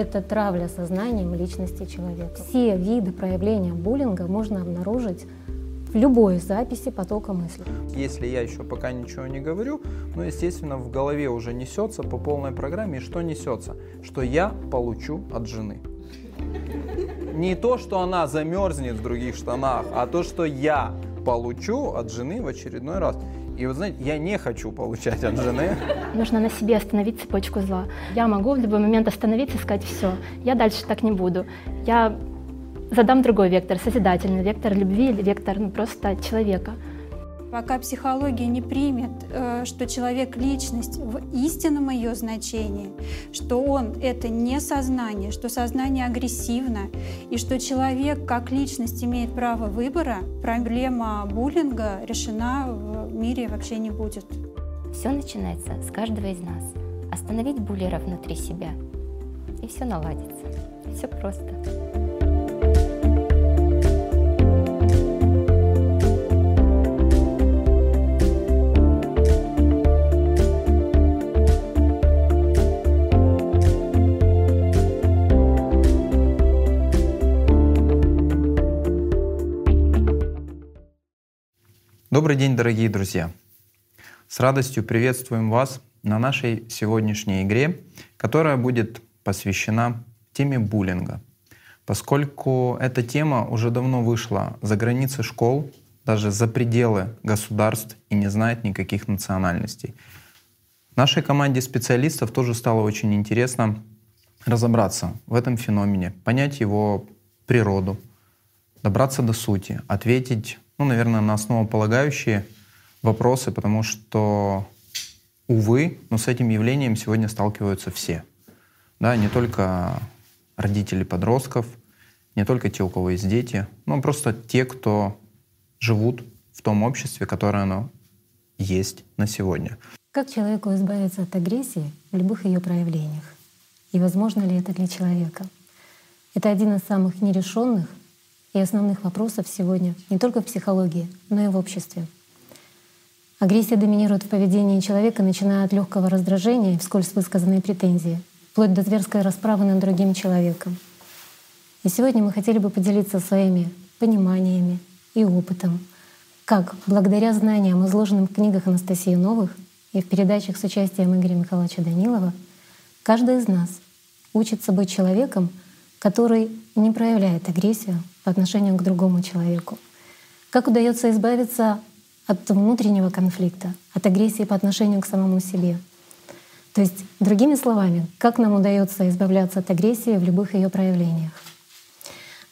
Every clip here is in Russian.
это травля сознанием личности человека. Все виды проявления буллинга можно обнаружить в любой записи потока мыслей. Если я еще пока ничего не говорю, ну, естественно, в голове уже несется по полной программе. И что несется? Что я получу от жены. Не то, что она замерзнет в других штанах, а то, что я получу от жены в очередной раз. И вот знаете, я не хочу получать от жены. Нужно на себе остановить цепочку зла. Я могу в любой момент остановиться и сказать, все, я дальше так не буду. Я задам другой вектор, созидательный вектор любви или вектор ну, просто человека. Пока психология не примет, э, что человек — личность в истинном ее значении, что он — это не сознание, что сознание агрессивно, и что человек как личность имеет право выбора, проблема буллинга решена в мире вообще не будет. Все начинается с каждого из нас. Остановить буллера внутри себя, и все наладится. Все просто. Добрый день, дорогие друзья! С радостью приветствуем вас на нашей сегодняшней игре, которая будет посвящена теме буллинга. Поскольку эта тема уже давно вышла за границы школ, даже за пределы государств и не знает никаких национальностей. Нашей команде специалистов тоже стало очень интересно разобраться в этом феномене, понять его природу, добраться до сути, ответить ну, наверное, на основополагающие вопросы, потому что, увы, но с этим явлением сегодня сталкиваются все. Да, не только родители подростков, не только те, у кого есть дети, но просто те, кто живут в том обществе, которое оно есть на сегодня. Как человеку избавиться от агрессии в любых ее проявлениях? И возможно ли это для человека? Это один из самых нерешенных и основных вопросов сегодня не только в психологии, но и в обществе. Агрессия доминирует в поведении человека, начиная от легкого раздражения и вскользь высказанной претензии, вплоть до зверской расправы над другим человеком. И сегодня мы хотели бы поделиться своими пониманиями и опытом, как благодаря знаниям, изложенным в книгах Анастасии Новых и в передачах с участием Игоря Михайловича Данилова, каждый из нас учится быть человеком, который не проявляет агрессию по отношению к другому человеку. Как удается избавиться от внутреннего конфликта, от агрессии по отношению к самому себе. То есть, другими словами, как нам удается избавляться от агрессии в любых ее проявлениях.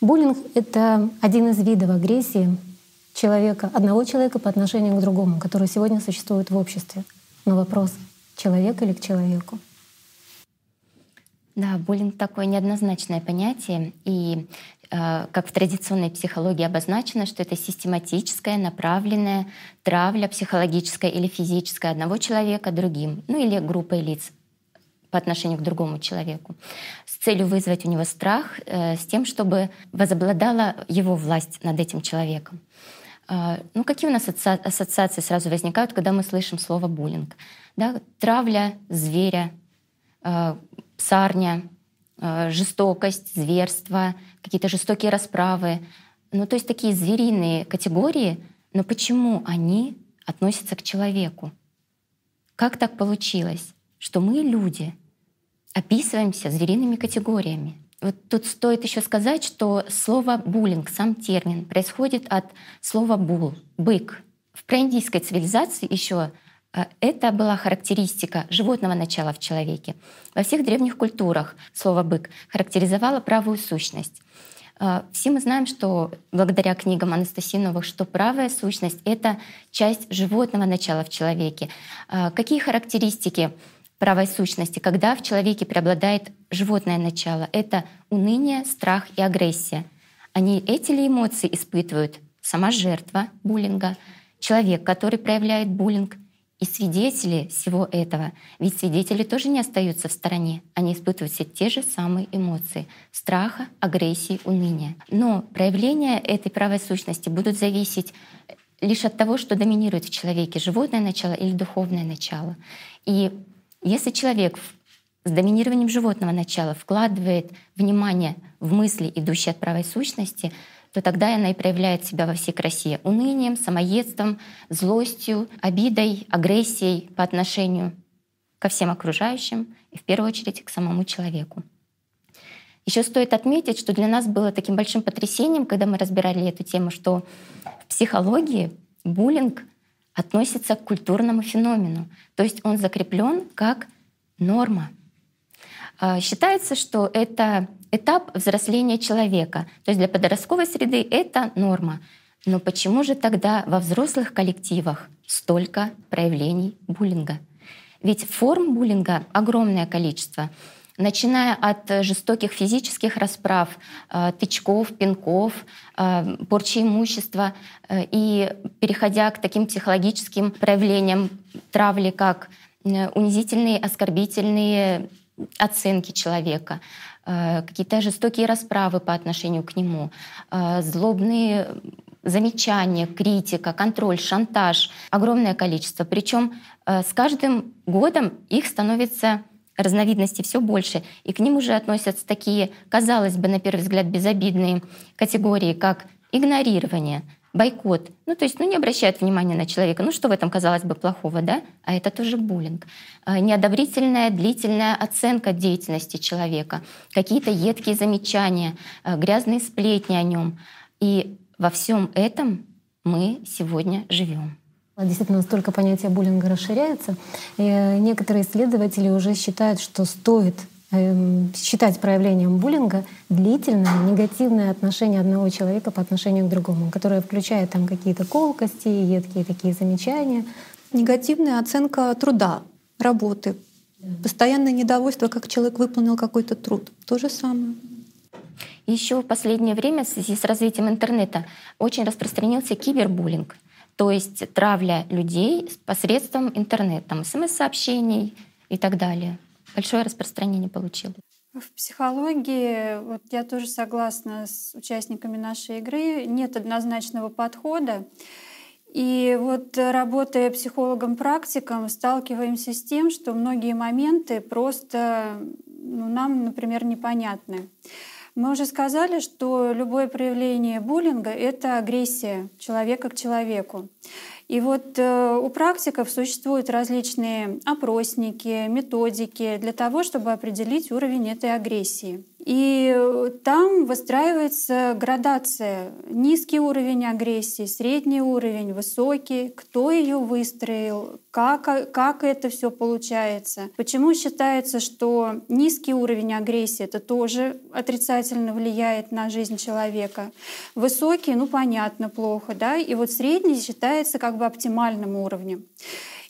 Буллинг — это один из видов агрессии человека, одного человека по отношению к другому, который сегодня существует в обществе. Но вопрос — человек или к человеку? Да, буллинг такое неоднозначное понятие, и как в традиционной психологии обозначено, что это систематическая, направленная травля психологическая или физическая одного человека другим, ну или группой лиц по отношению к другому человеку, с целью вызвать у него страх, э, с тем, чтобы возобладала его власть над этим человеком. Э, ну, какие у нас ассоциации сразу возникают, когда мы слышим слово буллинг? Да? Травля зверя, э, псарня, э, жестокость, зверство, какие-то жестокие расправы. Ну, то есть такие звериные категории, но почему они относятся к человеку? Как так получилось, что мы, люди, описываемся звериными категориями? Вот тут стоит еще сказать, что слово буллинг, сам термин, происходит от слова бул, бык. В проиндийской цивилизации еще это была характеристика животного начала в человеке. Во всех древних культурах слово «бык» характеризовало правую сущность. А, все мы знаем, что благодаря книгам Анастасии Новых, что правая сущность — это часть животного начала в человеке. А, какие характеристики правой сущности, когда в человеке преобладает животное начало? Это уныние, страх и агрессия. Они эти ли эмоции испытывают сама жертва буллинга, человек, который проявляет буллинг — и свидетели всего этого, ведь свидетели тоже не остаются в стороне, они испытывают все те же самые эмоции — страха, агрессии, уныния. Но проявления этой правой сущности будут зависеть лишь от того, что доминирует в человеке — животное начало или духовное начало. И если человек с доминированием животного начала вкладывает внимание в мысли, идущие от правой сущности, то тогда она и проявляет себя во всей красе унынием, самоедством, злостью, обидой, агрессией по отношению ко всем окружающим и в первую очередь к самому человеку. Еще стоит отметить, что для нас было таким большим потрясением, когда мы разбирали эту тему, что в психологии буллинг относится к культурному феномену, то есть он закреплен как норма. А, считается, что это этап взросления человека, то есть для подростковой среды это норма. Но почему же тогда во взрослых коллективах столько проявлений буллинга? Ведь форм буллинга огромное количество — начиная от э, жестоких физических расправ, э, тычков, пинков, э, порчи имущества и переходя к таким психологическим проявлениям травли, как унизительные, оскорбительные оценки человека, какие-то жестокие расправы по отношению к нему, злобные замечания, критика, контроль, шантаж, огромное количество. Причем с каждым годом их становится разновидностей все больше, и к ним уже относятся такие, казалось бы, на первый взгляд, безобидные категории, как игнорирование, бойкот. Ну, то есть, ну, не обращают внимания на человека. Ну, что в этом, казалось бы, плохого, да? А это тоже буллинг. А, неодобрительная, длительная оценка деятельности человека, какие-то едкие замечания, а, грязные сплетни о нем. И во всем этом мы сегодня живем. Действительно, настолько понятие буллинга расширяется. И э, некоторые исследователи уже считают, что стоит считать проявлением буллинга длительное негативное отношение одного человека по отношению к другому, которое включает там какие-то колкости, едкие такие замечания. Негативная оценка труда, работы, постоянное недовольство, как человек выполнил какой-то труд. То же самое. Еще в последнее время в связи с развитием интернета очень распространился кибербуллинг — то есть травля людей посредством интернета, смс-сообщений и так далее. Большое распространение получило. В психологии, вот я тоже согласна с участниками нашей игры, нет однозначного подхода. И вот работая психологом-практиком, сталкиваемся с тем, что многие моменты просто ну, нам, например, непонятны. Мы уже сказали, что любое проявление буллинга — это агрессия человека к человеку. И вот э, у практиков существуют различные опросники, методики для того, чтобы определить уровень этой агрессии. И э, там выстраивается градация. Низкий уровень агрессии, средний уровень, высокий, кто ее выстроил, как, как это все получается. Почему считается, что низкий уровень агрессии это тоже отрицательно влияет на жизнь человека. Высокий, ну понятно, плохо, да, и вот средний считается как бы оптимальным уровнем.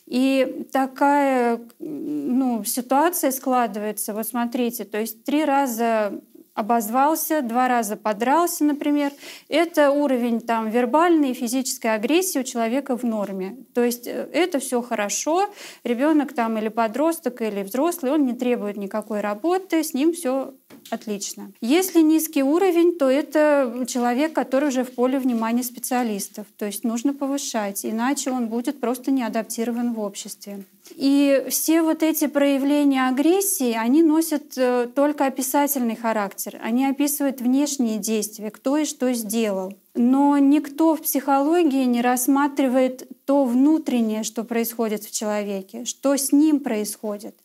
И такая ну, ситуация складывается. Вот смотрите, то есть три раза обозвался, два раза подрался, например, это уровень там, вербальной и физической агрессии у человека в норме. То есть э, это все хорошо, ребенок там или подросток, или взрослый, он не требует никакой работы, с ним все отлично. Если низкий уровень, то это человек, который уже в поле внимания специалистов. То есть нужно повышать, иначе он будет просто не адаптирован в обществе. И все вот эти проявления агрессии, они носят э, только описательный характер. Они описывают внешние действия, кто и что сделал. Но никто в психологии не рассматривает то внутреннее, что происходит в человеке, что с ним происходит.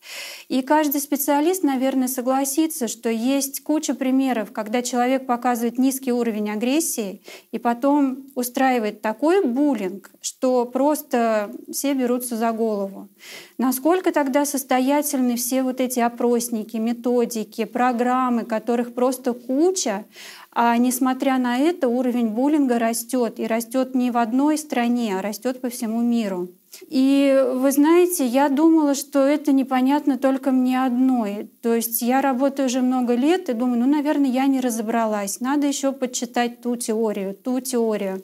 И каждый специалист, наверное, согласится, что есть куча примеров, когда человек показывает низкий уровень агрессии и потом устраивает такой буллинг, что просто все берутся за голову. Насколько тогда состоятельны все вот эти опросники, методики, программы, которых просто куча, а несмотря на это, уровень буллинга растет. И растет не в одной стране, а растет по всему миру. И вы знаете, я думала, что это непонятно только мне одной. То есть я работаю уже много лет и думаю, ну, наверное, я не разобралась. Надо еще почитать ту теорию, ту теорию.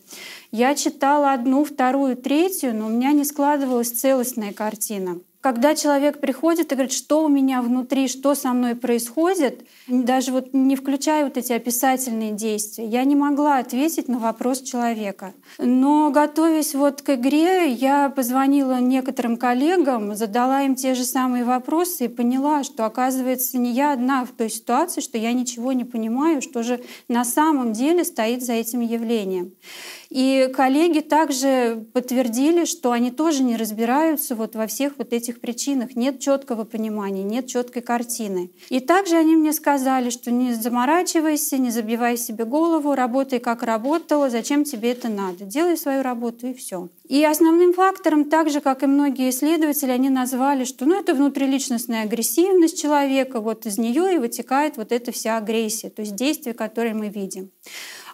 Я читала одну, вторую, третью, но у меня не складывалась целостная картина. Когда человек приходит и говорит, что у меня внутри, что со мной происходит, даже вот не включая вот эти описательные действия, я не могла ответить на вопрос человека. Но готовясь вот к игре, я позвонила некоторым коллегам, задала им те же самые вопросы и поняла, что оказывается не я одна в той ситуации, что я ничего не понимаю, что же на самом деле стоит за этим явлением. И коллеги также подтвердили, что они тоже не разбираются вот во всех вот этих причинах. Нет четкого понимания, нет четкой картины. И также они мне сказали, что не заморачивайся, не забивай себе голову, работай как работала, зачем тебе это надо. Делай свою работу и все. И основным фактором, так же, как и многие исследователи, они назвали, что ну, это внутриличностная агрессивность человека, вот из нее и вытекает вот эта вся агрессия, то есть действия, которые мы видим.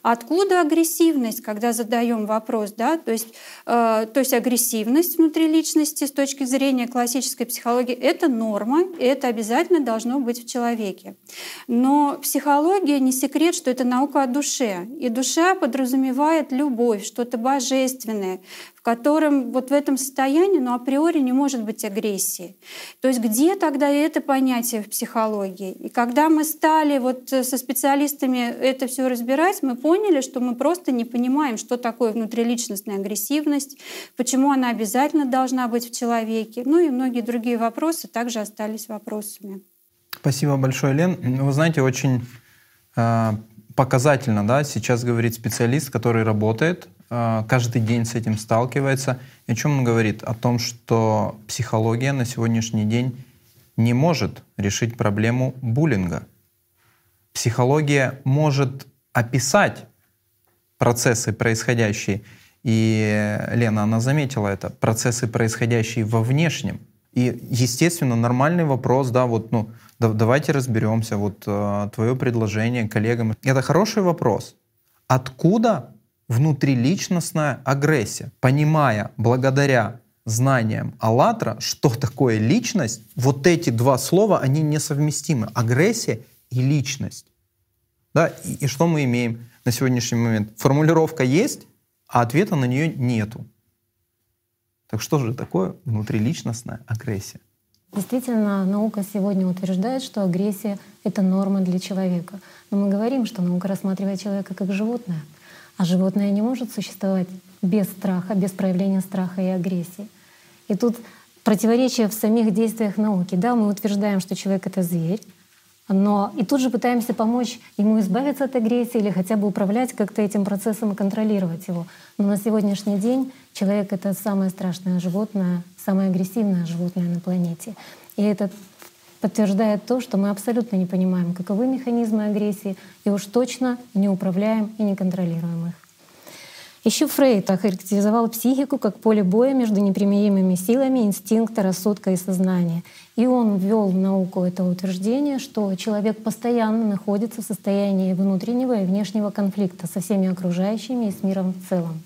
Откуда агрессивность, когда задаем вопрос, да, то есть, э, то есть агрессивность внутри личности с точки зрения классической психологии — это норма, и это обязательно должно быть в человеке. Но психология не секрет, что это наука о душе, и душа подразумевает любовь, что-то божественное, котором вот в этом состоянии, но априори не может быть агрессии. То есть где тогда это понятие в психологии? И когда мы стали вот со специалистами это все разбирать, мы поняли, что мы просто не понимаем, что такое внутриличностная агрессивность, почему она обязательно должна быть в человеке. Ну и многие другие вопросы также остались вопросами. Спасибо большое, Лен. Вы знаете, очень э, показательно, да, сейчас говорит специалист, который работает каждый день с этим сталкивается. И о чем он говорит? О том, что психология на сегодняшний день не может решить проблему буллинга. Психология может описать процессы, происходящие, и Лена, она заметила это, процессы, происходящие во внешнем. И, естественно, нормальный вопрос, да, вот, ну, да, давайте разберемся, вот э, твое предложение коллегам. Это хороший вопрос. Откуда внутриличностная агрессия. Понимая благодаря знаниям «АЛЛАТРА», что такое личность, вот эти два слова, они несовместимы. Агрессия и личность. Да? И, и что мы имеем на сегодняшний момент? Формулировка есть, а ответа на нее нету. Так что же такое внутриличностная агрессия? Действительно, наука сегодня утверждает, что агрессия — это норма для человека. Но мы говорим, что наука рассматривает человека как животное — а животное не может существовать без страха, без проявления страха и агрессии. И тут противоречие в самих действиях науки. Да, мы утверждаем, что человек — это зверь, но и тут же пытаемся помочь ему избавиться от агрессии или хотя бы управлять как-то этим процессом и контролировать его. Но на сегодняшний день человек — это самое страшное животное, самое агрессивное животное на планете. И это подтверждает то, что мы абсолютно не понимаем, каковы механизмы агрессии, и уж точно не управляем и не контролируем их. Еще Фрейд охарактеризовал психику как поле боя между непримиримыми силами инстинкта, рассудка и сознания. И он ввел в науку это утверждение, что человек постоянно находится в состоянии внутреннего и внешнего конфликта со всеми окружающими и с миром в целом.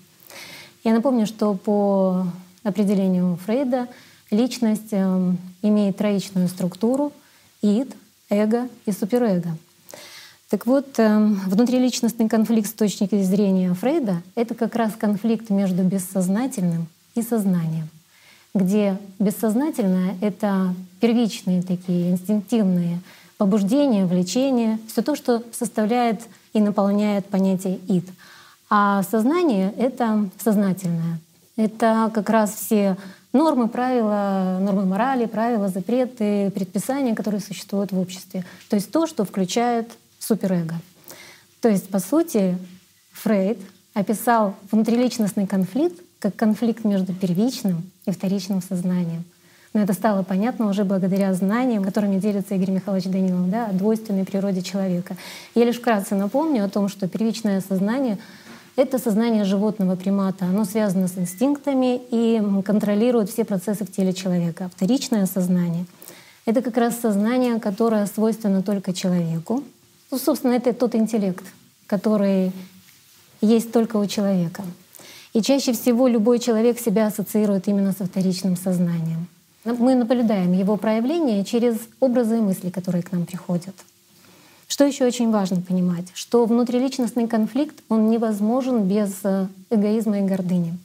Я напомню, что по определению Фрейда личность эм, имеет троичную структуру — ид, эго и суперэго. Так вот, эм, внутриличностный конфликт с точки зрения Фрейда — это как раз конфликт между бессознательным и сознанием, где бессознательное — это первичные такие инстинктивные побуждения, влечения, все то, что составляет и наполняет понятие «ид». А сознание — это сознательное. Это как раз все нормы, правила, нормы морали, правила, запреты, предписания, которые существуют в обществе. То есть то, что включает суперэго. То есть, по сути, Фрейд описал внутриличностный конфликт как конфликт между первичным и вторичным сознанием. Но это стало понятно уже благодаря знаниям, которыми делится Игорь Михайлович Данилов, да, о двойственной природе человека. Я лишь вкратце напомню о том, что первичное сознание это сознание животного примата. Оно связано с инстинктами и контролирует все процессы в теле человека. Вторичное сознание — это как раз сознание, которое свойственно только человеку. Ну, собственно, это тот интеллект, который есть только у человека. И чаще всего любой человек себя ассоциирует именно со вторичным сознанием. Мы наблюдаем его проявление через образы и мысли, которые к нам приходят. Что еще очень важно понимать, что внутриличностный конфликт, он невозможен без э, эгоизма и гордыни.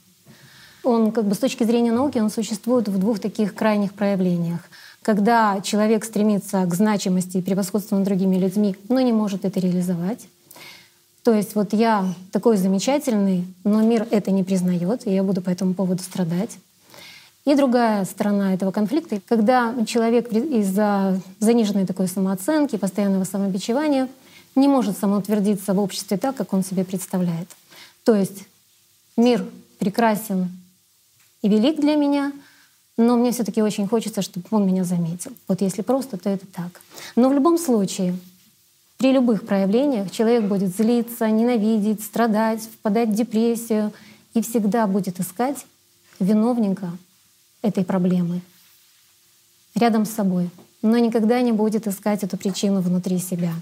он как бы с точки зрения науки, он существует в двух таких крайних проявлениях. Когда человек стремится к значимости и превосходству над другими людьми, но не может это реализовать. То есть вот я такой замечательный, но мир это не признает, и я буду по этому поводу страдать. И другая сторона этого конфликта, когда человек из-за заниженной такой самооценки, постоянного самобичевания не может самоутвердиться в обществе так, как он себе представляет. То есть мир прекрасен и велик для меня, но мне все таки очень хочется, чтобы он меня заметил. Вот если просто, то это так. Но в любом случае, при любых проявлениях человек будет злиться, ненавидеть, страдать, впадать в депрессию и всегда будет искать виновника этой проблемы рядом с собой, но никогда не будет искать эту причину внутри себя.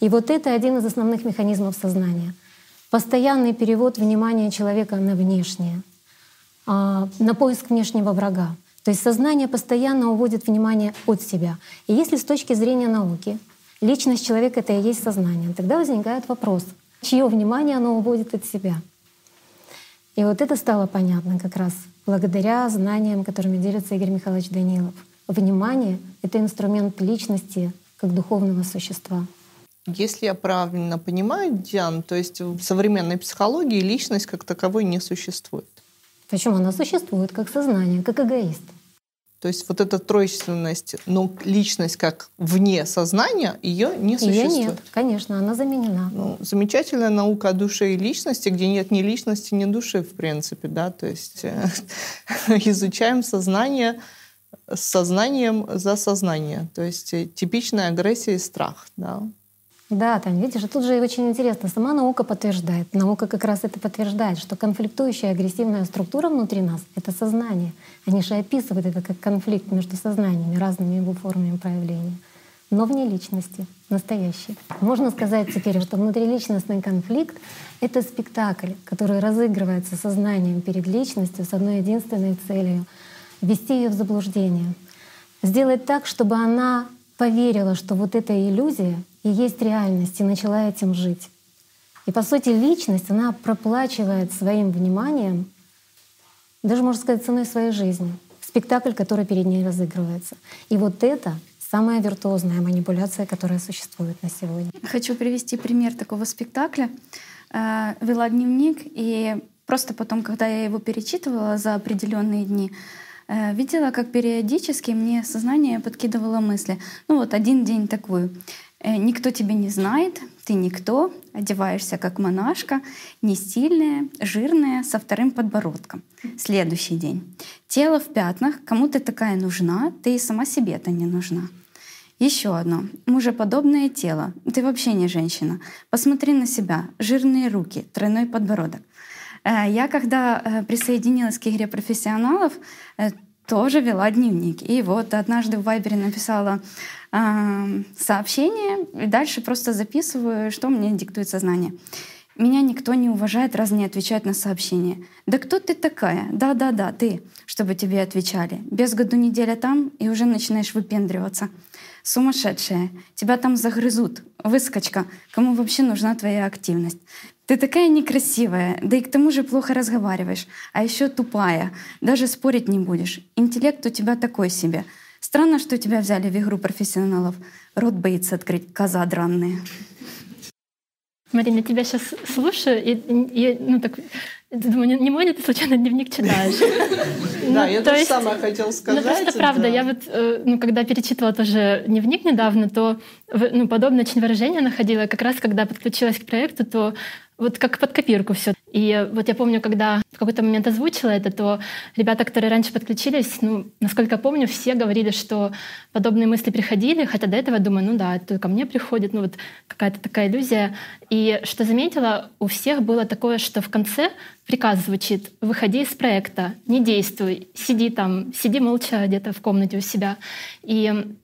И вот это один из основных механизмов сознания. Постоянный перевод внимания человека на внешнее, а, на поиск внешнего врага. То есть сознание постоянно уводит внимание от себя. И если с точки зрения науки личность человека — это и есть сознание, тогда возникает вопрос, чье внимание оно уводит от себя. И вот это стало понятно как раз благодаря знаниям, которыми делится Игорь Михайлович Данилов. Внимание — это инструмент личности как духовного существа. Если я правильно понимаю, Диан, то есть в современной психологии личность как таковой не существует. Почему? Она существует как сознание, как эгоист. То есть вот эта тройственность, но личность как вне сознания, ее не существует. Ее нет, конечно, она заменена. Ну, замечательная наука о душе и личности, где нет ни личности, ни души, в принципе, да, то есть э, изучаем сознание с сознанием за сознание, то есть э, типичная агрессия и страх, да. Да, там, видишь, тут же очень интересно. Сама наука подтверждает, наука как раз это подтверждает, что конфликтующая агрессивная структура внутри нас — это сознание. Они же описывают это как конфликт между сознаниями, разными его формами проявления. Но вне личности, настоящий. Можно сказать теперь, что внутриличностный конфликт — это спектакль, который разыгрывается сознанием перед личностью с одной единственной целью — ввести ее в заблуждение. Сделать так, чтобы она поверила, что вот эта иллюзия и есть реальность, и начала этим жить. И по сути личность, она проплачивает своим вниманием, даже можно сказать, ценой своей жизни, спектакль, который перед ней разыгрывается. И вот это самая виртуозная манипуляция, которая существует на сегодня. Хочу привести пример такого спектакля. Э, вела дневник, и просто потом, когда я его перечитывала за определенные дни, Э, видела, как периодически мне сознание подкидывало мысли. Ну вот один день такую. Э, никто тебя не знает, ты никто, одеваешься как монашка, не стильная, жирная, со вторым подбородком. Следующий день. Тело в пятнах, кому ты такая нужна, ты и сама себе-то не нужна. Еще одно. Мужеподобное тело. Ты вообще не женщина. Посмотри на себя. Жирные руки, тройной подбородок. Э, я когда э, присоединилась к игре профессионалов, э, тоже вела дневник. И вот однажды в Вайбере написала сообщение, и дальше просто записываю, что мне диктует сознание. Меня никто не уважает, раз не отвечает на сообщение. Да кто ты такая? Да-да-да, ты, чтобы тебе отвечали. Без году неделя там, и уже начинаешь выпендриваться. Сумасшедшая. Тебя там загрызут. Выскочка. Кому вообще нужна твоя активность? Ты такая некрасивая, да и к тому же плохо разговариваешь, а еще тупая, даже спорить не будешь. Интеллект у тебя такой себе. Странно, что тебя взяли в игру профессионалов. Рот боится открыть, коза дранная. Марина, я тебя сейчас слушаю, и, и ну так Думаю, не, не мой ли ты случайно дневник читаешь? Да, я тоже самое хотела сказать. Ну, просто правда, я вот, э, ну, когда перечитывала тоже дневник недавно, то ну, подобное очень выражение находила. Как раз когда подключилась к проекту, то вот как под копирку все. И вот я помню, когда в какой-то момент озвучила это, то ребята, которые раньше подключились, ну, насколько я помню, все говорили, что подобные мысли приходили, хотя до этого думаю, ну да, это ко мне приходит, ну вот какая-то такая иллюзия. И что заметила, у всех было такое, что в конце приказ звучит «выходи из проекта, не действуй, сиди там, сиди молча где-то в комнате у себя». И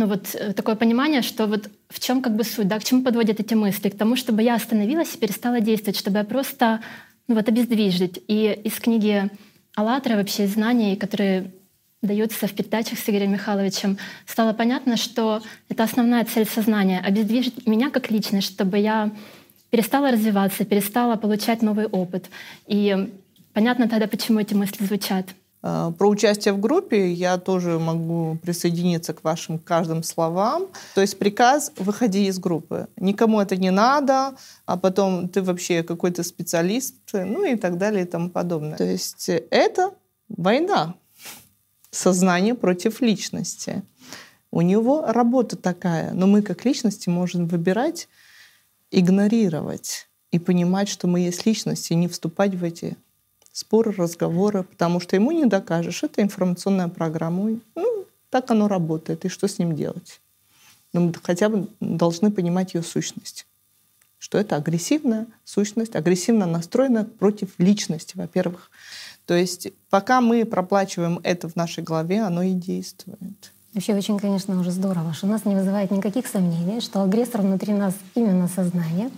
ну вот э, такое понимание, что вот в чем как бы суть, да, к чему подводят эти мысли? К тому, чтобы я остановилась и перестала действовать, чтобы я просто ну вот обездвижить. И из книги «АЛЛАТРА» вообще знаний, которые даются в передачах с Игорем Михайловичем, стало понятно, что это основная цель сознания — обездвижить меня как личность, чтобы я перестала развиваться, перестала получать новый опыт. И понятно тогда, почему эти мысли звучат. Э, про участие в группе я тоже могу присоединиться к вашим каждым словам. То есть приказ «выходи из группы». Никому это не надо, а потом ты вообще какой-то специалист, ну и так далее и тому подобное. То есть это война. Сознание против личности. У него работа такая, но мы как личности можем выбирать, игнорировать и понимать, что мы есть личность, и не вступать в эти споры, разговоры, потому что ему не докажешь. Это информационная программа. Ну, так оно работает. И что с ним делать? Но мы хотя бы должны понимать ее сущность. Что это агрессивная сущность, агрессивно настроена против личности, во-первых. То есть пока мы проплачиваем это в нашей голове, оно и действует. Вообще очень, конечно, уже здорово, что нас не вызывает никаких сомнений, что агрессор внутри нас именно сознание.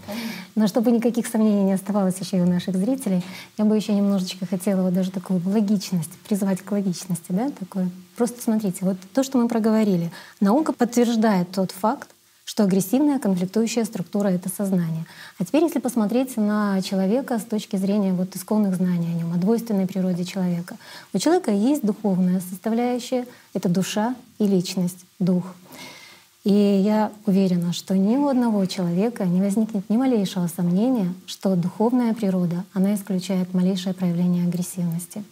Но чтобы никаких сомнений не оставалось еще и у наших зрителей, я бы еще немножечко хотела вот даже такую логичность, призвать к логичности, да, такое. Просто смотрите, вот то, что мы проговорили, наука подтверждает тот факт, что агрессивная конфликтующая структура — это сознание. А теперь, если посмотреть на человека с точки зрения вот исконных знаний о нем, о двойственной природе человека. У человека есть духовная составляющая — это душа и личность, дух. И я уверена, что ни у одного человека не возникнет ни малейшего сомнения, что духовная природа, она исключает малейшее проявление агрессивности.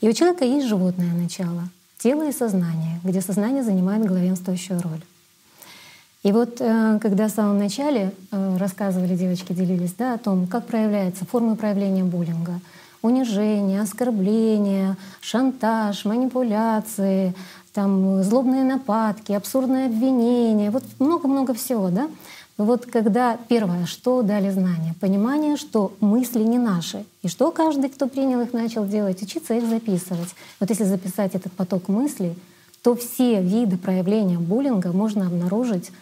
И у человека есть животное начало — тело и сознание, где сознание занимает главенствующую роль. И вот э, когда в самом начале э, рассказывали девочки, делились да, о том, как проявляются формы проявления буллинга, унижение, оскорбление, шантаж, манипуляции, там, злобные нападки, абсурдные обвинения, вот много-много всего, да? Вот когда первое, что дали знания, понимание, что мысли не наши, и что каждый, кто принял их, начал делать, учиться их записывать. Вот если записать этот поток мыслей, то все виды проявления буллинга можно обнаружить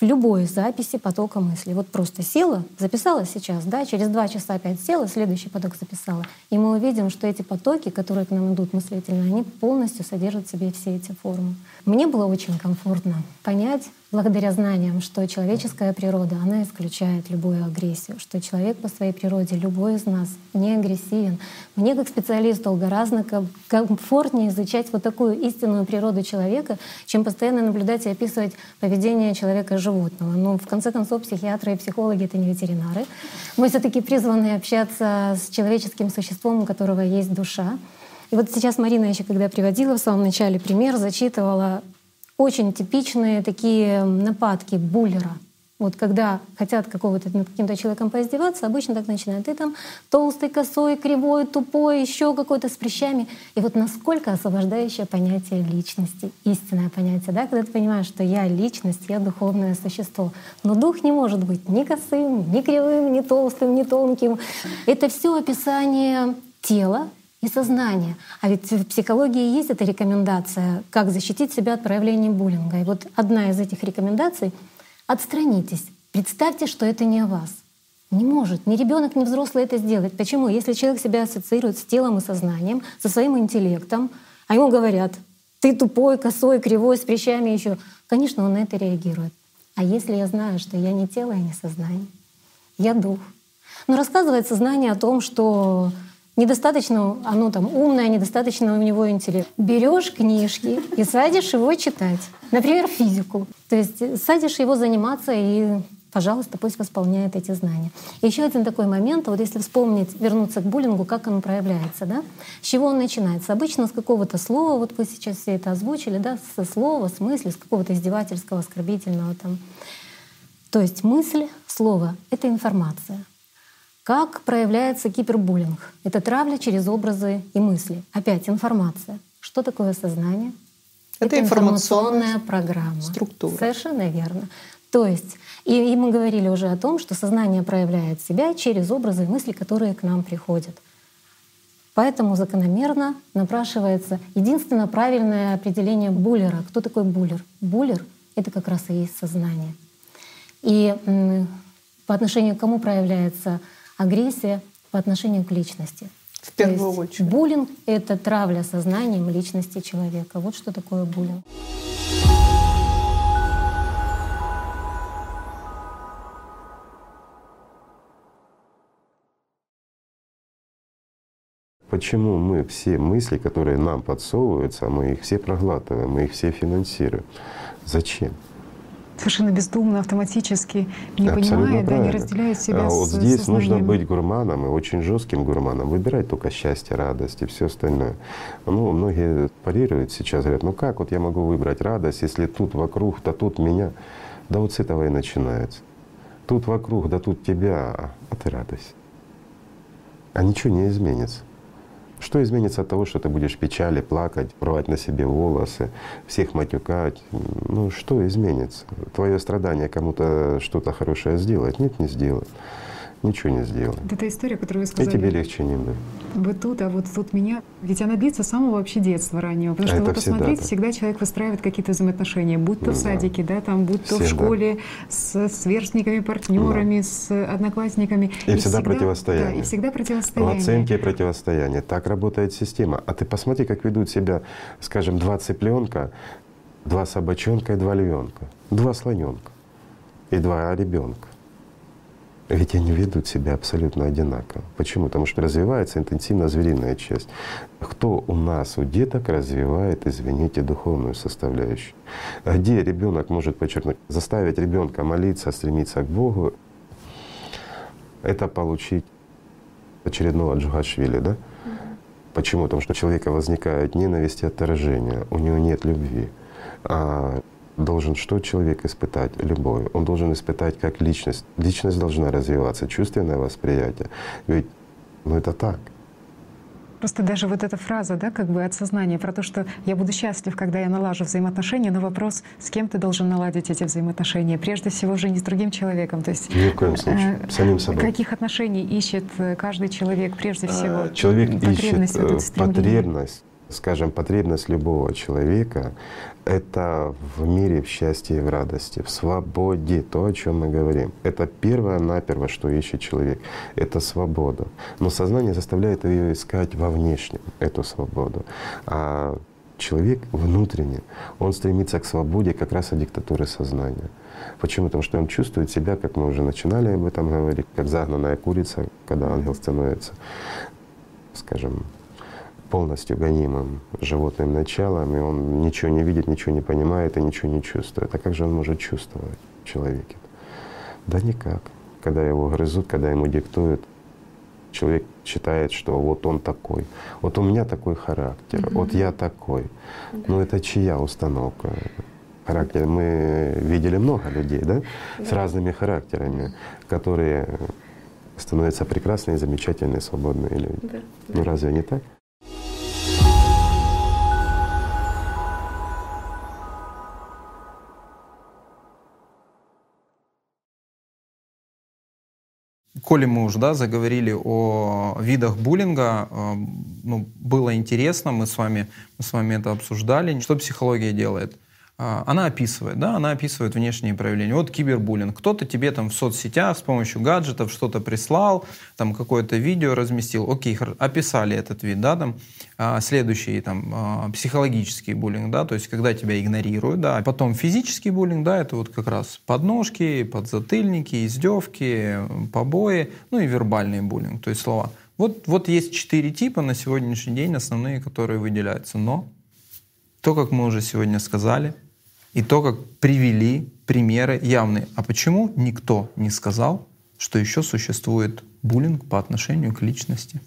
в любой записи потока мыслей. Вот просто села, записала сейчас, да, через два часа опять села, следующий поток записала. И мы увидим, что эти потоки, которые к нам идут мыслительно, они полностью содержат в себе все эти формы. Мне было очень комфортно понять, благодаря знаниям, что человеческая природа, она исключает любую агрессию, что человек по своей природе, любой из нас, не агрессивен. Мне как специалисту гораздо комфортнее изучать вот такую истинную природу человека, чем постоянно наблюдать и описывать поведение человека и животного. Но в конце концов психиатры и психологи — это не ветеринары. Мы все таки призваны общаться с человеческим существом, у которого есть душа. И вот сейчас Марина еще, когда приводила в самом начале пример, зачитывала очень типичные такие нападки буллера. Вот когда хотят какого-то над каким-то человеком поиздеваться, обычно так начинают. Ты там толстый, косой, кривой, тупой, еще какой-то с прыщами. И вот насколько освобождающее понятие личности, истинное понятие, да, когда ты понимаешь, что я личность, я духовное существо. Но дух не может быть ни косым, ни кривым, ни толстым, ни тонким. Это все описание тела, и сознание. А ведь в психологии есть эта рекомендация, как защитить себя от проявления буллинга. И вот одна из этих рекомендаций — отстранитесь, представьте, что это не о вас. Не может ни ребенок, ни взрослый это сделать. Почему? Если человек себя ассоциирует с телом и сознанием, со своим интеллектом, а ему говорят, ты тупой, косой, кривой, с прыщами еще, конечно, он на это реагирует. А если я знаю, что я не тело и не сознание, я дух. Но рассказывает сознание о том, что недостаточно оно там умное, недостаточно у него интеллект. Берешь книжки и садишь его читать. Например, физику. То есть садишь его заниматься и пожалуйста, пусть восполняет эти знания. И еще один такой момент, вот если вспомнить, вернуться к буллингу, как оно проявляется, да? С чего он начинается? Обычно с какого-то слова, вот вы сейчас все это озвучили, да, со слова, с мысли, с какого-то издевательского, оскорбительного там. То есть мысль, слово — это информация. Как проявляется кибербуллинг? Это травля через образы и мысли. Опять информация. Что такое сознание? Это, Это информационная, информационная программа. Структура. Совершенно верно. То есть, и, и мы говорили уже о том, что сознание проявляет себя через образы и мысли, которые к нам приходят. Поэтому закономерно напрашивается единственно правильное определение буллера. Кто такой буллер? Буллер — это как раз и есть сознание. И по отношению к кому проявляется агрессия по отношению к личности. В первую очередь. Буллинг — это травля сознанием личности человека. Вот что такое буллинг. Почему мы все мысли, которые нам подсовываются, мы их все проглатываем, мы их все финансируем? Зачем? Совершенно бездумно, автоматически, не Абсолютно понимая, да, не правильно. разделяет себя А с вот здесь нужно сознанием. быть гурманом и очень жестким гурманом, выбирать только счастье, радость и все остальное. Ну, многие парируют сейчас, говорят, ну как вот я могу выбрать радость, если тут вокруг, да тут меня. Да вот с этого и начинается. Тут вокруг, да тут тебя, а ты радость. А ничего не изменится. Что изменится от того, что ты будешь печали, плакать, рвать на себе волосы, всех матюкать? Ну что изменится? Твое страдание кому-то что-то хорошее сделает? Нет, не сделает. Ничего не сделает. Вот эта история, которую вы И сказали, тебе легче не будет. вы тут, а вот тут меня, ведь она длится с самого вообще детства раннего. Потому что Это вы всегда посмотрите, так. всегда человек выстраивает какие-то взаимоотношения, будь то Ну в да. садике, да, там, будь то в Всегда. школе, с сверстниками, партнерами, с одноклассниками. И всегда противостояние. Да, и всегда В противостояние. оценке и противостоянии. Так работает система. А ты посмотри, как ведут себя, скажем, два цыпленка, два собачонка и два львенка, два слоненка и два ребенка. Ведь они ведут себя абсолютно одинаково. Почему? Потому что развивается интенсивно звериная часть. Кто у нас, у деток, развивает, извините, духовную составляющую? Где ребенок может подчеркнуть, заставить ребенка молиться, стремиться к Богу, это получить очередного Джугашвили, да? Почему? Потому что у человека возникает ненависть и отторжение, у него нет любви. А должен что человек испытать? Любовь. Он должен испытать как личность. Личность должна развиваться, чувственное восприятие. Ведь ну это так. Просто даже вот эта фраза, да, как бы от сознания про то, что я буду счастлив, когда я налажу взаимоотношения, но вопрос, с кем ты должен наладить эти взаимоотношения? Прежде всего же не с другим человеком. То есть Ни в коем случае. э, Самим собой. Каких отношений ищет э, каждый человек прежде всего? А, Человек потребность ищет в этом э, потребность, скажем, потребность любого человека — это в мире, в счастье и в радости, в свободе, то, о чем мы говорим. Это первое наперво, что ищет человек — это свобода. Но сознание заставляет ее искать во внешнем, эту свободу. А человек внутренне, он стремится к свободе как раз от диктатуры сознания. Почему? Потому что он чувствует себя, как мы уже начинали об этом говорить, как загнанная курица, когда ангел становится, скажем, полностью гонимым животным началом, и он ничего не видит, ничего не понимает и ничего не чувствует. А как же он может чувствовать в человеке? Да никак. Когда его грызут, когда ему диктуют, человек считает, что вот он такой, вот у меня такой характер, вот я такой. Ну это чья установка? Характер. Мы видели много людей, да, с разными характерами, которые становятся прекрасные, замечательные, свободные люди. Ну разве не так? Коли мы уже да, заговорили о видах буллинга, э, ну, было интересно, мы с, вами, мы с вами это обсуждали. Что психология делает? А, Она описывает, да, она описывает внешние проявления. Вот кибербуллинг. Кто-то тебе там в соцсетях с помощью гаджетов что-то прислал, там какое-то видео разместил. Окей, описали этот вид, да, там. А, Следующий там а, психологический буллинг, да, то есть когда тебя игнорируют, да. А Потом физический буллинг, да, это вот как раз подножки, подзатыльники, издевки, побои, ну и вербальный буллинг, то есть слова. Вот, вот есть четыре типа на сегодняшний день основные, которые выделяются. Но то, как мы уже сегодня сказали, и то, как привели примеры явные. А почему никто не сказал, что еще существует буллинг по отношению к личности?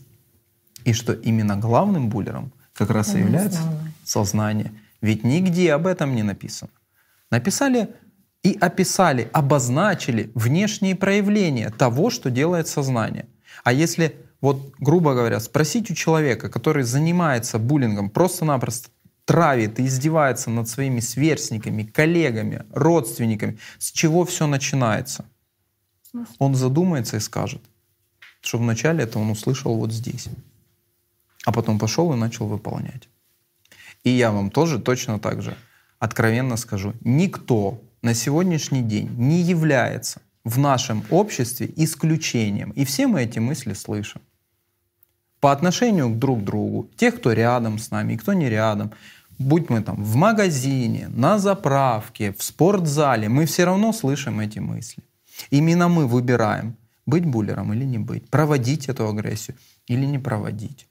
И что именно главным буллером как раз и является сознание. Ведь нигде об этом не написано. Написали и описали, обозначили внешние проявления того, что делает сознание. А если, вот, грубо говоря, спросить у человека, который занимается буллингом, просто-напросто травит и издевается над своими сверстниками, коллегами, родственниками, с чего все начинается? Он задумается и скажет, что вначале это он услышал вот здесь, а потом пошел и начал выполнять. И я вам тоже точно так же откровенно скажу, никто на сегодняшний день не является в нашем обществе исключением. И все мы эти мысли слышим. По отношению к друг другу, тех, кто рядом с нами и кто не рядом, будь мы там в магазине, на заправке, в спортзале, мы все равно слышим эти мысли. Именно мы выбираем, быть буллером или не быть, проводить эту агрессию или не проводить.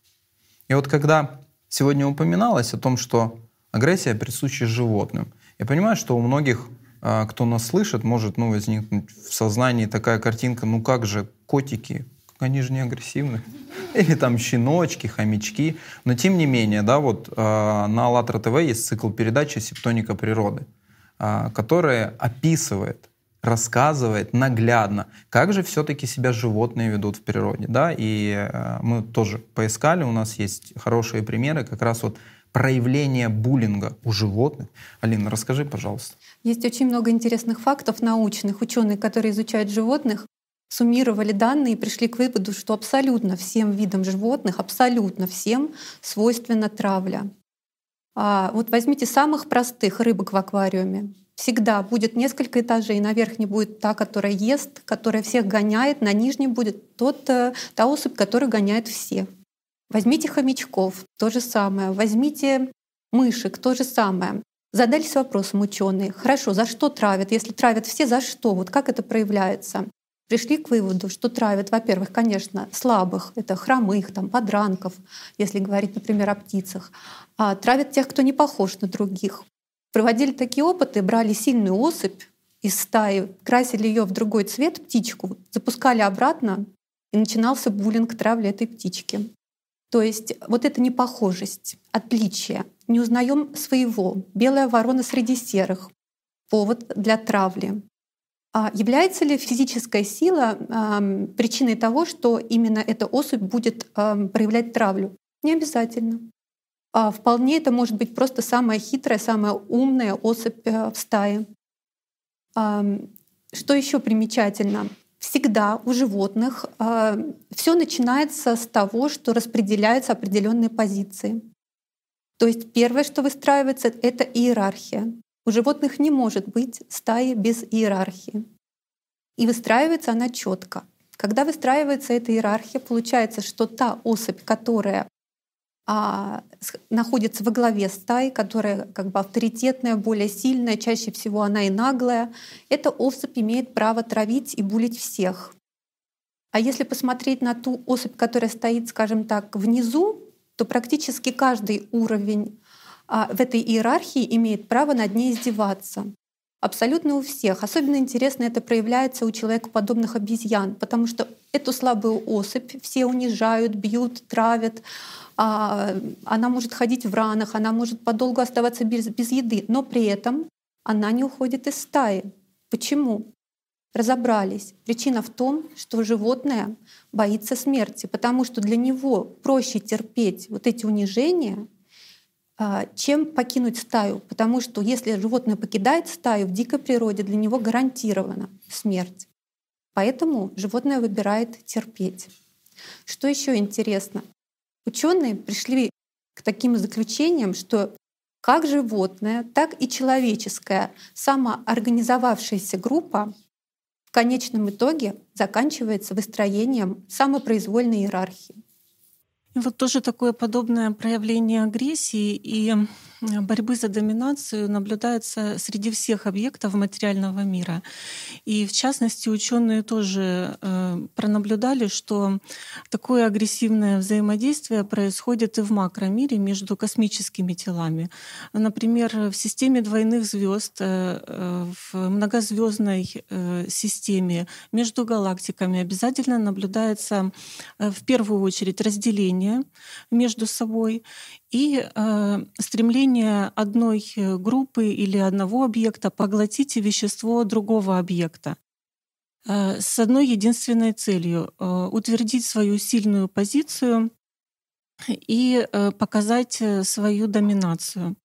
И вот когда сегодня упоминалось о том, что агрессия присуща животным, я понимаю, что у многих, а, кто нас слышит, может ну, возникнуть в сознании такая картинка, ну как же котики, они же не агрессивны. Или там щеночки, хомячки. Но тем не менее, да, вот э, на АЛЛАТРА ТВ есть цикл передачи «Септоника природы», э, которая описывает рассказывает наглядно, как же все-таки себя животные ведут в природе. Да? И э, мы тоже поискали, у нас есть хорошие примеры как раз вот проявления буллинга у животных. Алина, расскажи, пожалуйста. Есть очень много интересных фактов научных. Ученые, которые изучают животных, суммировали данные и пришли к выводу, что абсолютно всем видам животных, абсолютно всем свойственна травля. А вот возьмите самых простых рыбок в аквариуме. Всегда будет несколько этажей. На верхней будет та, которая ест, которая всех гоняет. На нижней будет тот, э, та особь, которая гоняет всех. Возьмите хомячков, то же самое. Возьмите мышек, то же самое. Задались вопросом ученые. Хорошо, за что травят? Если травят все, за что? Вот как это проявляется? Пришли к выводу, что травят, во-первых, конечно, слабых, это хромых, там, подранков, если говорить, например, о птицах, а травят тех, кто не похож на других. Проводили такие опыты, брали сильную особь из стаи, красили ее в другой цвет, птичку, запускали обратно, и начинался буллинг травли этой птички. То есть вот эта непохожесть, отличие, не узнаем своего, белая ворона среди серых, повод для травли. А является ли физическая сила причиной того, что именно эта особь будет проявлять травлю? Не обязательно. А вполне это может быть просто самая хитрая, самая умная особь э, в стае. Что еще примечательно? Всегда у животных э, все начинается с того, что распределяются определенные позиции. То есть первое, что выстраивается, это иерархия. У животных не может быть стаи без иерархии. И выстраивается она четко. Когда выстраивается эта иерархия, получается, что та особь, которая а, находится во главе стаи, которая как бы авторитетная, более сильная, чаще всего она и наглая, эта особь имеет право травить и булить всех. А если посмотреть на ту особь, которая стоит, скажем так, внизу, то практически каждый уровень в этой иерархии имеет право над ней издеваться. Абсолютно у всех. Особенно интересно это проявляется у человекоподобных обезьян, потому что эту слабую особь все унижают, бьют, травят, а, она может ходить в ранах, она может подолгу оставаться без, без еды, но при этом она не уходит из стаи. Почему? Разобрались. Причина в том, что животное боится смерти, потому что для него проще терпеть вот эти унижения, а, чем покинуть стаю. Потому что если животное покидает стаю, в дикой природе для него гарантирована смерть. Поэтому животное выбирает терпеть. Что еще интересно? Ученые пришли к таким заключениям, что как животное, так и человеческая самоорганизовавшаяся группа в конечном итоге заканчивается выстроением самопроизвольной иерархии. И вот тоже такое подобное проявление агрессии и борьбы за доминацию наблюдается среди всех объектов материального мира. И в частности ученые тоже э, пронаблюдали, что такое агрессивное взаимодействие происходит и в макромире между космическими телами. Например, в системе двойных звезд, э, э в многозвездной э, системе между галактиками обязательно наблюдается э, в первую очередь разделение между собой и э, стремление одной э, группы или одного объекта поглотить вещество другого объекта э, с одной единственной целью э, утвердить свою сильную позицию и э, показать э, свою доминацию.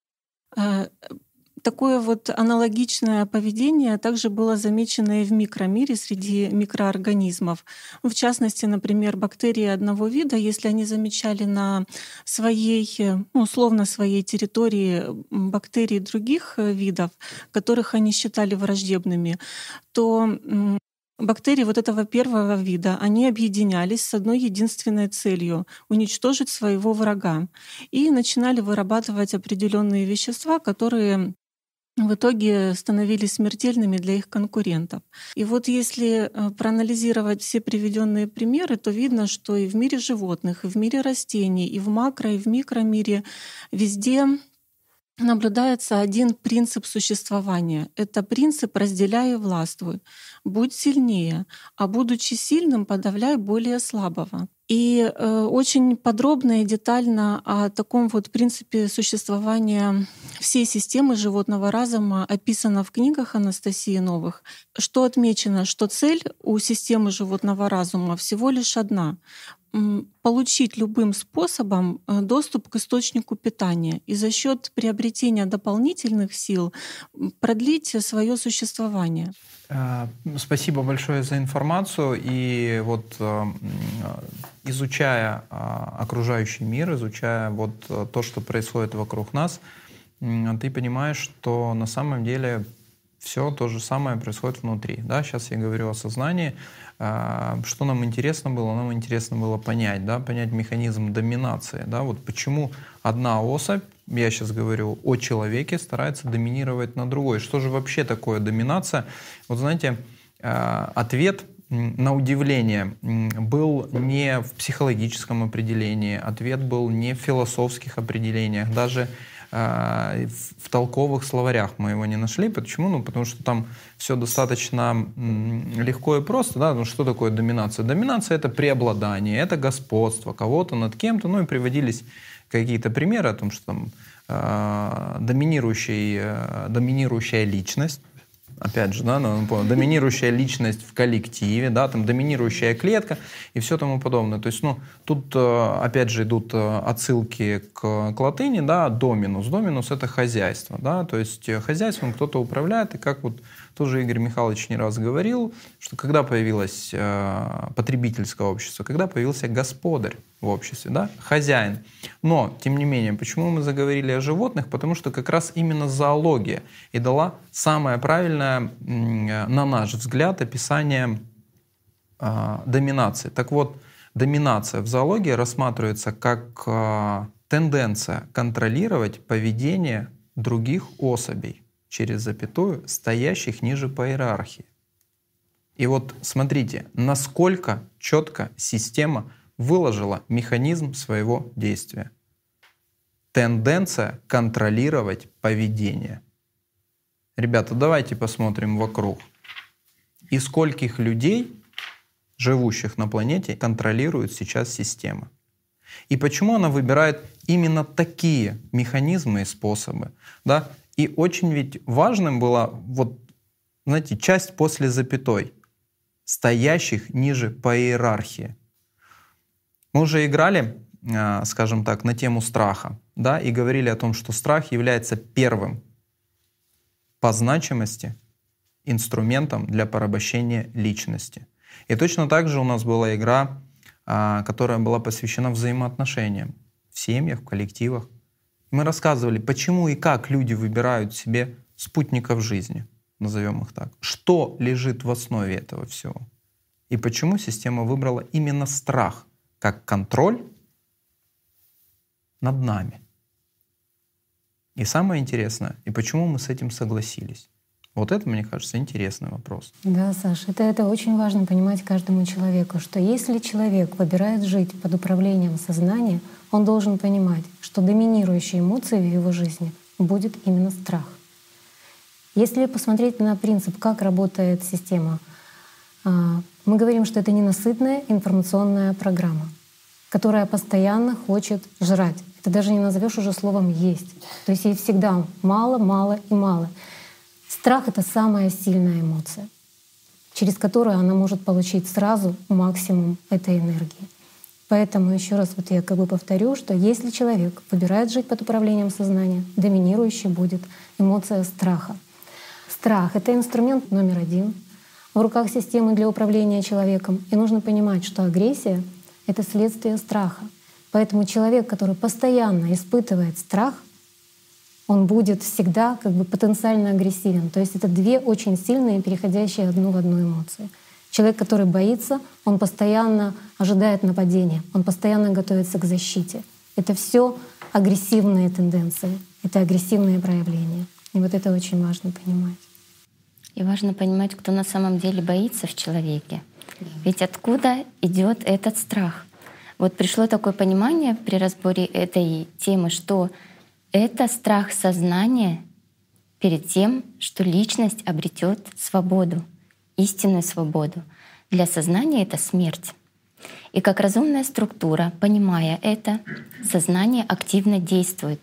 Такое вот аналогичное поведение также было замечено и в микромире среди микроорганизмов. В частности, например, бактерии одного вида, если они замечали на своей, ну, условно своей территории бактерии других э, видов, которых они считали враждебными, то Бактерии вот этого первого вида, они объединялись с одной единственной целью — уничтожить своего врага. И начинали вырабатывать определенные вещества, которые в итоге становились смертельными для их конкурентов. И вот если э, проанализировать все приведенные примеры, то видно, что и в мире животных, и в мире растений, и в макро, и в микромире везде наблюдается один принцип существования. Это принцип «разделяй и властвуй». Будь сильнее, а будучи сильным, подавляй более слабого. И э, очень подробно и детально о таком вот принципе существования всей системы животного разума описано в книгах Анастасии Новых, что отмечено, что цель у системы животного разума всего лишь одна получить любым способом э, доступ к источнику питания и за счет приобретения дополнительных сил продлить свое существование. Э, спасибо большое за информацию. И вот э, изучая окружающий мир, изучая вот то, что происходит вокруг нас, ты понимаешь, что на самом деле все то же самое происходит внутри. Да? Сейчас я говорю о сознании. А, что нам интересно было? Нам интересно было понять, да, понять механизм доминации. Да? Вот почему одна особь, я сейчас говорю о человеке, старается доминировать на другой. Что же вообще такое доминация? Вот знаете, а, ответ на удивление был не в психологическом определении, ответ был не в философских определениях, даже в толковых словарях мы его не нашли. Почему? Ну, потому что там все достаточно легко и просто. Да? Ну, что такое доминация? Доминация — это преобладание, это господство кого-то над кем-то. Ну и приводились какие-то примеры о том, что там э, доминирующий, э, доминирующая личность, опять же, да, ну, доминирующая личность в коллективе, да, там доминирующая клетка и все тому подобное. То есть, ну, тут, э, опять же, идут э, отсылки к, к латыни, да, доминус. Доминус — это хозяйство, да, то есть э, хозяйством кто-то управляет, и как вот тоже Игорь Михайлович не раз говорил, что когда появилось э, потребительское общество, когда появился господарь в обществе, да, хозяин. Но, тем не менее, почему мы заговорили о животных? Потому что как раз именно зоология и дала самое правильное, на наш взгляд, описание э, доминации. Так вот, доминация в зоологии рассматривается как э, тенденция контролировать поведение других особей через запятую, стоящих ниже по иерархии. И вот смотрите, насколько четко система выложила механизм своего действия. Тенденция контролировать поведение. Ребята, давайте посмотрим вокруг. И скольких людей, живущих на планете, контролирует сейчас система. И почему она выбирает именно такие механизмы и способы? Да? И очень ведь важным была вот, знаете, часть после запятой, стоящих ниже по иерархии. Мы уже играли, а, скажем так, на тему страха, да, и говорили о том, что страх является первым по значимости инструментом для порабощения личности. И точно так же у нас была игра, а, которая была посвящена взаимоотношениям в семьях, в коллективах. Мы рассказывали, почему и как люди выбирают себе спутников жизни, назовем их так. Что лежит в основе этого всего? И почему система выбрала именно страх как контроль над нами? И самое интересное, и почему мы с этим согласились? Вот это, мне кажется, интересный вопрос. Да, Саша, это, это очень важно понимать каждому человеку, что если человек выбирает жить под управлением сознания, он должен понимать, что доминирующей эмоцией в его жизни будет именно страх. Если посмотреть на принцип, как работает система, а, мы говорим, что это ненасытная информационная программа, которая постоянно хочет жрать. Это даже не назовешь уже словом «есть». То есть ей всегда мало, мало и мало. Страх — это самая сильная эмоция, через которую она может получить сразу максимум этой энергии. Поэтому еще раз вот я как бы повторю, что если человек выбирает жить под управлением сознания, доминирующей будет эмоция страха. Страх — это инструмент номер один в руках системы для управления человеком. И нужно понимать, что агрессия — это следствие страха. Поэтому человек, который постоянно испытывает страх, он будет всегда как бы потенциально агрессивен. То есть это две очень сильные, переходящие одну в одну эмоции. Человек, который боится, он постоянно ожидает нападения, он постоянно готовится к защите. Это все агрессивные тенденции, это агрессивные проявления. И вот это очень важно понимать. И важно понимать, кто на самом деле боится в человеке. Ведь откуда идет этот страх? Вот пришло такое понимание при разборе этой темы, что это страх сознания перед тем, что личность обретет свободу, истинную свободу. Для сознания это смерть. И как разумная структура, понимая это, сознание активно действует.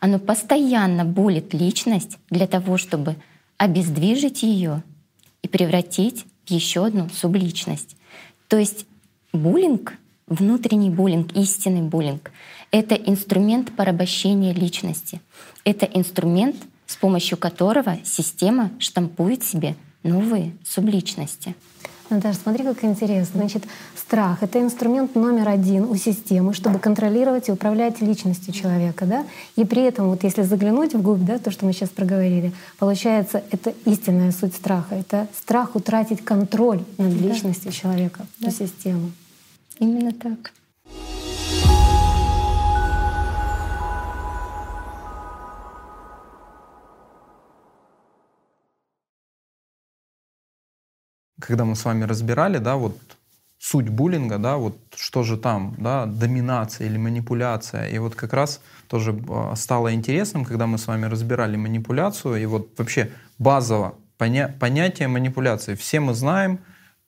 Оно постоянно болит личность для того, чтобы обездвижить ее и превратить в еще одну субличность. То есть буллинг, внутренний буллинг, истинный буллинг — это инструмент порабощения личности. Это инструмент, с помощью которого система штампует себе новые субличности. Наташа, смотри, как интересно. Значит, страх — это инструмент номер один у системы, чтобы контролировать и управлять личностью человека. Да? И при этом, вот если заглянуть вглубь, да, то, что мы сейчас проговорили, получается, это истинная суть страха. Это страх утратить контроль над личностью да. человека, да. систему. Именно так. Когда мы с вами разбирали, да, вот суть буллинга, да, вот что же там, да, доминация или манипуляция. И вот как раз тоже а, стало интересным, когда мы с вами разбирали манипуляцию, и вот вообще базово поня понятие манипуляции. Все мы знаем,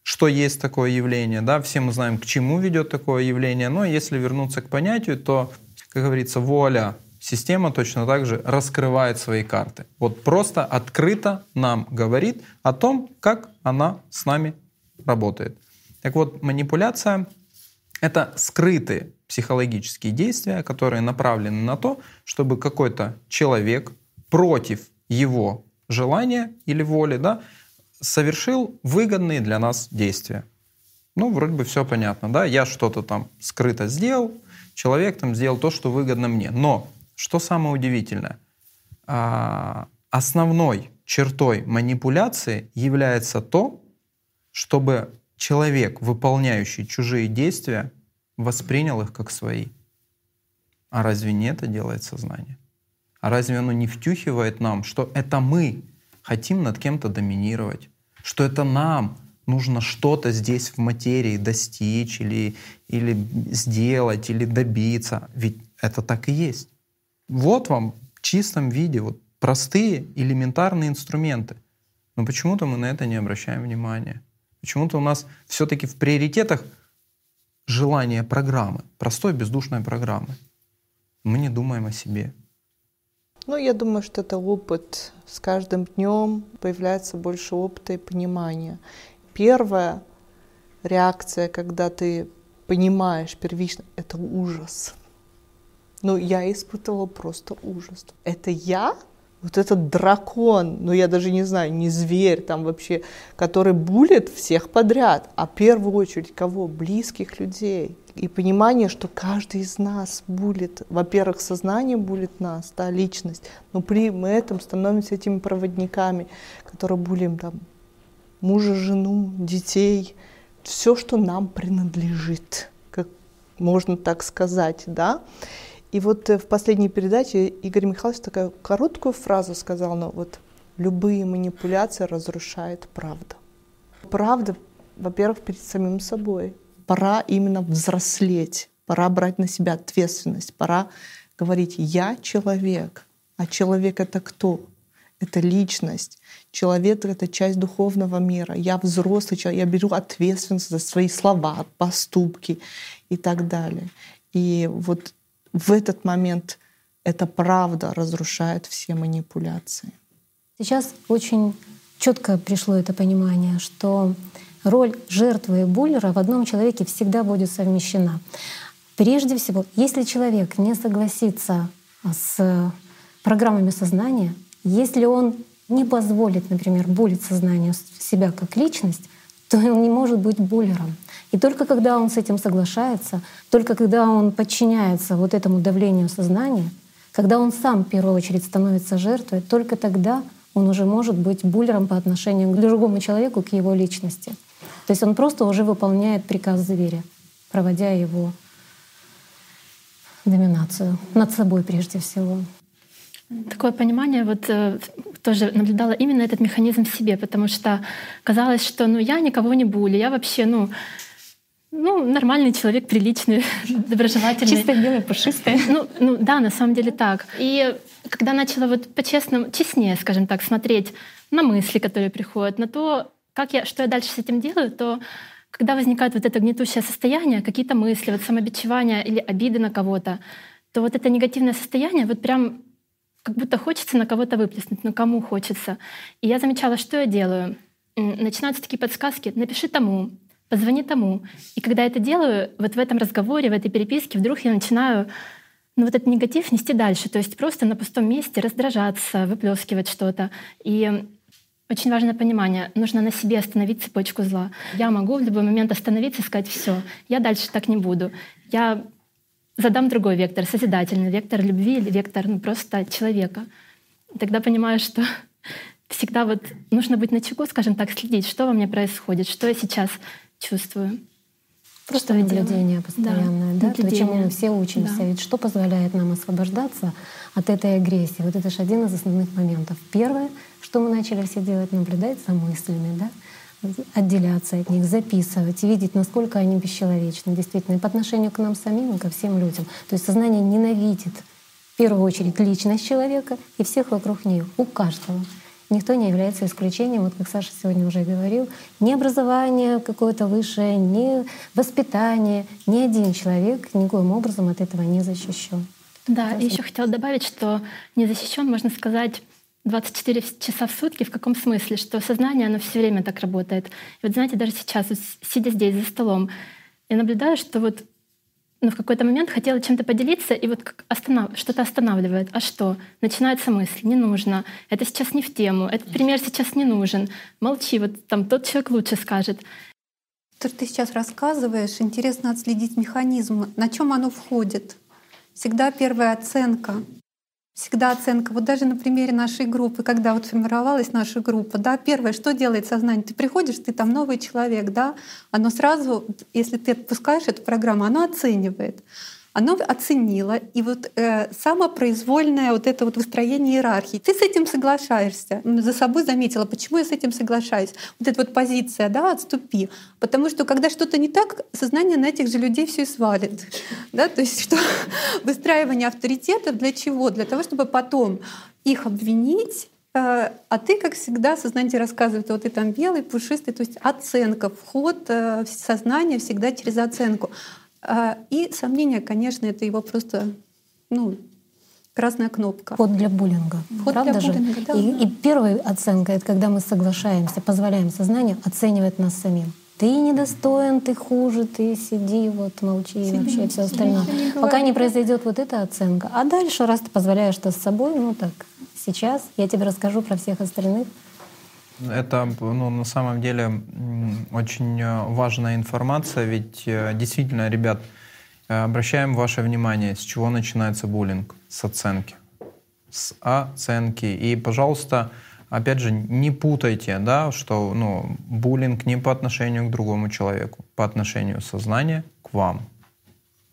что есть такое явление, да, все мы знаем, к чему ведет такое явление, но если вернуться к понятию, то, как говорится, воля система точно так же раскрывает свои карты. Вот просто открыто нам говорит о том, как она с нами работает. Так вот, манипуляция — это скрытые психологические действия, которые направлены на то, чтобы какой-то человек против его желания или воли да, совершил выгодные для нас действия. Ну, вроде бы все понятно, да, я что-то там скрыто сделал, человек там сделал то, что выгодно мне. Но что самое удивительное? А, основной чертой манипуляции является то, чтобы человек, выполняющий чужие действия, воспринял их как свои. А разве не это делает сознание? А разве оно не втюхивает нам, что это мы хотим над кем-то доминировать, что это нам нужно что-то здесь в материи достичь или, или сделать, или добиться? Ведь это так и есть. Вот вам в чистом виде вот простые элементарные инструменты. Но почему-то мы на это не обращаем внимания. Почему-то у нас все-таки в приоритетах желание программы, простой бездушной программы. Мы не думаем о себе. Ну, я думаю, что это опыт. С каждым днем появляется больше опыта и понимания. Первая реакция, когда ты понимаешь первично, это ужас. Ну, я испытывала просто ужас. Это я? Вот этот дракон, ну я даже не знаю, не зверь там вообще, который булит всех подряд, а в первую очередь кого? Близких людей. И понимание, что каждый из нас булит, во-первых, сознание булит нас, да, личность, но при этом становимся этими проводниками, которые булим там мужа, жену, детей, все, что нам принадлежит, как можно так сказать, да. И вот э, в последней передаче Игорь Михайлович такую короткую фразу сказал, но вот любые манипуляции разрушает правда. Правда, во-первых, перед самим собой. Пора именно взрослеть, пора брать на себя ответственность, пора говорить «я человек». А человек — это кто? Это личность. Человек — это часть духовного мира. Я взрослый человек, я беру ответственность за свои слова, поступки и так далее. И вот в этот момент эта правда разрушает все манипуляции. Сейчас очень четко пришло это понимание, что роль жертвы и буллера в одном человеке всегда будет совмещена. Прежде всего, если человек не согласится с программами сознания, если он не позволит, например, булить сознанию себя как личность, то он не может быть буллером. И только когда он с этим соглашается, только когда он подчиняется вот этому давлению сознания, когда он сам в первую очередь становится жертвой, только тогда он уже может быть буллером по отношению к другому человеку, к его личности. То есть он просто уже выполняет приказ зверя, проводя его доминацию над собой прежде всего. Такое понимание вот э, тоже наблюдала именно этот механизм в себе, потому что казалось, что ну я никого не булю, я вообще ну ну, нормальный человек, приличный, доброжелательный. Чистое, белое, пушистое. Ну, ну да, на самом деле так. И когда начала вот по-честному, честнее, скажем так, смотреть на мысли, которые приходят, на то, как я, что я дальше с этим делаю, то когда возникает вот это гнетущее состояние, какие-то мысли, вот самобичевание или обиды на кого-то, то вот это негативное состояние вот прям как будто хочется на кого-то выплеснуть, но кому хочется. И я замечала, что я делаю. Начинаются такие подсказки «напиши тому», «позвони тому». И когда я это делаю, вот в этом разговоре, в этой переписке вдруг я начинаю ну, вот этот негатив нести дальше, то есть просто на пустом месте раздражаться, выплескивать что-то. И очень важное понимание. Нужно на себе остановить цепочку зла. Я могу в любой момент остановиться и сказать, все, я дальше так не буду. Я задам другой вектор, созидательный вектор любви или вектор ну, просто человека. И тогда понимаю, что всегда вот нужно быть на чеку, скажем так, следить, что во мне происходит, что я сейчас чувствую. Просто что наблюдение постоянное, да, да? то, чему мы все учимся. Да. Ведь что позволяет нам освобождаться от этой агрессии? Вот это же один из основных моментов. Первое, что мы начали все делать, наблюдать за мыслями, да? отделяться от них, записывать, видеть, насколько они бесчеловечны, действительно, и по отношению к нам самим, и ко всем людям. То есть сознание ненавидит в первую очередь личность человека и всех вокруг нее, у каждого. Никто не является исключением, вот как Саша сегодня уже говорил, ни образование какое-то высшее, ни воспитание, ни один человек никоим образом от этого не защищен. Да, и еще хотела добавить, что не защищен, можно сказать, 24 часа в сутки. В каком смысле? Что сознание, оно все время так работает. И вот знаете, даже сейчас, вот, сидя здесь за столом, я наблюдаю, что вот ну, в какой-то момент хотела чем-то поделиться, и вот останов... что-то останавливает. А что? Начинается мысль, не нужно, это сейчас не в тему, этот пример сейчас не нужен. Молчи, вот там тот человек лучше скажет. То, что ты сейчас рассказываешь, интересно отследить механизм, на чем оно входит. Всегда первая оценка всегда оценка. Вот даже на примере нашей группы, когда вот формировалась наша группа, да, первое, что делает сознание? Ты приходишь, ты там новый человек, да, оно сразу, если ты отпускаешь эту программу, оно оценивает оно оценило, и вот э, самопроизвольное вот это вот выстроение иерархии. Ты с этим соглашаешься. За собой заметила, почему я с этим соглашаюсь. Вот эта вот позиция, да, отступи. Потому что когда что-то не так, сознание на этих же людей все и свалит. Да? То есть что выстраивание авторитетов для чего? Для того, чтобы потом их обвинить э, а ты, как всегда, сознание рассказывает, вот ты там белый, пушистый, то есть оценка, вход э, в сознание всегда через оценку. А, и сомнения, конечно, это его просто ну, красная кнопка. Вход для буллинга. Вход Правда для же? буллинга, да. И, и первая оценка — это когда мы соглашаемся, позволяем сознанию оценивать нас самим. Ты недостоин, ты хуже, ты сиди, вот молчи сиди, и вообще все остальное. Не Пока не произойдет вот эта оценка. А дальше, раз ты позволяешь это с собой, ну так, сейчас я тебе расскажу про всех остальных. Это ну, на самом деле очень э, важная информация, ведь э, действительно, ребят, э, обращаем ваше внимание, с чего начинается буллинг? С оценки. С оценки. И, пожалуйста, опять же, не путайте, да, что ну, буллинг не по отношению к другому человеку, по отношению сознания к вам.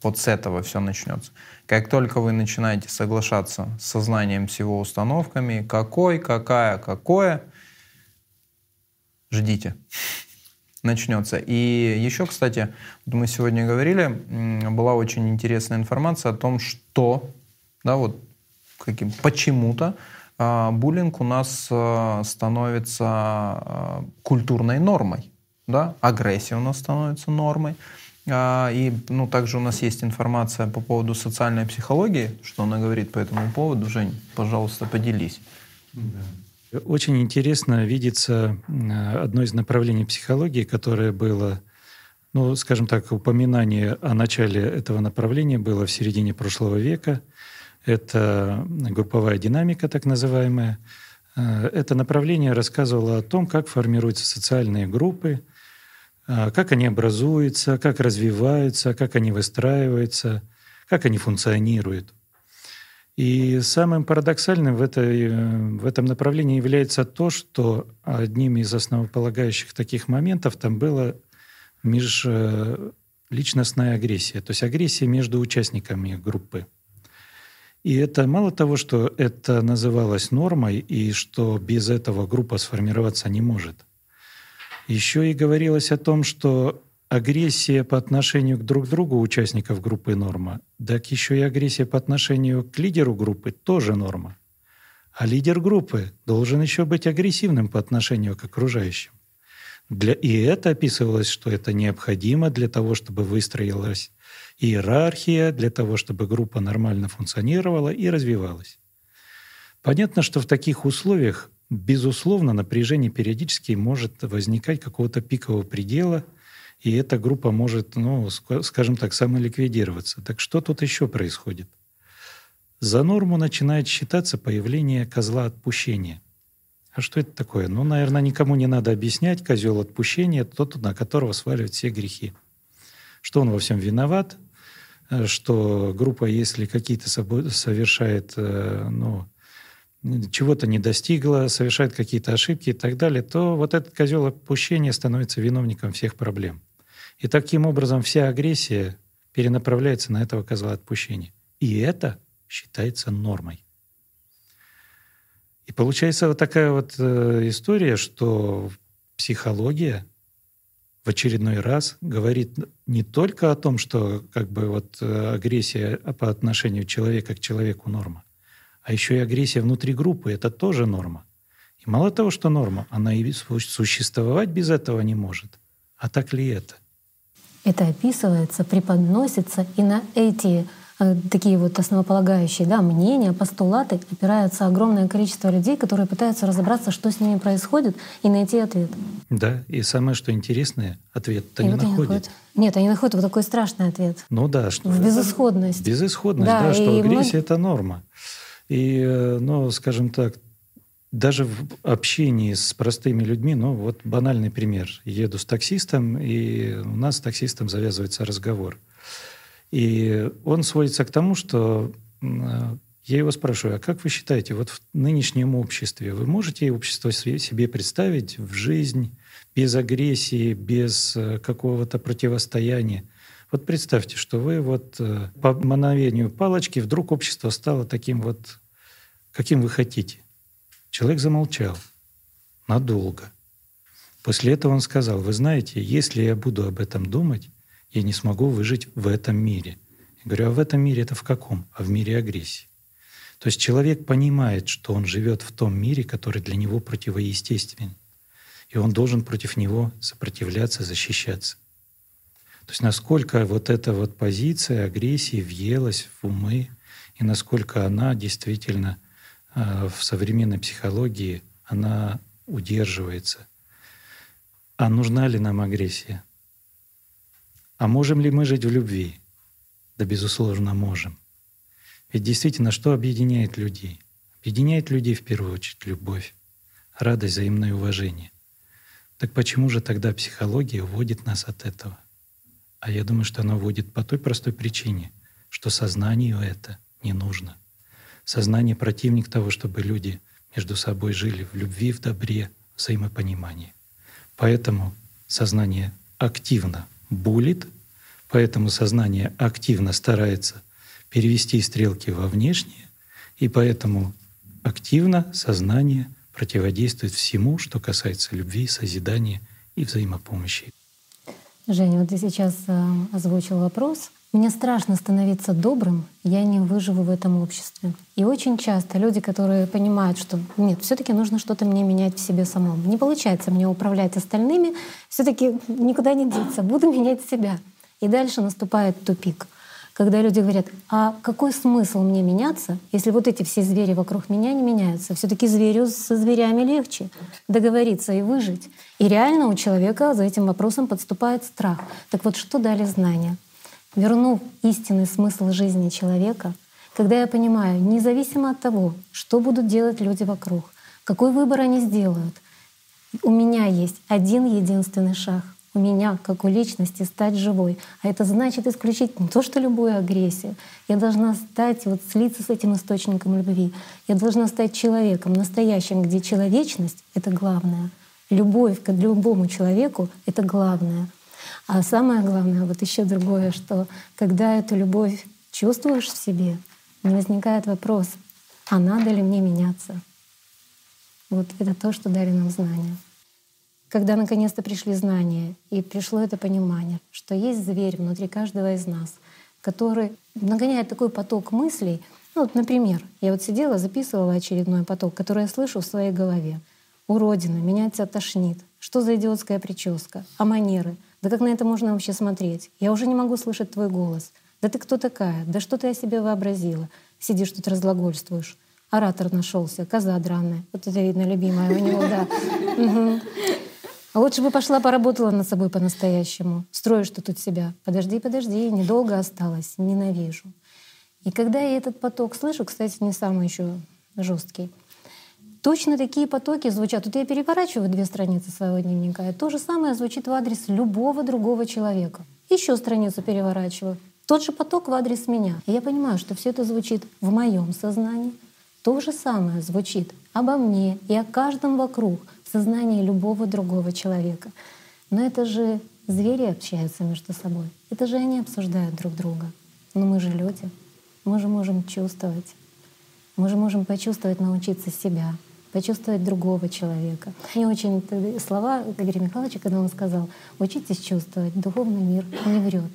Вот с этого все начнется. Как только вы начинаете соглашаться с сознанием, с его установками, какой, какая, какое — ждите, начнется. И еще, кстати, мы сегодня говорили, была очень интересная информация о том, что, да, вот каким, почему-то э, буллинг у нас э, становится э, культурной нормой, да, агрессия у нас становится нормой. И ну, также у нас есть информация по поводу социальной психологии, что она говорит по этому поводу. Жень, пожалуйста, поделись. Да. Очень интересно видится одно из направлений психологии, которое было, ну, скажем так, упоминание о начале этого направления было в середине прошлого века. Это групповая динамика, так называемая. Э, это направление рассказывало о том, как формируются социальные группы, э, как они образуются, как развиваются, как они выстраиваются, как они функционируют. И самым парадоксальным в, этой, в этом направлении является то, что одним из основополагающих таких моментов там была межличностная агрессия, то есть агрессия между участниками группы. И это мало того, что это называлось нормой, и что без этого группа сформироваться не может. Еще и говорилось о том, что агрессия по отношению к друг другу участников группы норма, так еще и агрессия по отношению к лидеру группы тоже норма. А лидер группы должен еще быть агрессивным по отношению к окружающим. Для, и это описывалось, что это необходимо для того, чтобы выстроилась иерархия, для того, чтобы группа нормально функционировала и развивалась. Понятно, что в таких условиях, безусловно, напряжение периодически может возникать какого-то пикового предела, и эта группа может, ну, скажем так, самоликвидироваться. Так что тут еще происходит? За норму начинает считаться появление козла отпущения. А что это такое? Ну, наверное, никому не надо объяснять. Козел отпущения — тот, на которого сваливают все грехи. Что он во всем виноват, э, что группа, если какие-то совершает, э, ну, чего-то не достигла, совершает какие-то ошибки и так далее, то вот этот козел отпущения становится виновником всех проблем. И таким образом вся агрессия перенаправляется на этого козла отпущения. И это считается нормой. И получается вот такая вот э, история, что психология в очередной раз говорит не только о том, что как бы вот э, агрессия по отношению человека к человеку норма, а еще и агрессия внутри группы — это тоже норма. И мало того, что норма, она и существовать без этого не может. А так ли это? Это описывается, преподносится, и на эти Э, такие вот основополагающие да, мнения, постулаты опираются огромное количество людей, которые пытаются разобраться, что с ними происходит, и найти ответ. Да, и самое, что интересное, ответ-то не, вот находят. находят. Нет, они находят вот такой страшный ответ. Ну да, что в безысходность. Безысходность, да, да что агрессия мы... это норма. И, э, ну, скажем так, даже в общении с простыми людьми, ну вот банальный пример. Еду с таксистом, и у нас с таксистом завязывается разговор. И он сводится к тому, что я его спрашиваю, а как вы считаете, вот в нынешнем обществе вы можете общество себе представить в жизнь без агрессии, без э, какого-то противостояния? Вот представьте, что вы вот э, по мановению палочки вдруг общество стало таким вот, каким вы хотите. Человек замолчал надолго. После этого он сказал, вы знаете, если я буду об этом думать, я не смогу выжить в этом мире. Я говорю, а в этом мире это в каком? А в мире агрессии. То есть человек понимает, что он живет в том мире, который для него противоестественен. И он должен против него сопротивляться, защищаться. То есть насколько вот эта вот позиция агрессии въелась в умы, и насколько она действительно в современной психологии, она удерживается. А нужна ли нам агрессия? А можем ли мы жить в любви? Да, безусловно, можем. Ведь действительно, что объединяет людей? Объединяет людей в первую очередь любовь, радость, взаимное уважение. Так почему же тогда психология уводит нас от этого? А я думаю, что она уводит по той простой причине, что сознанию это не нужно. Сознание — противник того, чтобы люди между собой жили в любви, в добре, в взаимопонимании. Поэтому сознание активно булит, поэтому сознание активно старается перевести стрелки во внешнее, и поэтому активно сознание противодействует всему, что касается любви, созидания и взаимопомощи. Женя, вот ты сейчас э, озвучил вопрос. Мне страшно становиться добрым, я не выживу в этом обществе. И очень часто люди, которые понимают, что нет, все-таки нужно что-то мне менять в себе самом. Не получается мне управлять остальными, все-таки никуда не деться, буду менять себя. И дальше наступает тупик, когда люди говорят, а какой смысл мне меняться, если вот эти все звери вокруг меня не меняются? все таки зверю со зверями легче договориться и выжить. И реально у человека за этим вопросом подступает страх. Так вот, что дали знания? Вернув истинный смысл жизни человека, когда я понимаю, независимо от того, что будут делать люди вокруг, какой выбор они сделают, у меня есть один единственный шаг у меня, как у личности, стать живой. А это значит исключить не то, что любую агрессию. Я должна стать, вот слиться с этим источником любви. Я должна стать человеком настоящим, где человечность — это главное. Любовь к любому человеку — это главное. А самое главное, вот еще другое, что когда эту любовь чувствуешь в себе, не возникает вопрос, а надо ли мне меняться? Вот это то, что дали нам знания. Когда наконец-то пришли знания и пришло это понимание, что есть зверь внутри каждого из нас, который нагоняет такой поток мыслей. Ну, вот, например, я вот сидела, записывала очередной поток, который я слышу в своей голове. Уродина, меня тебя тошнит. Что за идиотская прическа? А манеры? Да как на это можно вообще смотреть? Я уже не могу слышать твой голос. Да ты кто такая? Да что ты о себе вообразила? Сидишь тут разглагольствуешь. Оратор нашелся, коза драная. Вот это видно, любимая у него, да. А лучше бы пошла поработала над собой по-настоящему. Строишь ты тут себя. Подожди, подожди, недолго осталось, ненавижу. И когда я этот поток слышу, кстати, не самый еще жесткий, точно такие потоки звучат. Тут я переворачиваю две страницы своего дневника, и то же самое звучит в адрес любого другого человека. Еще страницу переворачиваю. Тот же поток в адрес меня. И я понимаю, что все это звучит в моем сознании. То же самое звучит обо мне и о каждом вокруг — сознании любого другого человека. Но это же звери общаются между собой. Это же они обсуждают друг друга. Но мы же люди. Мы же можем чувствовать. Мы же можем почувствовать, научиться себя, почувствовать другого человека. Мне очень слова Игоря Михайловича, когда он сказал, учитесь чувствовать, духовный мир не врет.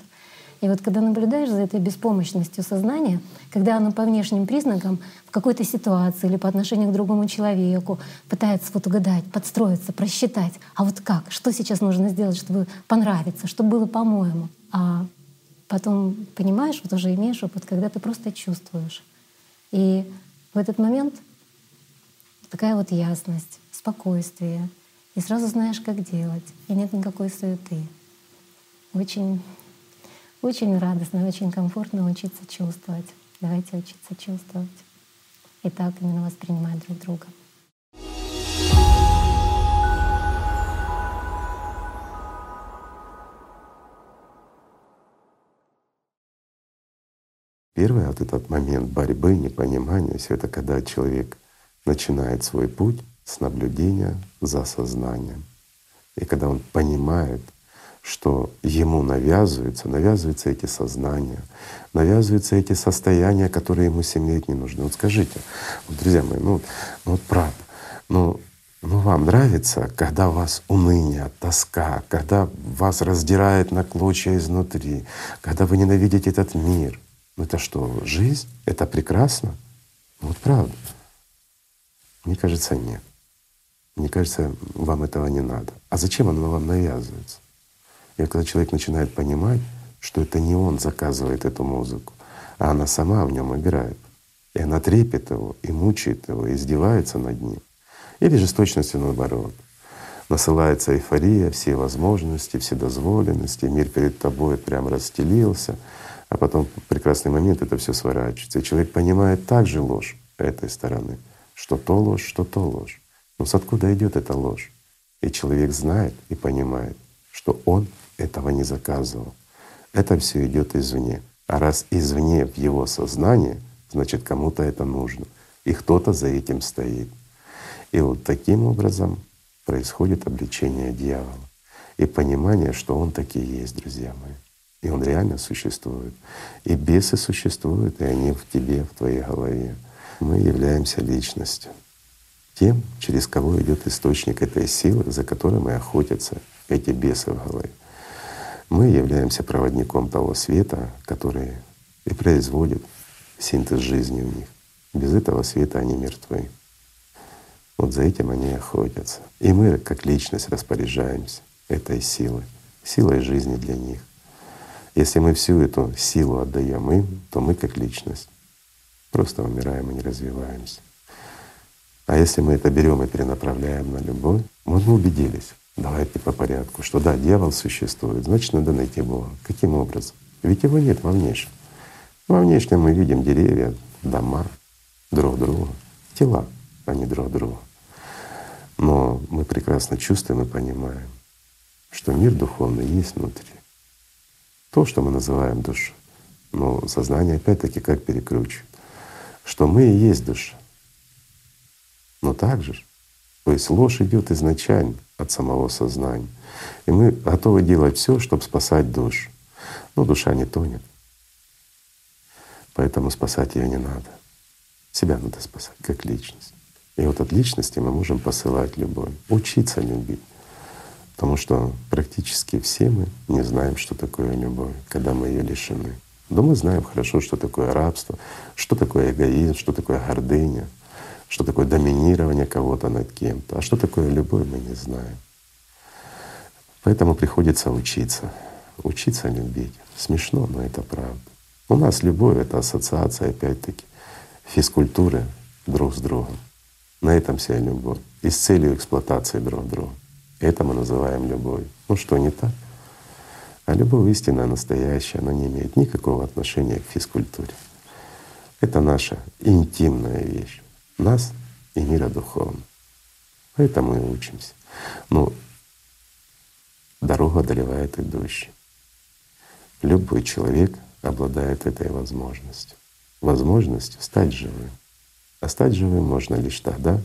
И вот когда наблюдаешь за этой беспомощностью сознания, когда оно по внешним признакам в какой-то ситуации или по отношению к другому человеку пытается вот угадать, подстроиться, просчитать, а вот как, что сейчас нужно сделать, чтобы понравиться, чтобы было по-моему. А потом понимаешь, вот уже имеешь опыт, когда ты просто чувствуешь. И в этот момент такая вот ясность, спокойствие, и сразу знаешь, как делать, и нет никакой суеты. Очень очень радостно, очень комфортно учиться чувствовать. Давайте учиться чувствовать. И так именно воспринимать друг друга. Первый вот этот момент борьбы, непонимания, все это когда человек начинает свой путь с наблюдения за сознанием. И когда он понимает, что ему навязываются, навязываются эти сознания, навязываются эти состояния, которые ему 7 лет не нужны. Вот скажите, вот, друзья мои, ну, ну вот правда, ну, ну вам нравится, когда у вас уныние, тоска, когда вас раздирает на клочья изнутри, когда вы ненавидите этот мир. Ну это что, жизнь? Это прекрасно? Ну вот правда. Мне кажется, нет. Мне кажется, вам этого не надо. А зачем оно вам навязывается? И когда человек начинает понимать, что это не он заказывает эту музыку, а она сама в нем играет, и она трепет его, и мучает его, и издевается над ним. Или же с точностью наоборот. Насылается эйфория, все возможности, все дозволенности, мир перед тобой прям расстелился, а потом в прекрасный момент это все сворачивается. И человек понимает также ложь этой стороны, что то ложь, что то ложь. Но с откуда идет эта ложь? И человек знает и понимает, что он этого не заказывал. Это все идет извне. А раз извне в его сознании, значит кому-то это нужно. И кто-то за этим стоит. И вот таким образом происходит обличение дьявола и понимание, что он таки есть, друзья мои. И он реально существует. И бесы существуют, и они в тебе, в твоей голове. Мы являемся личностью, тем, через кого идет источник этой силы, за которым и охотятся эти бесы в голове. Мы являемся проводником того света, который и производит синтез жизни в них. Без этого света они мертвы. Вот за этим они охотятся. И мы, как личность, распоряжаемся этой силой, силой жизни для них. Если мы всю эту силу отдаем им, то мы, как личность, просто умираем и не развиваемся. А если мы это берем и перенаправляем на любовь, вот мы убедились, Давайте по порядку, что да, дьявол существует, значит, надо найти Бога. Каким образом? Ведь его нет во внешнем. Во внешнем мы видим деревья, дома, друг друга, тела, а не друг друга. Но мы прекрасно чувствуем и понимаем, что мир духовный есть внутри. То, что мы называем душой. Но сознание опять-таки как перекручивает, что мы и есть душа. Но также, то есть ложь идет изначально от самого сознания. И мы готовы делать все, чтобы спасать душу. Но душа не тонет. Поэтому спасать ее не надо. Себя надо спасать как личность. И вот от личности мы можем посылать любовь, учиться любить. Потому что практически все мы не знаем, что такое любовь, когда мы ее лишены. Но мы знаем хорошо, что такое рабство, что такое эгоизм, что такое гордыня, что такое доминирование кого-то над кем-то. А что такое любовь, мы не знаем. Поэтому приходится учиться, учиться любить. Смешно, но это правда. У нас любовь — это ассоциация, опять-таки, физкультуры друг с другом. На этом вся любовь. И с целью эксплуатации друг друга. Это мы называем любовью. Ну что, не так? А любовь истинная, настоящая, она не имеет никакого отношения к физкультуре. Это наша интимная вещь. Нас и мира духовного. Поэтому и учимся. Но дорогу одолевает идущий. Любой человек обладает этой возможностью. Возможностью стать живым. А стать живым можно лишь тогда,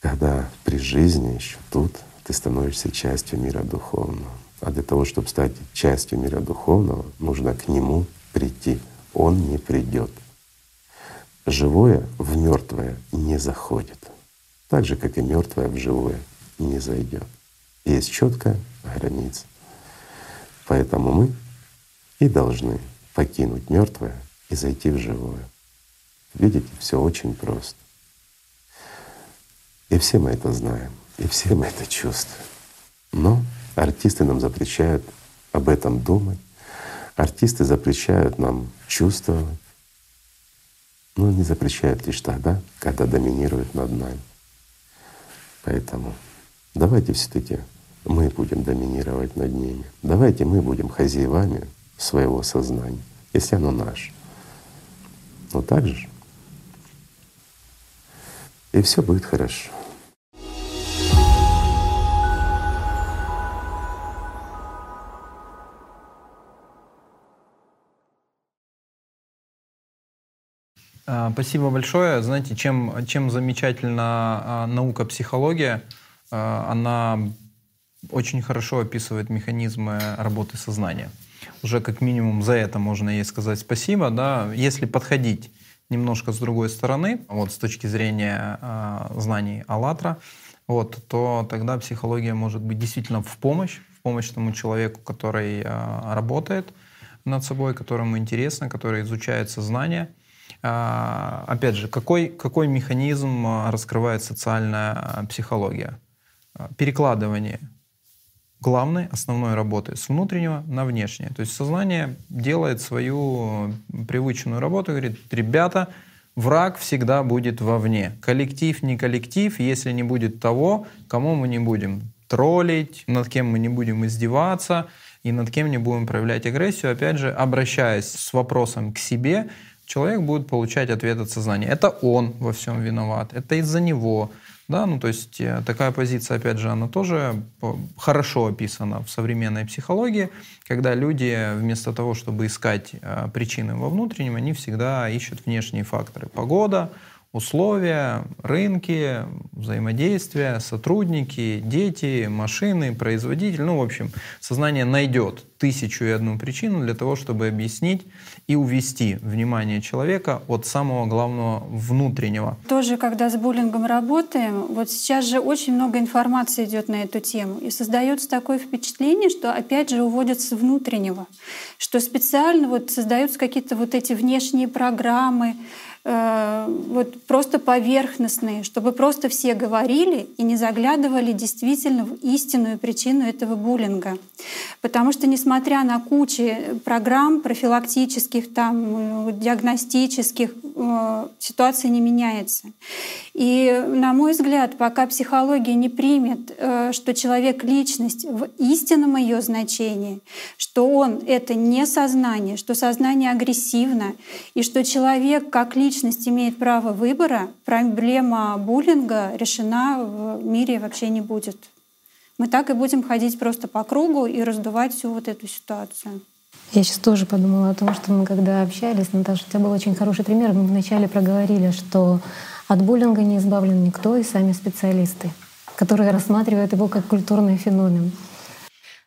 когда при жизни еще тут ты становишься частью мира духовного. А для того, чтобы стать частью мира духовного, нужно к нему прийти. Он не придет. Живое в мертвое не заходит, так же, как и мертвое в живое не зайдет. Есть четкая граница. Поэтому мы и должны покинуть мертвое и зайти в живое. Видите, все очень просто. И все мы это знаем, и все мы это чувствуем. Но артисты нам запрещают об этом думать, артисты запрещают нам чувствовать, но они запрещают лишь тогда, когда доминируют над нами. Поэтому давайте все-таки мы будем доминировать над ними. Давайте мы будем хозяевами своего сознания, если оно наше. Но так же и все будет хорошо. Спасибо большое. Знаете, чем, чем замечательна а, наука психология, а, она очень хорошо описывает механизмы работы сознания. Уже как минимум за это можно ей сказать спасибо. Да? Если подходить немножко с другой стороны, вот с точки зрения знаний АЛЛАТРА, вот, то тогда психология может быть действительно в помощь, в помощь тому человеку, который работает над собой, которому интересно, который изучает сознание. Э, опять же, какой, какой механизм раскрывает социальная психология? Перекладывание главной, основной работы с внутреннего на внешнее. То есть сознание делает свою привычную работу, говорит, ребята, враг всегда будет вовне. Коллектив, не коллектив, если не будет того, кому мы не будем троллить, над кем мы не будем издеваться и над кем не будем проявлять агрессию, опять же, обращаясь с вопросом к себе, человек будет получать ответ от сознания. Это он во всем виноват, это из-за него, да, ну то есть э, такая позиция, опять же, она тоже хорошо описана в современной психологии, когда люди вместо того, чтобы искать э, причины во внутреннем, они всегда ищут внешние факторы. Погода, условия, рынки, взаимодействия, сотрудники, дети, машины, производитель. Ну, в общем, сознание найдет тысячу и одну причину для того, чтобы объяснить и увести внимание человека от самого главного внутреннего. Тоже, когда с буллингом работаем, вот сейчас же очень много информации идет на эту тему, и создается такое впечатление, что опять же уводят внутреннего, что специально вот создаются какие-то вот эти внешние программы, Э, вот просто поверхностные, чтобы просто все говорили и не заглядывали действительно в истинную причину этого буллинга. Потому что несмотря на кучу программ профилактических, там, диагностических, э, ситуация не меняется. И, на мой взгляд, пока психология не примет, э, что человек — личность в истинном ее значении, что он — это не сознание, что сознание агрессивно, и что человек как личность имеет право выбора, проблема буллинга решена в мире вообще не будет. Мы так и будем ходить просто по кругу и раздувать всю вот эту ситуацию. Я сейчас тоже подумала о том, что мы когда общались, Наташа, у тебя был очень хороший пример. Мы вначале проговорили, что от буллинга не избавлен никто, и сами специалисты, которые рассматривают его как культурный феномен.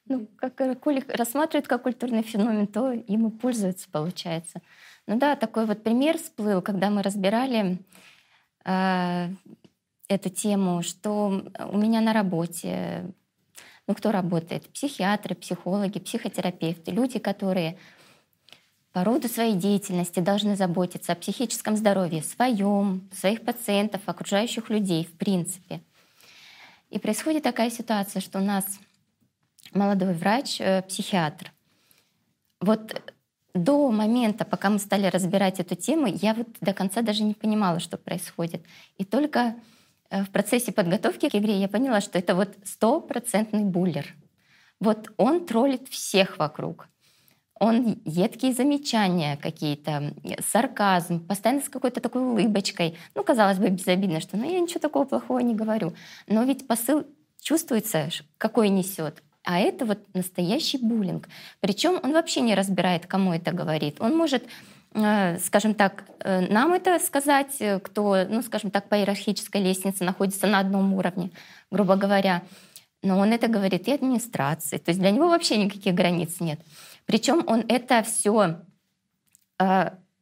ну, как коли рассматривают как культурный феномен, то им и пользуются, получается. Ну да, такой вот пример всплыл, когда мы разбирали э, эту тему, что у меня на работе, ну кто работает? Психиатры, психологи, психотерапевты, люди, которые по роду своей деятельности должны заботиться о психическом здоровье своем, своих пациентов, окружающих людей в принципе. И происходит такая ситуация, что у нас молодой врач, э, психиатр. Вот до момента, пока мы стали разбирать эту тему, я вот до конца даже не понимала, что происходит. И только э, в процессе подготовки к игре я поняла, что это вот стопроцентный буллер. Вот он троллит всех вокруг. Он едкие замечания какие-то, сарказм, постоянно с какой-то такой улыбочкой. Ну, казалось бы, безобидно, что ну, я ничего такого плохого не говорю. Но ведь посыл чувствуется, какой несет. А это вот настоящий буллинг. Причем он вообще не разбирает, кому это говорит. Он может э, скажем так, э, нам это сказать, э, кто, ну, скажем так, по иерархической лестнице находится на одном уровне, грубо говоря. Но он это говорит и администрации. То есть для него вообще никаких границ нет. Причем он это все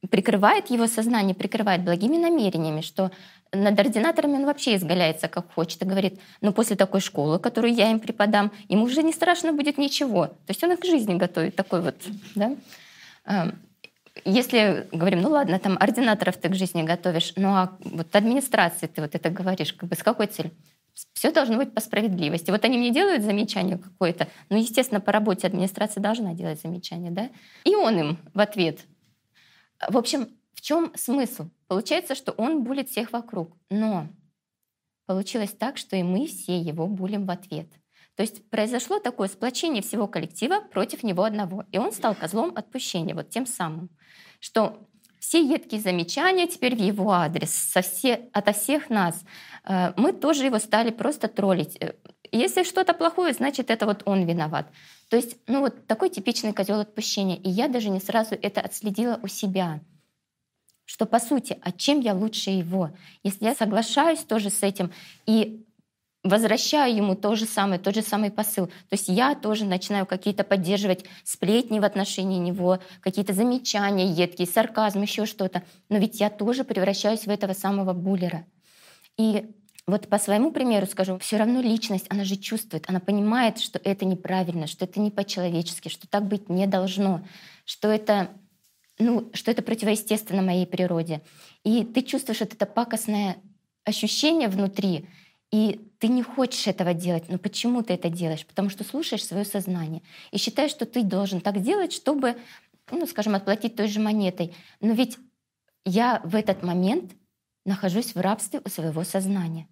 прикрывает его сознание, прикрывает благими намерениями, что над ординаторами он вообще изгаляется как хочет и говорит, ну после такой школы, которую я им преподам, ему уже не страшно будет ничего. То есть он их к жизни готовит, такой вот, да. Если говорим, ну ладно, там ординаторов ты к жизни готовишь, ну а вот администрации ты вот это говоришь, как бы с какой целью? Все должно быть по справедливости. Вот они мне делают замечание какое-то, ну, естественно, по работе администрация должна делать замечание, да? И он им в ответ. В общем, в чем смысл? Получается, что он булит всех вокруг. Но получилось так, что и мы все его булим в ответ. То есть произошло такое сплочение всего коллектива против него одного. И он стал козлом отпущения, вот тем самым. Что все едкие замечания теперь в его адрес, со все, ото всех нас. Э, мы тоже его стали просто троллить. Э, если что-то плохое, значит, это вот он виноват. То есть, ну вот такой типичный козел отпущения. И я даже не сразу это отследила у себя что по сути, а чем я лучше его? Если я соглашаюсь тоже с этим и возвращаю ему то же самое, тот же самый посыл. То есть я тоже начинаю какие-то поддерживать сплетни в отношении него, какие-то замечания едкие, сарказм, еще что-то. Но ведь я тоже превращаюсь в этого самого буллера. И вот по своему примеру скажу, все равно личность, она же чувствует, она понимает, что это неправильно, что это не по-человечески, что так быть не должно, что это ну, что это противоестественно моей природе. И ты чувствуешь вот это пакостное ощущение внутри, и ты не хочешь этого делать. Но почему ты это делаешь? Потому что слушаешь свое сознание и считаешь, что ты должен так делать, чтобы, ну, скажем, отплатить той же монетой. Но ведь я в этот момент нахожусь в рабстве у своего сознания.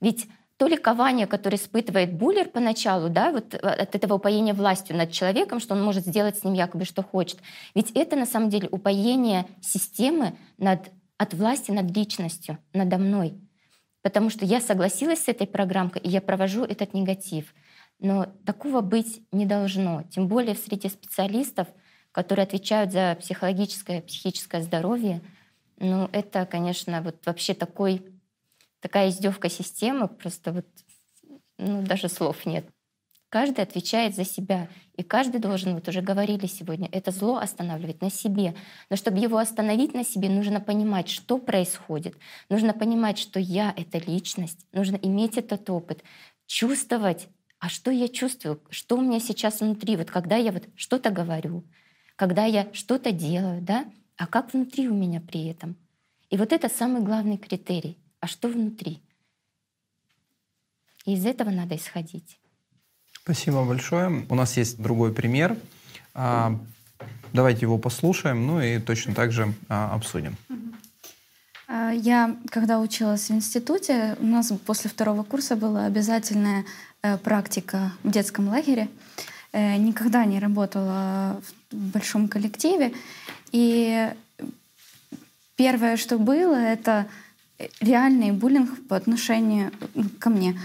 Ведь то ликование, которое испытывает буллер поначалу, да, вот э, от этого упоения властью над человеком, что он может сделать с ним якобы что хочет. Ведь это на самом деле упоение системы над, от власти над личностью, надо мной. Потому что я согласилась с этой программкой, и я провожу этот негатив. Но такого быть не должно. Тем более в среде специалистов, которые отвечают за психологическое, психическое здоровье, ну, это, конечно, вот вообще такой такая издевка системы, просто вот ну, даже слов нет. Каждый отвечает за себя, и каждый должен, вот уже говорили сегодня, это зло останавливать на себе. Но чтобы его остановить на себе, нужно понимать, что происходит. Нужно понимать, что я — это личность. Нужно иметь этот опыт, чувствовать, а что я чувствую, что у меня сейчас внутри, вот когда я вот что-то говорю, когда я что-то делаю, да, а как внутри у меня при этом. И вот это самый главный критерий — а что внутри. И из этого надо исходить. Спасибо большое. У нас есть другой пример. А, давайте его послушаем, ну и точно так же а, обсудим. А, я, когда училась в институте, у нас после второго курса была обязательная э, практика в детском лагере. Э, никогда не работала в большом коллективе. И первое, что было, это реальный буллинг по отношению ко мне.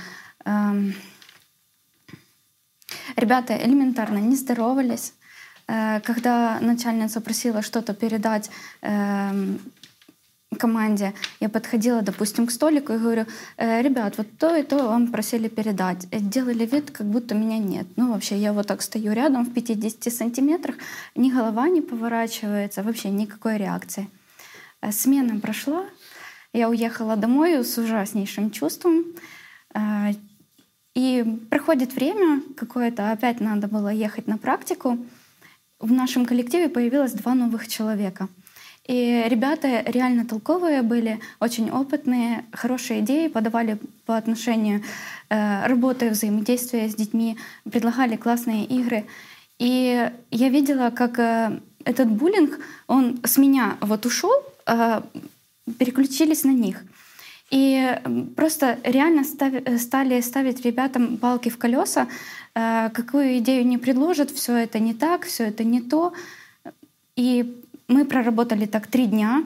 Ребята элементарно не здоровались. Э, когда начальница просила что-то передать эм, команде я подходила, допустим, к столику и говорю, э, ребят, вот то и то вам просили передать. Э, делали вид, как будто меня нет. Ну, вообще, я вот так стою рядом в 50 сантиметрах, ни голова не поворачивается, вообще никакой реакции. Смена прошла, я уехала домой с ужаснейшим чувством. И проходит время какое-то, опять надо было ехать на практику. В нашем коллективе появилось два новых человека — и ребята реально толковые были, очень опытные, хорошие идеи подавали по отношению э, работы, взаимодействия с детьми, предлагали классные игры. И я видела, как э, этот буллинг, он с меня вот ушел, э, переключились на них. И просто реально став, стали ставить ребятам палки в колеса, э, какую идею не предложат, все это не так, все это не то. И мы проработали так три дня.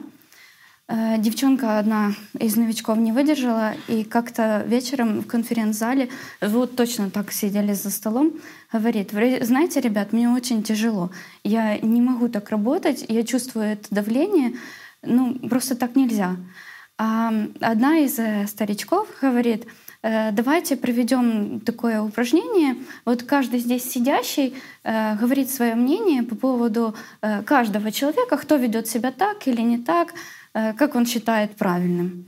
Э, девчонка одна из новичков не выдержала, и как-то вечером в конференц-зале, вот точно так сидели за столом, говорит, знаете, ребят, мне очень тяжело, я не могу так работать, я чувствую это давление, ну, просто так нельзя. Одна из э, старичков говорит, Э, давайте проведем такое упражнение. Вот каждый здесь сидящий э, говорит свое мнение по поводу каждого человека, кто ведет себя так или не так, как он считает правильным.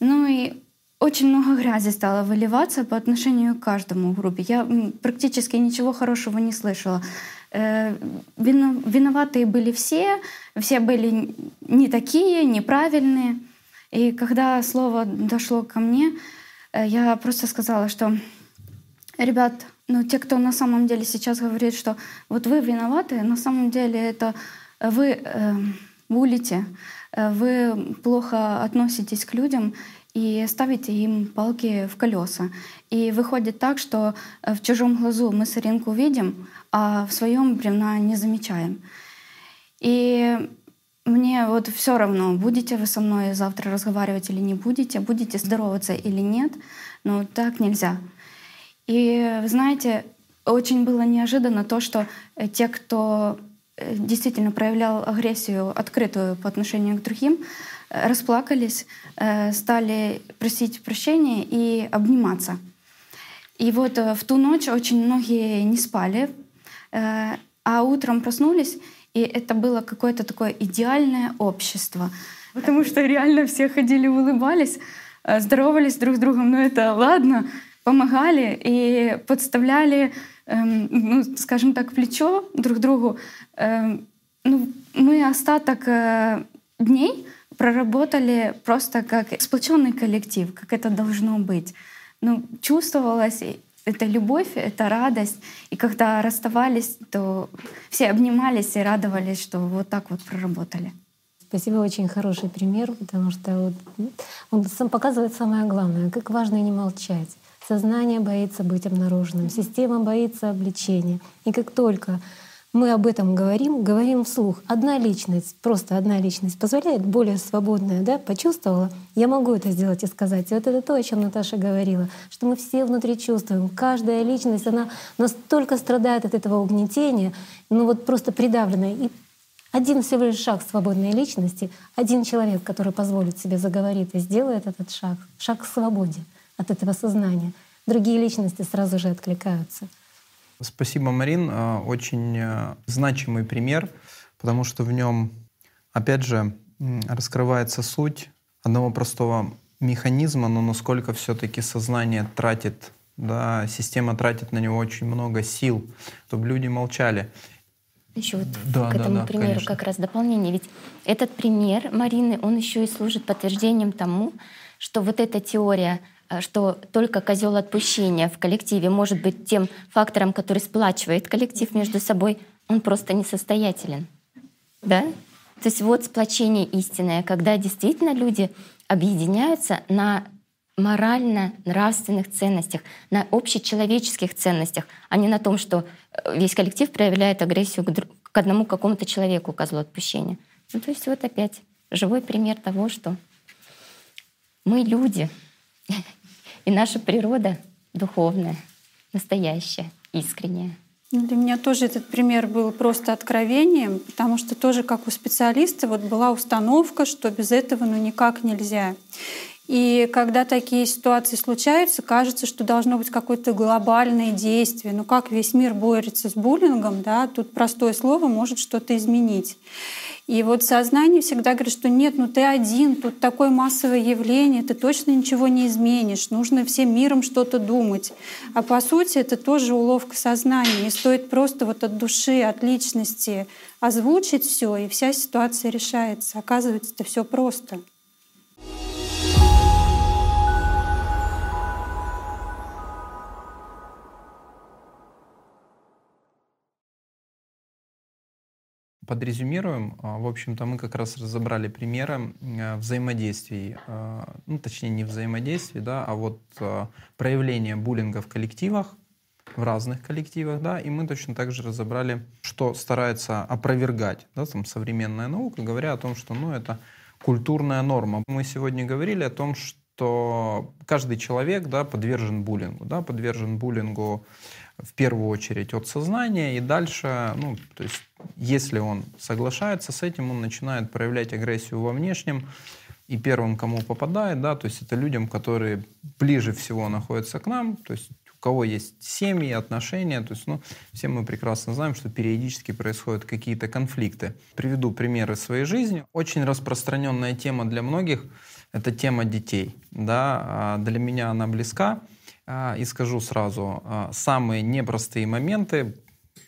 Ну и очень много грязи стало выливаться по отношению к каждому в группе. Я практически ничего хорошего не слышала. Виноватые были все, все были не такие, неправильные. И когда слово дошло ко мне, Э, я просто сказала, что, ребят, ну те, кто на самом деле сейчас говорит, что вот вы виноваты, на самом деле это вы э, булите, вы плохо относитесь к людям и ставите им палки в колеса. И выходит так, что э, в чужом глазу мы соринку видим, а в своем бревна не замечаем. И мне вот все равно, будете вы со мной завтра разговаривать или не будете, будете здороваться или нет, но так нельзя. И знаете, очень было неожиданно то, что э, те, кто э, действительно проявлял агрессию открытую по отношению к другим, э, расплакались, стали просить прощения и обниматься. И вот в ту ночь очень многие не спали, а утром проснулись и это было какое-то такое идеальное общество. Потому что реально все ходили, улыбались, э, здоровались друг с другом. Ну это ладно, помогали и подставляли, эм, ну, скажем так, плечо друг другу. Эм, ну, мы остаток э, дней проработали просто как сплоченный коллектив, как это должно быть. Ну, чувствовалось это любовь, это радость. И когда расставались, то все обнимались и радовались, что вот так вот проработали. Спасибо, очень хороший пример, потому что вот он сам показывает самое главное, как важно не молчать. Сознание боится быть обнаруженным, система боится обличения. И как только мы об этом говорим, говорим вслух. Одна личность, просто одна личность позволяет, более свободная, да, почувствовала, я могу это сделать и сказать. И вот это то, о чем Наташа говорила, что мы все внутри чувствуем. Каждая личность, она настолько страдает от этого угнетения, ну вот просто придавленная. И один всего лишь шаг свободной личности, один человек, который позволит себе заговорить и сделает этот шаг, шаг к свободе от этого сознания, другие личности сразу же откликаются. Спасибо, Марин. Э, очень э, значимый пример, потому что в нем, опять же, раскрывается суть одного простого механизма, но насколько все-таки сознание тратит, да, система тратит на него очень много сил, чтобы люди молчали. Еще вот да, к этому да, да, примеру конечно. как раз дополнение. Ведь этот пример Марины, он еще и служит подтверждением тому, что вот эта теория что только козел отпущения в коллективе может быть тем фактором, который сплачивает коллектив между собой, он просто несостоятелен. Да? То есть вот сплочение истинное, когда действительно люди объединяются на морально-нравственных ценностях, на общечеловеческих ценностях, а не на том, что э, весь коллектив проявляет агрессию к, к одному какому-то человеку, козлу отпущения. Ну, то есть вот опять живой пример того, что мы люди — и наша природа духовная, настоящая, искренняя. Для меня тоже этот пример был просто откровением, потому что тоже как у специалиста вот была установка, что без этого ну никак нельзя. И когда такие ситуации случаются, кажется, что должно быть какое-то глобальное действие. Ну как весь мир борется с буллингом, да, тут простое слово может что-то изменить. И вот сознание всегда говорит, что нет, ну ты один, тут такое массовое явление, ты точно ничего не изменишь, нужно всем миром что-то думать. А по сути это тоже уловка сознания. И стоит просто вот от души, от личности озвучить все, и вся ситуация решается. Оказывается, это все просто. Подрезюмируем. А, в общем-то, мы как раз разобрали примеры а, взаимодействий, а, ну, точнее, не взаимодействий, да, а вот проявления буллинга в коллективах, в разных коллективах, да, и мы точно так же разобрали, что старается опровергать, да, там, современная наука, говоря о том, что, ну, это культурная норма. Мы сегодня говорили о том, что каждый человек, да, подвержен буллингу, да, подвержен буллингу в первую очередь от сознания, и дальше, ну, то есть, если он соглашается с этим, он начинает проявлять агрессию во внешнем, и первым, кому попадает, да, то есть это людям, которые ближе всего находятся к нам, то есть у кого есть семьи, отношения, то есть, ну, все мы прекрасно знаем, что периодически происходят какие-то конфликты. Приведу примеры своей жизни. Очень распространенная тема для многих — это тема детей, да, а для меня она близка, а, и скажу сразу, а, самые непростые моменты,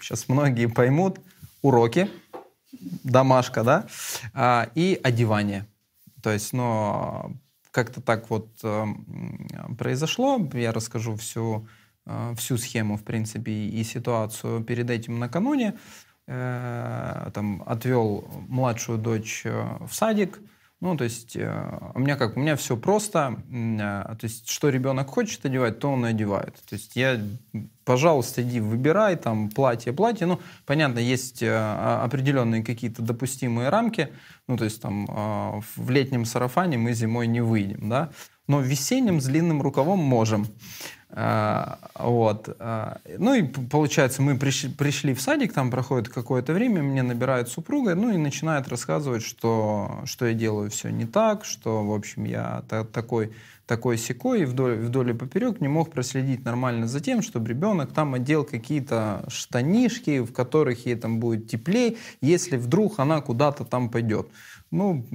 сейчас многие поймут, уроки, домашка, да, а, и одевание. То есть, ну, как-то так вот произошло. Я расскажу всю, всю схему, в принципе, и ситуацию перед этим накануне. Э, там, отвел младшую дочь э, в садик, ну, то есть э, у меня как, у меня все просто. Э, то есть что ребенок хочет одевать, то он и одевает. То есть я, пожалуйста, иди выбирай там платье, платье. Ну, понятно, есть э, определенные какие-то допустимые рамки. Ну, то есть там в летнем сарафане мы зимой не выйдем, да. Но в весеннем с длинным рукавом можем. А, вот. А, ну и получается, мы пришли, пришли в садик, там проходит какое-то время, мне набирает супруга, ну и начинает рассказывать, что, что я делаю все не так, что, в общем, я та, такой, такой секой, и вдоль, вдоль и поперек не мог проследить нормально за тем, чтобы ребенок там одел какие-то штанишки, в которых ей там будет теплее, если вдруг она куда-то там пойдет. Ну,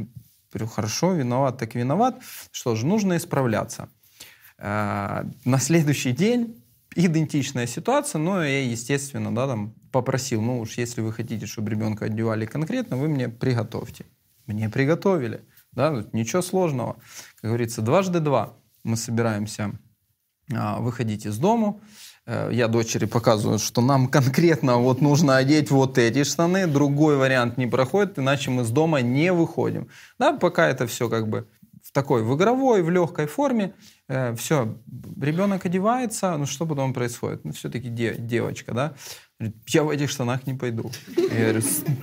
хорошо, виноват, так виноват. Что же, нужно исправляться. А, на следующий день идентичная ситуация, но я, естественно, да, там попросил, ну уж если вы хотите, чтобы ребенка одевали конкретно, вы мне приготовьте. Мне приготовили, да, ничего сложного. Как говорится, дважды два. Мы собираемся а, выходить из дому, э, я дочери показываю, что нам конкретно вот нужно одеть вот эти штаны, другой вариант не проходит, иначе мы с дома не выходим. Да, пока это все как бы в такой, в игровой, в легкой форме. Э, все, ребенок одевается, ну что потом происходит? Ну все-таки де, девочка, да? Я в этих штанах не пойду. Я говорю,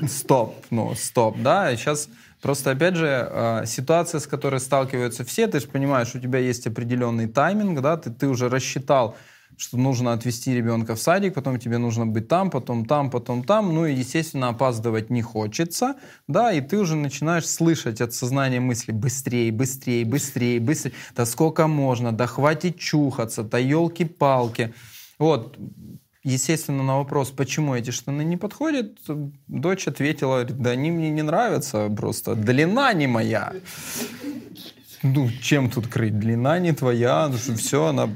стоп, ну стоп, да? И сейчас просто, опять же, э, ситуация, с которой сталкиваются все, ты же понимаешь, у тебя есть определенный тайминг, да, ты, ты уже рассчитал, что нужно отвезти ребенка в садик, потом тебе нужно быть там, потом там, потом там. Ну и, естественно, опаздывать не хочется, да, и ты уже начинаешь слышать от сознания мысли быстрее, быстрее, быстрее, быстрее. Да сколько можно, да хватит чухаться, да елки-палки. Вот, Естественно, на вопрос, почему эти штаны не подходят, дочь ответила, да они мне не нравятся, просто длина не моя. Ну, чем тут крыть? Длина не твоя, ну, все, она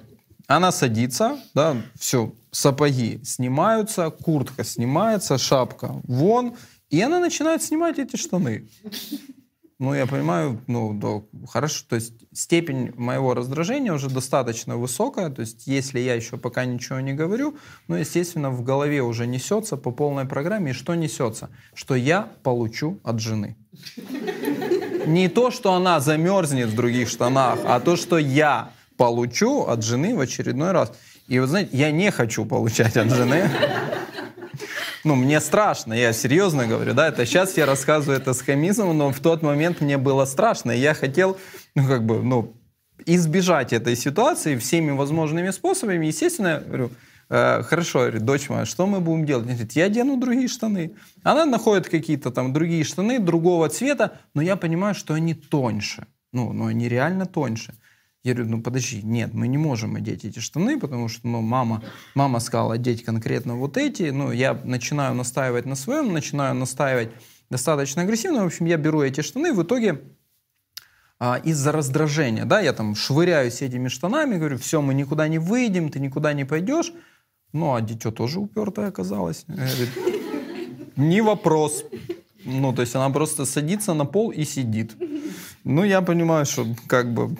она садится, да, все, сапоги снимаются, куртка снимается, шапка вон, и она начинает снимать эти штаны. Ну, я понимаю, ну, да, хорошо, то есть степень моего раздражения уже достаточно высокая, то есть если я еще пока ничего не говорю, ну, естественно, в голове уже несется по полной программе, и что несется? Что я получу от жены. Не то, что она замерзнет в других штанах, а то, что я получу от жены в очередной раз. И вы знаете, я не хочу получать от жены. Ну, мне страшно, я серьезно говорю, да, это сейчас я рассказываю это с комизмом, но в тот момент мне было страшно, и я хотел, ну, как бы, ну, избежать этой ситуации всеми возможными способами. Естественно, говорю, э, хорошо, говорит, дочь моя, что мы будем делать? Она говорит, я одену другие штаны. Она находит какие-то там другие штаны другого цвета, но я понимаю, что они тоньше. Ну, ну они реально тоньше. Я говорю, ну подожди, нет, мы не можем одеть эти штаны, потому что ну, мама, мама сказала одеть конкретно вот эти. Ну, я начинаю настаивать на своем, начинаю настаивать достаточно агрессивно. В общем, я беру эти штаны, в итоге а, из-за раздражения, да, я там швыряюсь этими штанами, говорю, все, мы никуда не выйдем, ты никуда не пойдешь. Ну, а дитё тоже упертое оказалось. Говорит, не вопрос. Ну, то есть она просто садится на пол и сидит. Ну, я понимаю, что как бы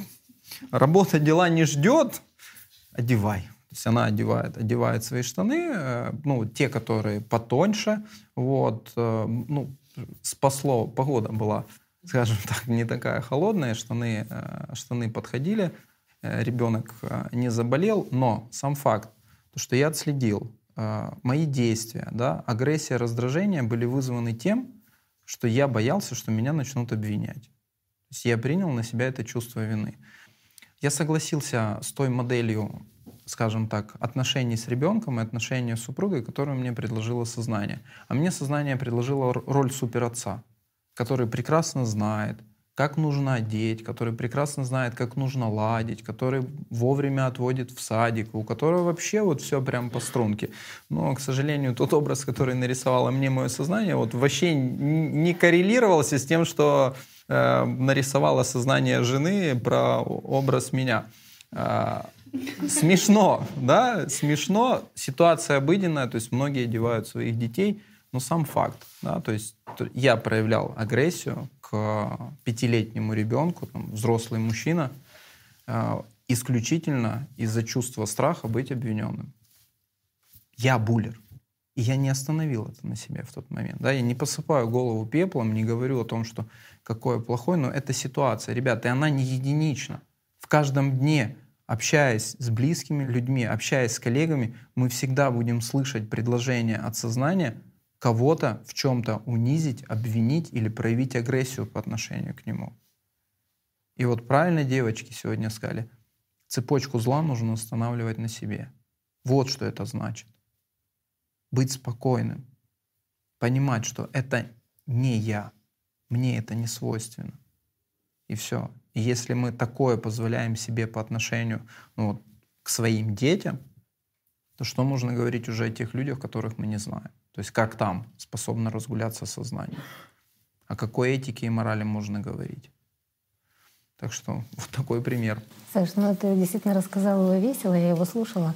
работа дела не ждет, одевай. То есть она одевает, одевает свои штаны, э, ну, те, которые потоньше, вот, э, ну, спасло, погода была, скажем так, не такая холодная, штаны, э, штаны подходили, ребенок не заболел, но сам факт, то, что я отследил, мои действия, да, агрессия, раздражение были вызваны тем, что я боялся, что меня начнут обвинять. То есть я принял на себя это чувство вины. Я согласился с той моделью, скажем так, отношений с ребенком и отношений с супругой, которую мне предложило сознание. А мне сознание предложило роль суперотца, который прекрасно знает, как нужно одеть, который прекрасно знает, как нужно ладить, который вовремя отводит в садик, у которого вообще вот все прям по струнке. Но, к сожалению, тот образ, который нарисовало мне мое сознание, вот вообще не коррелировался с тем, что э, нарисовало сознание жены про образ меня. Э, смешно, да, смешно. Ситуация обыденная, то есть многие одевают своих детей, но сам факт, да, то есть я проявлял агрессию к пятилетнему ребенку, там, взрослый мужчина, э, исключительно из-за чувства страха быть обвиненным. Я буллер. И я не остановил это на себе в тот момент. Да? Я не посыпаю голову пеплом, не говорю о том, что какое плохое, но это ситуация, ребята, и она не единична. В каждом дне, общаясь с близкими людьми, общаясь с коллегами, мы всегда будем слышать предложение от сознания кого-то в чем-то унизить, обвинить или проявить агрессию по отношению к нему. И вот правильно девочки сегодня сказали, цепочку зла нужно устанавливать на себе. Вот что это значит. Быть спокойным, понимать, что это не я, мне это не свойственно. И все. И если мы такое позволяем себе по отношению ну, вот, к своим детям, то что можно говорить уже о тех людях, которых мы не знаем? То есть как там способно разгуляться сознание? О какой этике и морали можно говорить? Так что вот такой пример. Саш, ну ты действительно рассказал его весело, я его слушала.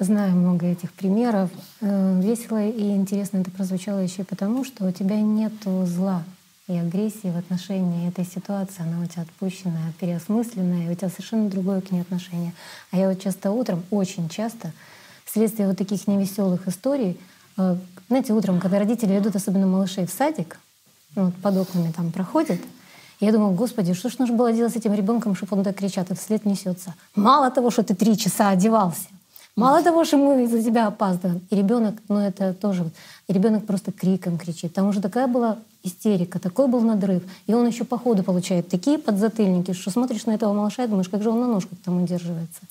Знаю много этих примеров. Э, весело и интересно это прозвучало еще и потому, что у тебя нет зла и агрессии в отношении этой ситуации. Она у тебя отпущенная, переосмысленная, и у тебя совершенно другое к ней отношение. А я вот часто утром, очень часто, вследствие вот таких невеселых историй, э, знаете, утром, когда родители ведут, особенно малышей, в садик, ну, вот под окнами там проходят, я думаю, господи, что ж нужно было делать с этим ребенком, чтобы он так кричат, и вслед несется. Мало того, что ты три часа одевался, Мало того, что мы из-за тебя опаздываем, и ребенок, ну это тоже, и ребенок просто криком кричит. Там уже такая была истерика, такой был надрыв. И он еще по ходу получает такие подзатыльники, что смотришь на этого малыша и думаешь, как же он на ножках там удерживается.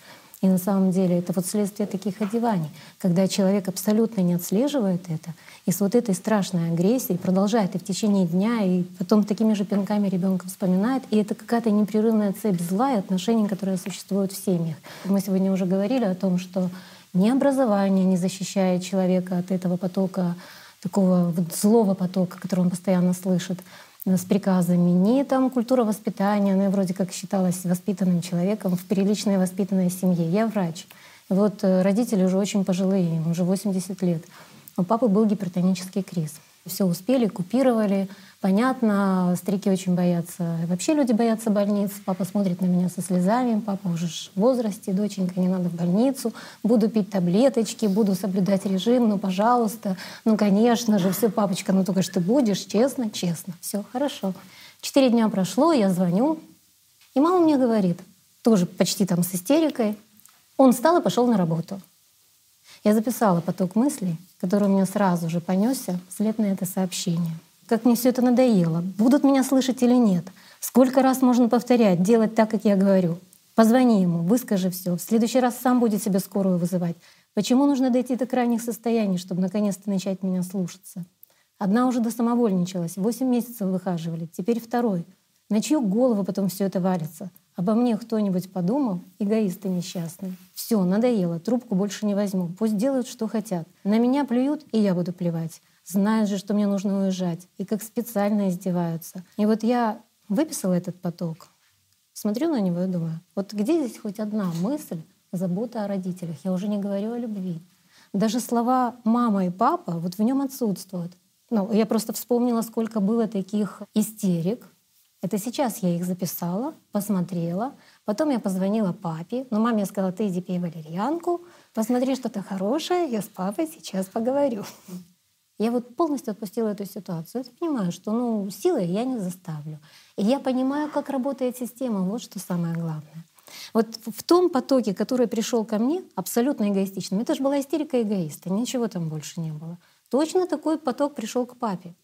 И на самом деле это вот следствие таких одеваний, когда человек абсолютно не отслеживает это, и с вот этой страшной агрессией продолжает и в течение дня, и потом такими же пинками ребенка вспоминает, и это какая-то непрерывная цепь зла и отношений, которые существуют в семьях. Мы сегодня уже говорили о том, что ни образование не защищает человека от этого потока, такого вот злого потока, который он постоянно слышит с приказами, ни там культура воспитания, ну я вроде как считалась воспитанным человеком в приличной воспитанной семье. Я врач. вот э, родители уже очень пожилые, им уже 80 лет. У папы был гипертонический криз. Все успели, купировали. Понятно, старики очень боятся. Вообще люди боятся больниц. Папа смотрит на меня со слезами. Папа уже в возрасте, доченька, не надо в больницу. Буду пить таблеточки, буду соблюдать режим. Ну, пожалуйста. Ну, конечно же, все, папочка, ну только что будешь. Честно, честно. Все хорошо. Четыре дня прошло, я звоню. И мама мне говорит, тоже почти там с истерикой, он встал и пошел на работу. Я записала поток мыслей, который у меня сразу же понесся вслед на это сообщение. Как мне все это надоело. Будут меня слышать или нет? Сколько раз можно повторять, делать так, как я говорю? Позвони ему, выскажи все. В следующий раз сам будет себе скорую вызывать. Почему нужно дойти до крайних состояний, чтобы наконец-то начать меня слушаться? Одна уже до самовольничалась, восемь месяцев выхаживали, теперь второй. На чью голову потом все это валится? Обо мне кто-нибудь подумал? Эгоисты несчастные. Все, надоело, трубку больше не возьму. Пусть делают, что хотят. На меня плюют, и я буду плевать. Знают же, что мне нужно уезжать. И как специально издеваются. И вот я выписала этот поток, смотрю на него и думаю, вот где здесь хоть одна мысль, забота о родителях? Я уже не говорю о любви. Даже слова «мама» и «папа» вот в нем отсутствуют. Ну, я просто вспомнила, сколько было таких истерик, это сейчас я их записала, посмотрела. Потом я позвонила папе. Но маме я сказала, ты иди пей валерьянку, посмотри что-то хорошее, я с папой сейчас поговорю. Я вот полностью отпустила эту ситуацию. Я понимаю, что ну, силой я не заставлю. И я понимаю, как работает система. Вот что самое главное. Вот в том потоке, который пришел ко мне, абсолютно эгоистичным, это же была истерика эгоиста, ничего там больше не было. Точно такой поток пришел к папе.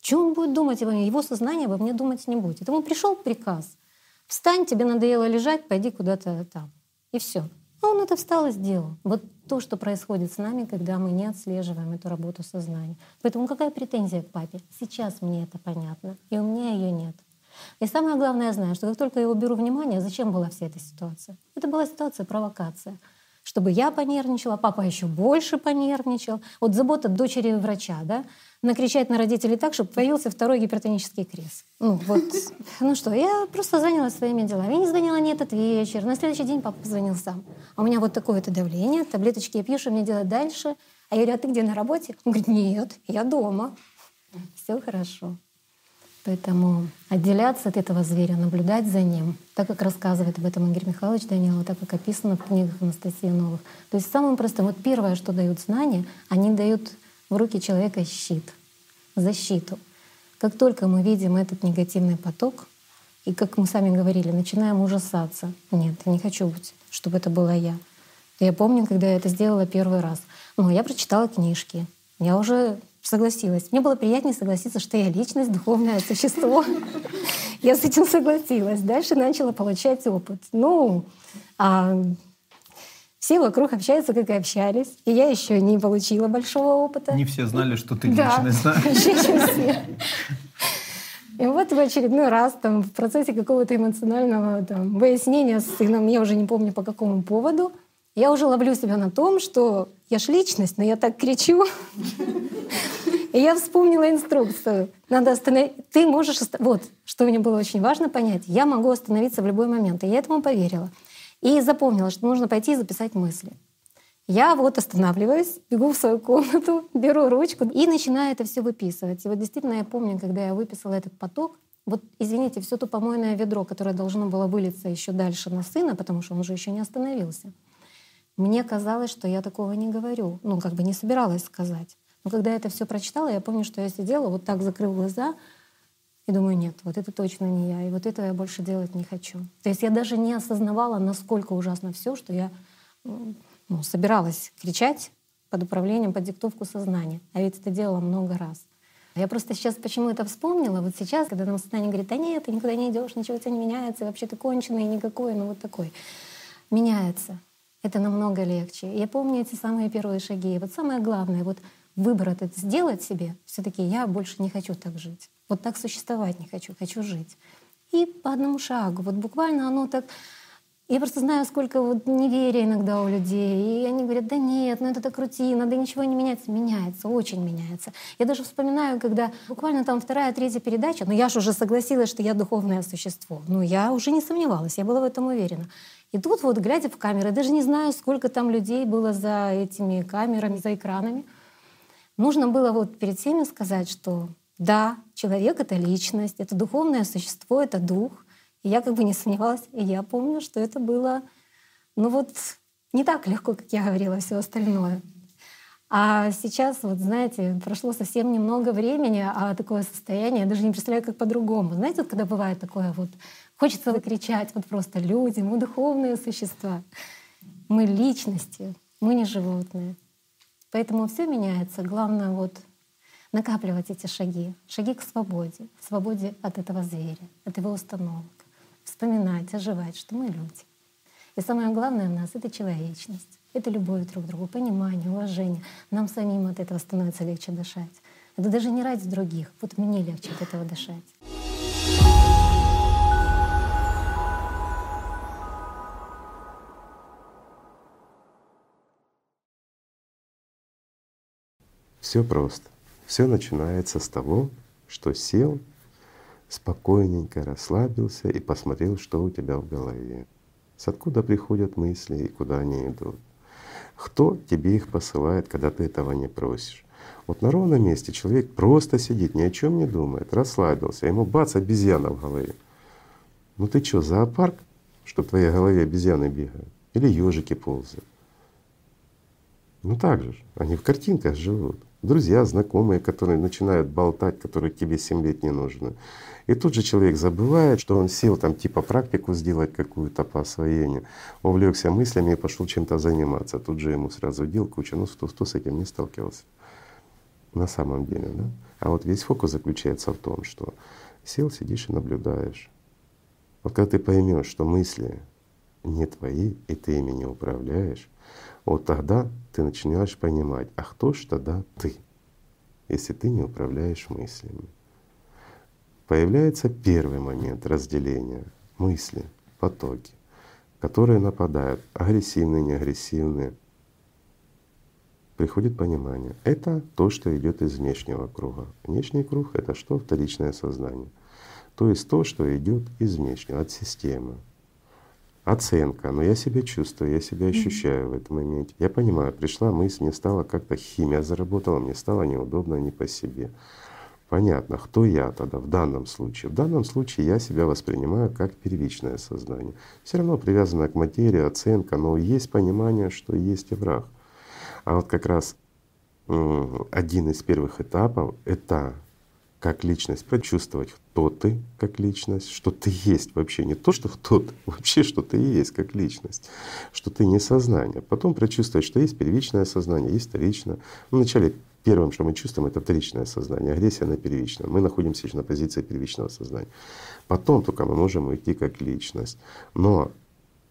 Чем он будет думать обо мне? Его сознание обо мне думать не будет. Этому пришел приказ. Встань, тебе надоело лежать, пойди куда-то там. И все. А он это встал и сделал. Вот то, что происходит с нами, когда мы не отслеживаем эту работу сознания. Поэтому какая претензия к папе? Сейчас мне это понятно, и у меня ее нет. И самое главное, я знаю, что как только я уберу внимание, зачем была вся эта ситуация? Это была ситуация провокация чтобы я понервничала, папа еще больше понервничал. Вот забота дочери врача, да, накричать на родителей так, чтобы появился второй гипертонический криз. Ну вот, ну что, я просто занялась своими делами. Я не звонила ни этот вечер. На следующий день папа позвонил сам. А у меня вот такое-то давление, таблеточки я пью, что мне делать дальше? А я говорю, а ты где, на работе? Он говорит, нет, я дома. Все хорошо. Поэтому отделяться от этого зверя, наблюдать за ним, так как рассказывает об этом Игорь Михайлович Данилов, так как описано в книгах Анастасии Новых. То есть самым простым, вот первое, что дают знания, они дают в руки человека щит, защиту. Как только мы видим этот негативный поток, и как мы сами говорили, начинаем ужасаться. Нет, я не хочу быть, чтобы это была я. Я помню, когда я это сделала первый раз. Ну, я прочитала книжки. Я уже согласилась. Мне было приятнее согласиться, что я личность, духовное существо. Я с этим согласилась. Дальше начала получать опыт. Ну, а все вокруг общаются, как и общались. И я еще не получила большого опыта. Не все знали, что ты да, личность, да? Еще все. И вот в очередной раз там, в процессе какого-то эмоционального там, выяснения с сыном, я уже не помню по какому поводу, я уже ловлю себя на том, что я ж личность, но я так кричу. И я вспомнила инструкцию. Надо остановить. Ты можешь... Вот, что мне было очень важно понять. Я могу остановиться в любой момент. И я этому поверила. И запомнила, что нужно пойти и записать мысли. Я вот останавливаюсь, бегу в свою комнату, беру ручку и начинаю это все выписывать. И вот действительно я помню, когда я выписала этот поток, вот, извините, все то помойное ведро, которое должно было вылиться еще дальше на сына, потому что он же еще не остановился. Мне казалось, что я такого не говорю. Ну, как бы не собиралась сказать. Но когда я это все прочитала, я помню, что я сидела вот так, закрыв глаза, и думаю, нет, вот это точно не я, и вот этого я больше делать не хочу. То есть я даже не осознавала, насколько ужасно все, что я ну, собиралась кричать под управлением, под диктовку сознания. А ведь это делала много раз. Я просто сейчас почему это вспомнила, вот сейчас, когда нам сознание говорит, да нет, ты никуда не идешь, ничего у тебя не меняется, вообще ты конченый, никакой, ну вот такой. Меняется это намного легче. Я помню эти самые первые шаги. И вот самое главное, вот выбор этот сделать себе, все таки я больше не хочу так жить. Вот так существовать не хочу, хочу жить. И по одному шагу, вот буквально оно так... Я просто знаю, сколько вот неверия иногда у людей. И они говорят, да нет, ну это так рутина, да ничего не меняется. Меняется, очень меняется. Я даже вспоминаю, когда буквально там вторая, третья передача, но я же уже согласилась, что я духовное существо. Ну я уже не сомневалась, я была в этом уверена. И тут вот, глядя в камеры, даже не знаю, сколько там людей было за этими камерами, за экранами, нужно было вот перед всеми сказать, что да, человек — это личность, это духовное существо, это дух. И я как бы не сомневалась. И я помню, что это было, ну вот, не так легко, как я говорила, все остальное. А сейчас, вот знаете, прошло совсем немного времени, а такое состояние, я даже не представляю, как по-другому. Знаете, вот когда бывает такое вот Хочется закричать, вот просто люди, мы духовные существа. Мы личности, мы не животные. Поэтому все меняется. Главное вот накапливать эти шаги, шаги к свободе, свободе от этого зверя, от его установок. Вспоминать, оживать, что мы люди. И самое главное в нас — это человечность. Это любовь друг к другу, понимание, уважение. Нам самим от этого становится легче дышать. Это даже не ради других. Вот мне легче от этого дышать. Все просто. Все начинается с того, что сел, спокойненько расслабился и посмотрел, что у тебя в голове. С откуда приходят мысли и куда они идут. Кто тебе их посылает, когда ты этого не просишь. Вот на ровном месте человек просто сидит, ни о чем не думает, расслабился, ему бац, обезьяна в голове. Ну ты что, зоопарк, что в твоей голове обезьяны бегают? Или ежики ползают? Ну так же, они в картинках живут друзья, знакомые, которые начинают болтать, которые тебе 7 лет не нужны. И тут же человек забывает, что он сел там типа практику сделать какую-то по освоению, увлекся мыслями и пошел чем-то заниматься. Тут же ему сразу дел куча. Ну кто, кто с этим не сталкивался? На самом деле, да? А вот весь фокус заключается в том, что сел, сидишь и наблюдаешь. Вот когда ты поймешь, что мысли не твои, и ты ими не управляешь, вот тогда ты начинаешь понимать, а кто ж тогда ты, если ты не управляешь мыслями. Появляется первый момент разделения — мысли, потоки, которые нападают, агрессивные, неагрессивные. Приходит понимание. Это то, что идет из внешнего круга. Внешний круг — это что? Вторичное сознание. То есть то, что идет из внешнего, от системы оценка, но я себя чувствую, я себя ощущаю в этом моменте. Я понимаю, пришла мысль, мне стало как-то химия заработала, мне стало неудобно не по себе. Понятно, кто я тогда в данном случае? В данном случае я себя воспринимаю как первичное сознание. Все равно привязанное к материи, оценка, но есть понимание, что есть и враг. А вот как раз один из первых этапов — это как личность, почувствовать, кто ты как личность, что ты есть вообще, не то, что кто ты, вообще, что ты есть как личность, что ты не сознание. Потом прочувствовать, что есть первичное сознание, есть вторичное. Ну, вначале первым, что мы чувствуем, это вторичное сознание, агрессия на первичном. Мы находимся еще на позиции первичного сознания. Потом только мы можем уйти как личность. Но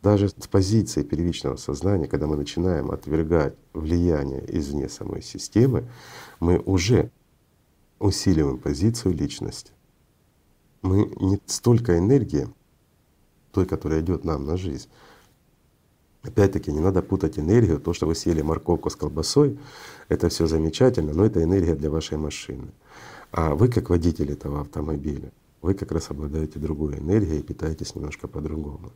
даже с позиции первичного сознания, когда мы начинаем отвергать влияние извне самой системы, мы уже усиливаем позицию личности. Мы не столько энергии, той, которая идет нам на жизнь. Опять-таки не надо путать энергию, то, что вы съели морковку с колбасой, это все замечательно, но это энергия для вашей машины. А вы как водитель этого автомобиля, вы как раз обладаете другой энергией и питаетесь немножко по-другому.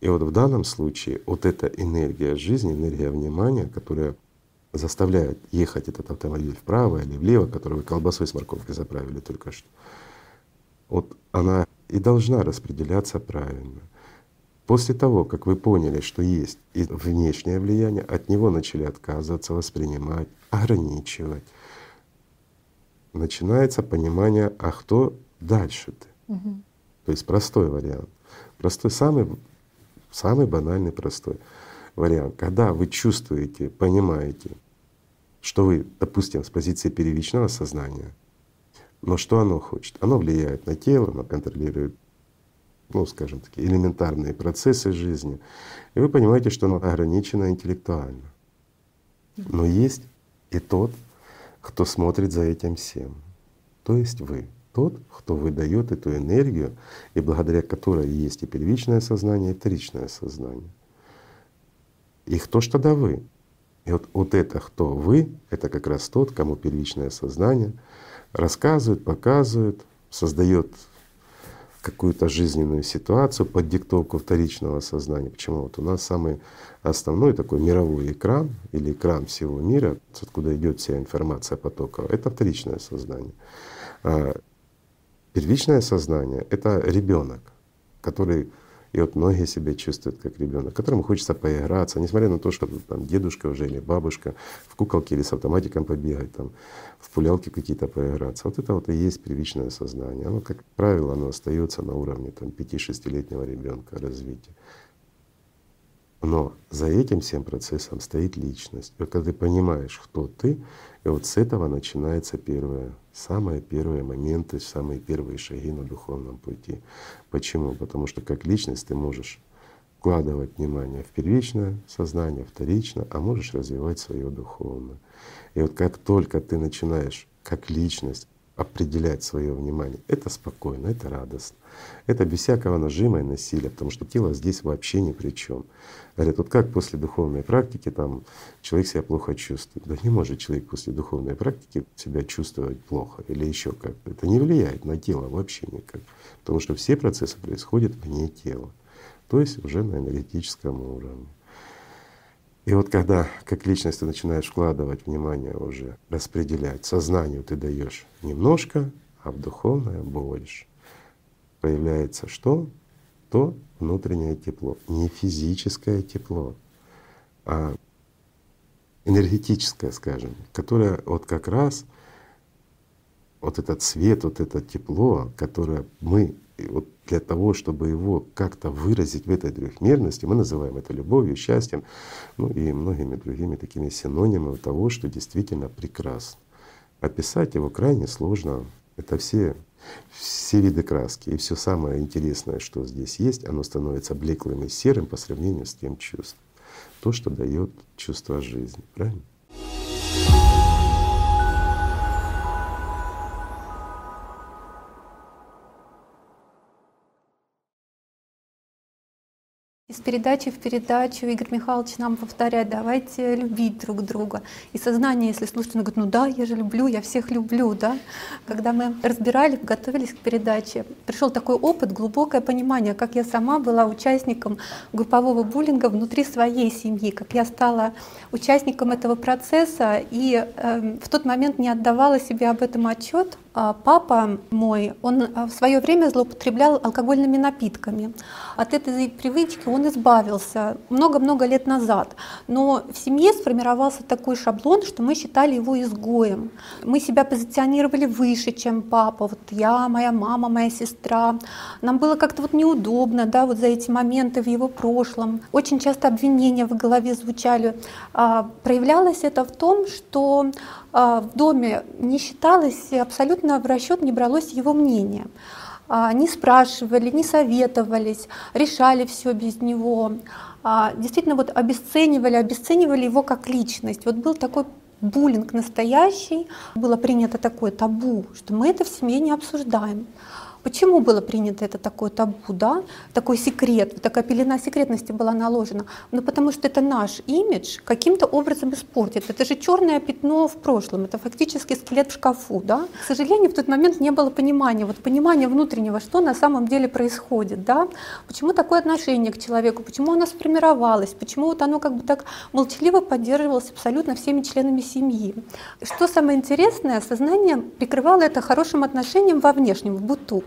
И вот в данном случае вот эта энергия жизни, энергия внимания, которая заставляют ехать этот автомобиль вправо или влево, который вы колбасой с морковкой заправили только что. Вот она и должна распределяться правильно. После того, как вы поняли, что есть и внешнее влияние, от него начали отказываться, воспринимать, ограничивать, начинается понимание, а кто дальше ты. Угу. То есть простой вариант. Простой, самый, самый банальный простой вариант. Когда вы чувствуете, понимаете, что вы, допустим, с позиции первичного сознания, но что оно хочет? Оно влияет на тело, оно контролирует, ну, скажем так, элементарные процессы жизни. И вы понимаете, что оно ограничено интеллектуально. Но есть и тот, кто смотрит за этим всем. То есть вы, тот, кто выдает эту энергию, и благодаря которой есть и первичное сознание, и вторичное сознание. И кто ж тогда вы? И вот, вот это кто вы, это как раз тот, кому первичное сознание рассказывает, показывает, создает какую-то жизненную ситуацию под диктовку вторичного сознания. Почему вот у нас самый основной такой мировой экран или экран всего мира, откуда идет вся информация потоковая, это вторичное сознание. А первичное сознание — это ребенок, который и вот многие себя чувствуют как ребенок, которому хочется поиграться, несмотря на то, что там дедушка уже или бабушка в куколке или с автоматиком побегать, там, в пулялки какие-то поиграться. Вот это вот и есть первичное сознание. Оно, как правило, оно остается на уровне там, 5-6-летнего ребенка развития. Но за этим всем процессом стоит личность. Когда ты понимаешь, кто ты, и вот с этого начинается первое, самые первые моменты, самые первые шаги на духовном пути. Почему? Потому что как личность ты можешь вкладывать внимание в первичное сознание, вторично, а можешь развивать свое духовное. И вот как только ты начинаешь как личность определять свое внимание, это спокойно, это радостно. Это без всякого нажима и насилия, потому что тело здесь вообще ни при чем. Говорят, вот как после духовной практики там человек себя плохо чувствует. Да не может человек после духовной практики себя чувствовать плохо или еще как. Это не влияет на тело вообще никак. Потому что все процессы происходят вне тела, то есть уже на энергетическом уровне. И вот когда как личность ты начинаешь вкладывать внимание уже, распределять, сознанию ты даешь немножко, а в духовное больше. Появляется что? То внутреннее тепло. Не физическое тепло, а энергетическое, скажем, которое вот как раз вот этот свет, вот это тепло, которое мы вот для того, чтобы его как-то выразить в этой трехмерности, мы называем это любовью, счастьем, ну и многими другими такими синонимами того, что действительно прекрасно. Описать его крайне сложно. Это все, все виды краски. И все самое интересное, что здесь есть, оно становится блеклым и серым по сравнению с тем чувством. То, что дает чувство жизни. Правильно? Из передачи в передачу Игорь Михайлович нам повторяет, давайте любить друг друга. И сознание, если слушать, он говорит, ну да, я же люблю, я всех люблю, да. Когда мы разбирали, готовились к передаче, пришел такой опыт, глубокое понимание, как я сама была участником группового буллинга внутри своей семьи, как я стала участником этого процесса и э, в тот момент не отдавала себе об этом отчет, папа мой, он а, в свое время злоупотреблял алкогольными напитками. От этой привычки он избавился много-много лет назад. Но в семье сформировался такой шаблон, что мы считали его изгоем. Мы себя позиционировали выше, чем папа. Вот я, моя мама, моя сестра. Нам было как-то вот неудобно да, вот за эти моменты в его прошлом. Очень часто обвинения в голове звучали. А, проявлялось это в том, что а, в доме не считалось, абсолютно в расчет не бралось его мнение. А, не спрашивали, не советовались, решали все без него. А, действительно вот обесценивали, обесценивали его как личность. Вот был такой буллинг настоящий, было принято такое табу, что мы это в семье не обсуждаем. Почему было принято это такое табу, да? такой секрет, такая пелена секретности была наложена? Ну потому что это наш имидж каким-то образом испортит. Это же черное пятно в прошлом, это фактически скелет в шкафу. Да? К сожалению, в тот момент не было понимания, вот понимания внутреннего, что на самом деле происходит. Да? Почему такое отношение к человеку, почему оно сформировалось, почему вот оно как бы так молчаливо поддерживалось абсолютно всеми членами семьи. Что самое интересное, сознание прикрывало это хорошим отношением во внешнем, в быту.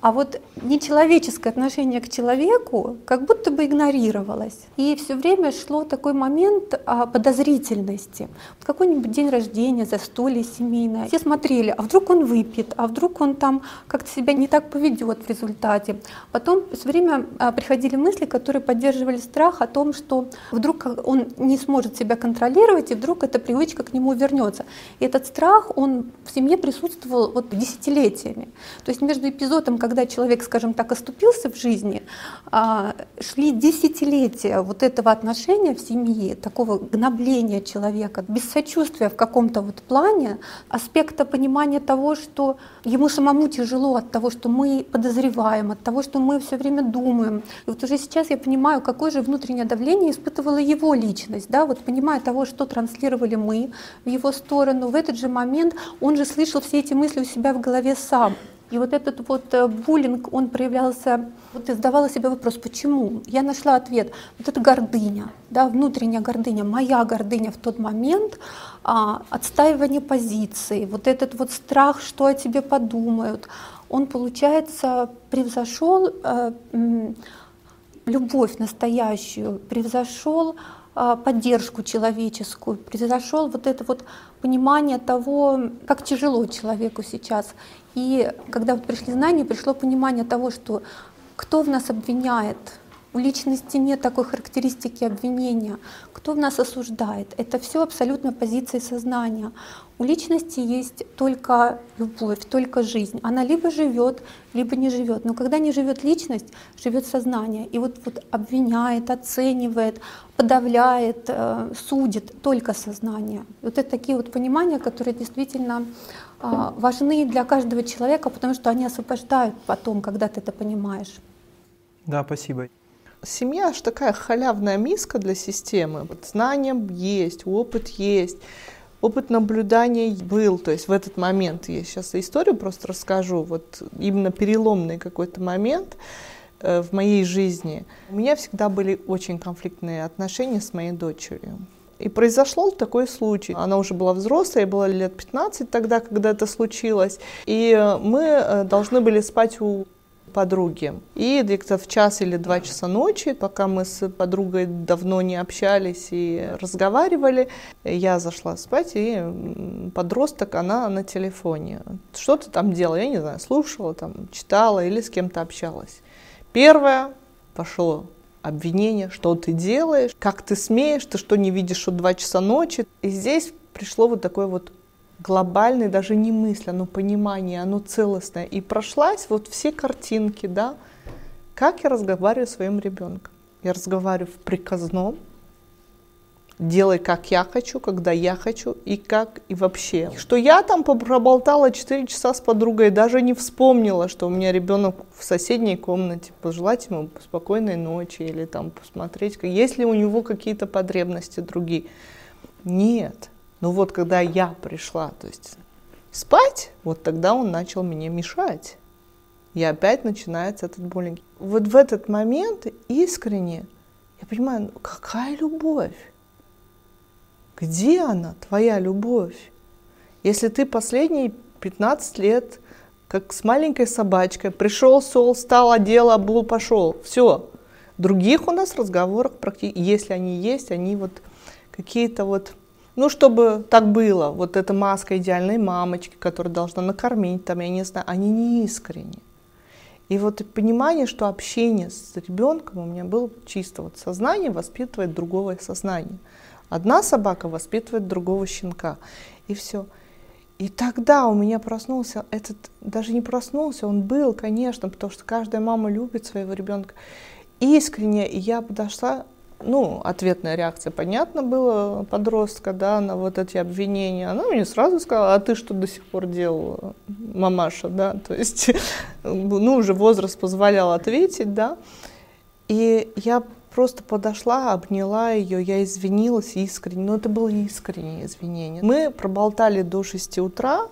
А вот нечеловеческое отношение к человеку как будто бы игнорировалось. И все время шло такой момент а, подозрительности. Вот какой-нибудь день рождения, застолье семейное. Все смотрели, а вдруг он выпьет, а вдруг он там как-то себя не так поведет в результате. Потом все время а, приходили мысли, которые поддерживали страх о том, что вдруг он не сможет себя контролировать, и вдруг эта привычка к нему вернется. И этот страх, он в семье присутствовал вот десятилетиями. То есть между эпизодом, когда когда человек, скажем так, оступился в жизни, а, шли десятилетия вот этого отношения в семье, такого гнобления человека, без сочувствия в каком-то вот плане, аспекта понимания того, что ему самому тяжело от того, что мы подозреваем, от того, что мы все время думаем. И вот уже сейчас я понимаю, какое же внутреннее давление испытывала его личность, да, вот понимая того, что транслировали мы в его сторону, в этот же момент он же слышал все эти мысли у себя в голове сам. И вот этот вот э, буллинг, он проявлялся, вот и задавала себе вопрос, почему? Я нашла ответ. Вот это гордыня, да, внутренняя гордыня, моя гордыня в тот момент, а, отстаивание позиции, вот этот вот страх, что о тебе подумают, он, получается, превзошел э, любовь настоящую, превзошел поддержку человеческую, произошел вот это вот понимание того, как тяжело человеку сейчас. И когда вот пришли знания, пришло понимание того, что кто в нас обвиняет, У личности нет такой характеристики обвинения. Кто в нас осуждает? Это все абсолютно позиции сознания. У личности есть только любовь, только жизнь. Она либо живет, либо не живет. Но когда не живет личность, живет сознание. И вот, вот обвиняет, оценивает, подавляет, э, судит только сознание. Вот это такие вот понимания, которые действительно э, важны для каждого человека, потому что они освобождают потом, когда ты это понимаешь. Да, спасибо. Семья аж такая халявная миска для системы. Вот знания есть, опыт есть опыт наблюдания был, то есть в этот момент, я сейчас историю просто расскажу, вот именно переломный какой-то момент э, в моей жизни. У меня всегда были очень конфликтные отношения с моей дочерью. И произошел такой случай. Она уже была взрослая, ей было лет 15 тогда, когда это случилось. И мы э, должны были спать у подруги. И где-то в час или два часа ночи, пока мы с подругой давно не общались и разговаривали, я зашла спать, и подросток, она на телефоне. Что-то там делала, я не знаю, слушала, там, читала или с кем-то общалась. Первое пошло обвинение, что ты делаешь, как ты смеешь, ты что не видишь, что два часа ночи. И здесь пришло вот такое вот глобальный, даже не мысль, оно понимание, оно целостное. И прошлась вот все картинки, да, как я разговариваю с своим ребенком. Я разговариваю в приказном, делай как я хочу, когда я хочу и как и вообще. Что я там проболтала 4 часа с подругой, даже не вспомнила, что у меня ребенок в соседней комнате, пожелать ему спокойной ночи или там посмотреть, есть ли у него какие-то потребности другие. Нет. Но вот когда я пришла, то есть спать, вот тогда он начал мне мешать. И опять начинается этот буллинг. Вот в этот момент искренне я понимаю, ну, какая любовь? Где она, твоя любовь? Если ты последние 15 лет, как с маленькой собачкой, пришел, сол, встал, одел, обул, пошел, все. Других у нас разговоров практически, если они есть, они вот какие-то вот ну, чтобы так было, вот эта маска идеальной мамочки, которая должна накормить, там, я не знаю, они не искренни. И вот понимание, что общение с ребенком у меня было чисто. Вот сознание воспитывает другого сознания. Одна собака воспитывает другого щенка. И все. И тогда у меня проснулся этот, даже не проснулся, он был, конечно, потому что каждая мама любит своего ребенка искренне. И я подошла ну, ответная реакция, понятно было подростка, да, на вот эти обвинения. Она мне сразу сказала, а ты что до сих пор делала, мамаша, да, то есть, ну, уже возраст позволял ответить, да. И я просто подошла, обняла ее, я извинилась искренне, но это было искреннее извинение. Мы проболтали до 6 утра,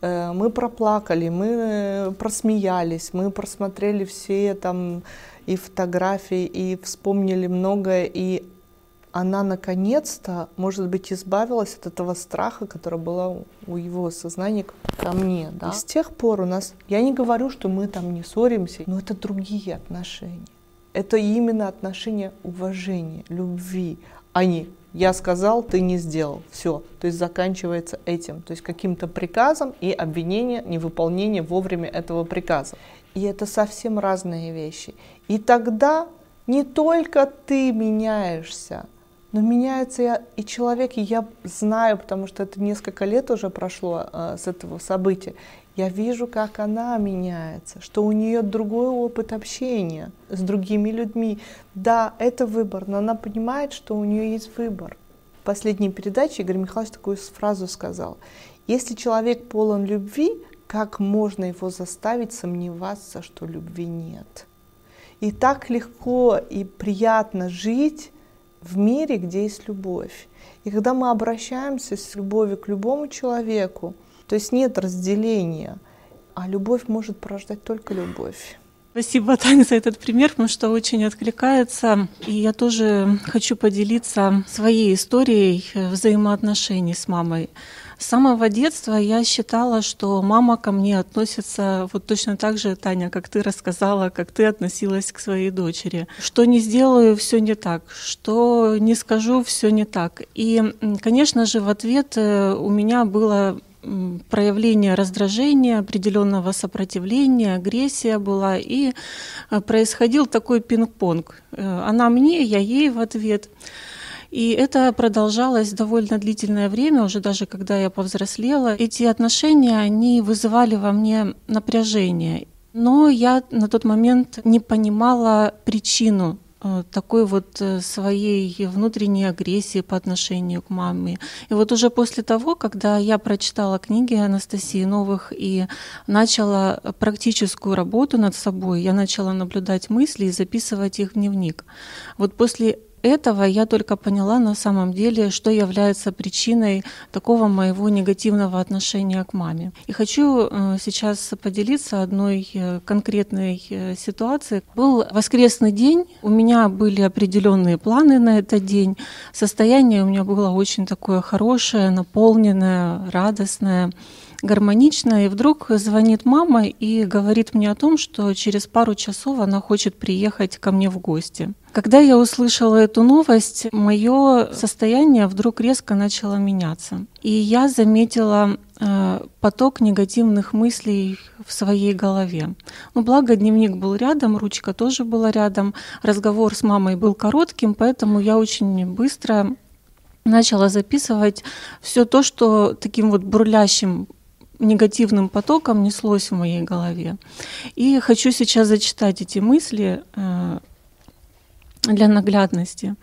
э, мы проплакали, мы просмеялись, мы просмотрели все там и фотографии, и вспомнили многое, и она наконец-то, может быть, избавилась от этого страха, который был у его сознания ко мне. Да? И с тех пор у нас, я не говорю, что мы там не ссоримся, но это другие отношения. Это именно отношения уважения, любви, а не я сказал, ты не сделал. Все. То есть заканчивается этим. То есть каким-то приказом и обвинение невыполнения вовремя этого приказа. И это совсем разные вещи. И тогда не только ты меняешься, но меняется и человек, и я знаю, потому что это несколько лет уже прошло э, с этого события. Я вижу, как она меняется, что у нее другой опыт общения с другими людьми. Да, это выбор, но она понимает, что у нее есть выбор. В последней передаче Игорь Михайлович такую фразу сказал. Если человек полон любви, как можно его заставить сомневаться, что любви нет? И так легко и приятно жить в мире, где есть любовь. И когда мы обращаемся с любовью к любому человеку, то есть нет разделения, а любовь может порождать только любовь. Спасибо, Таня, за этот пример, потому что очень откликается. И я тоже хочу поделиться своей историей взаимоотношений с мамой. С самого детства я считала, что мама ко мне относится вот точно так же, Таня, как ты рассказала, как ты относилась к своей дочери. Что не сделаю, все не так. Что не скажу, все не так. И, конечно же, в ответ э, у меня было проявление раздражения, определенного сопротивления, агрессия была, и э, происходил такой пинг-понг. Э, она мне, я ей в ответ. И это продолжалось довольно длительное время, уже даже когда я повзрослела. Эти отношения, они вызывали во мне напряжение. Но я на тот момент не понимала причину Э, такой вот э, своей внутренней агрессии по отношению к маме. И вот уже после того, когда я прочитала книги Анастасии Новых и начала практическую работу над собой, я начала наблюдать мысли и записывать их в дневник. Вот после этого я только поняла на самом деле, что является причиной такого моего негативного отношения к маме. И хочу э, сейчас поделиться одной э, конкретной э, ситуацией. Был воскресный день, у меня были определенные планы на этот день. Состояние у меня было очень такое хорошее, наполненное, радостное гармонично, и вдруг звонит мама и говорит мне о том, что через пару часов она хочет приехать ко мне в гости. Когда я услышала эту новость, мое состояние вдруг резко начало меняться. И я заметила э, поток негативных мыслей в своей голове. Но благо дневник был рядом, ручка тоже была рядом, разговор с мамой был коротким, поэтому я очень быстро начала записывать все то, что таким вот бурлящим негативным потоком неслось в моей голове. И хочу сейчас зачитать эти мысли э, для наглядности.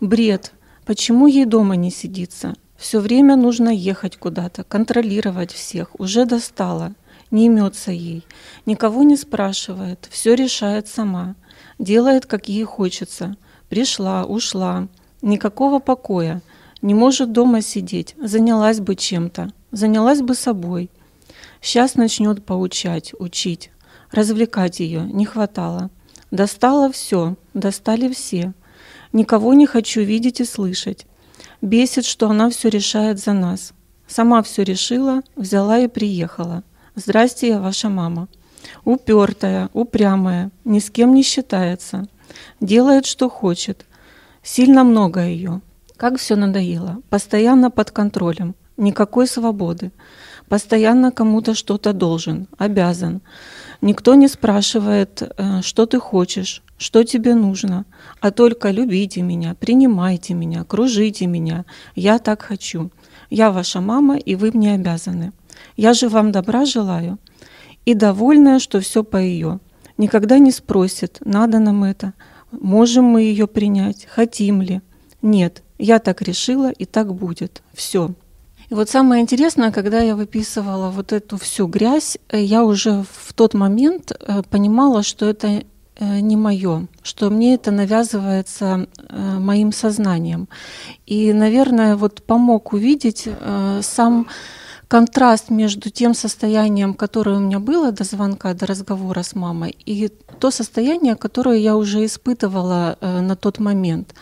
Бред. Почему ей дома не сидится? Все время нужно ехать куда-то, контролировать всех. Уже достала. Не имется ей. Никого не спрашивает. Все решает сама. Делает, как ей хочется. Пришла, ушла. Никакого покоя. Не может дома сидеть. Занялась бы чем-то занялась бы собой. Сейчас начнет поучать, учить, развлекать ее не хватало. Достало все, достали все. Никого не хочу видеть и слышать. Бесит, что она все решает за нас. Сама все решила, взяла и приехала. Здрасте, я ваша мама. Упертая, упрямая, ни с кем не считается. Делает, что хочет. Сильно много ее. Как все надоело. Постоянно под контролем никакой свободы. Постоянно кому-то что-то должен, обязан. Никто не спрашивает, э, что ты хочешь, что тебе нужно, а только любите меня, принимайте меня, кружите меня. Я так хочу. Я ваша мама, и вы мне обязаны. Я же вам добра желаю. И довольная, что все по ее. Никогда не спросит, надо нам это, можем мы ее принять, хотим ли. Нет, я так решила, и так будет. Все. И вот самое интересное, когда я выписывала вот эту всю грязь, э, я уже в тот момент э, понимала, что это э, не мое, что мне это навязывается моим сознанием. И, наверное, вот помог увидеть сам контраст между тем состоянием, которое у меня было до звонка, до разговора с мамой, и то состояние, которое я уже испытывала э, на тот момент.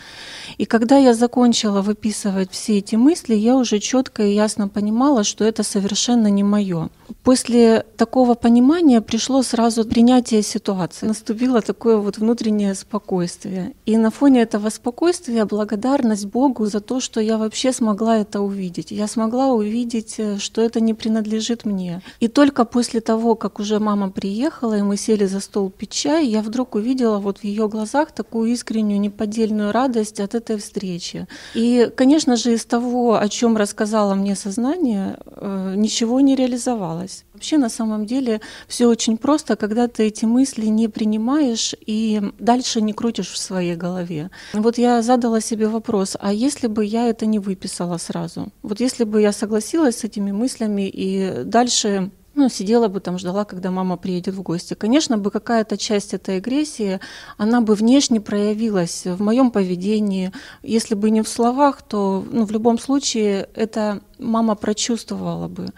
И когда я закончила выписывать все эти мысли, я уже четко и ясно понимала, что это совершенно не мое. После такого понимания пришло сразу принятие ситуации. Наступило такое вот внутреннее спокойствие. И на фоне этого спокойствия благодарность Богу за то, что я вообще смогла это увидеть. Я смогла увидеть, э, что это не принадлежит мне. И только после того, как уже мама приехала, и мы сели за стол пить чай, я вдруг увидела вот в ее глазах такую искреннюю, неподдельную радость от этой встречи. И, конечно же, из того, о чем рассказала мне сознание, э, ничего не реализовалось. Вообще, на самом деле, все очень просто, когда ты эти мысли не принимаешь и дальше не крутишь в своей голове. Вот я задала себе вопрос, а если бы я это не выписала сразу? Вот если бы я согласилась с этими мыслями и дальше ну, сидела бы там, ждала, когда мама приедет в гости. Конечно, бы какая-то часть этой агрессии, она бы внешне проявилась в моем поведении. Если бы не в словах, то ну, в любом случае это мама прочувствовала бы.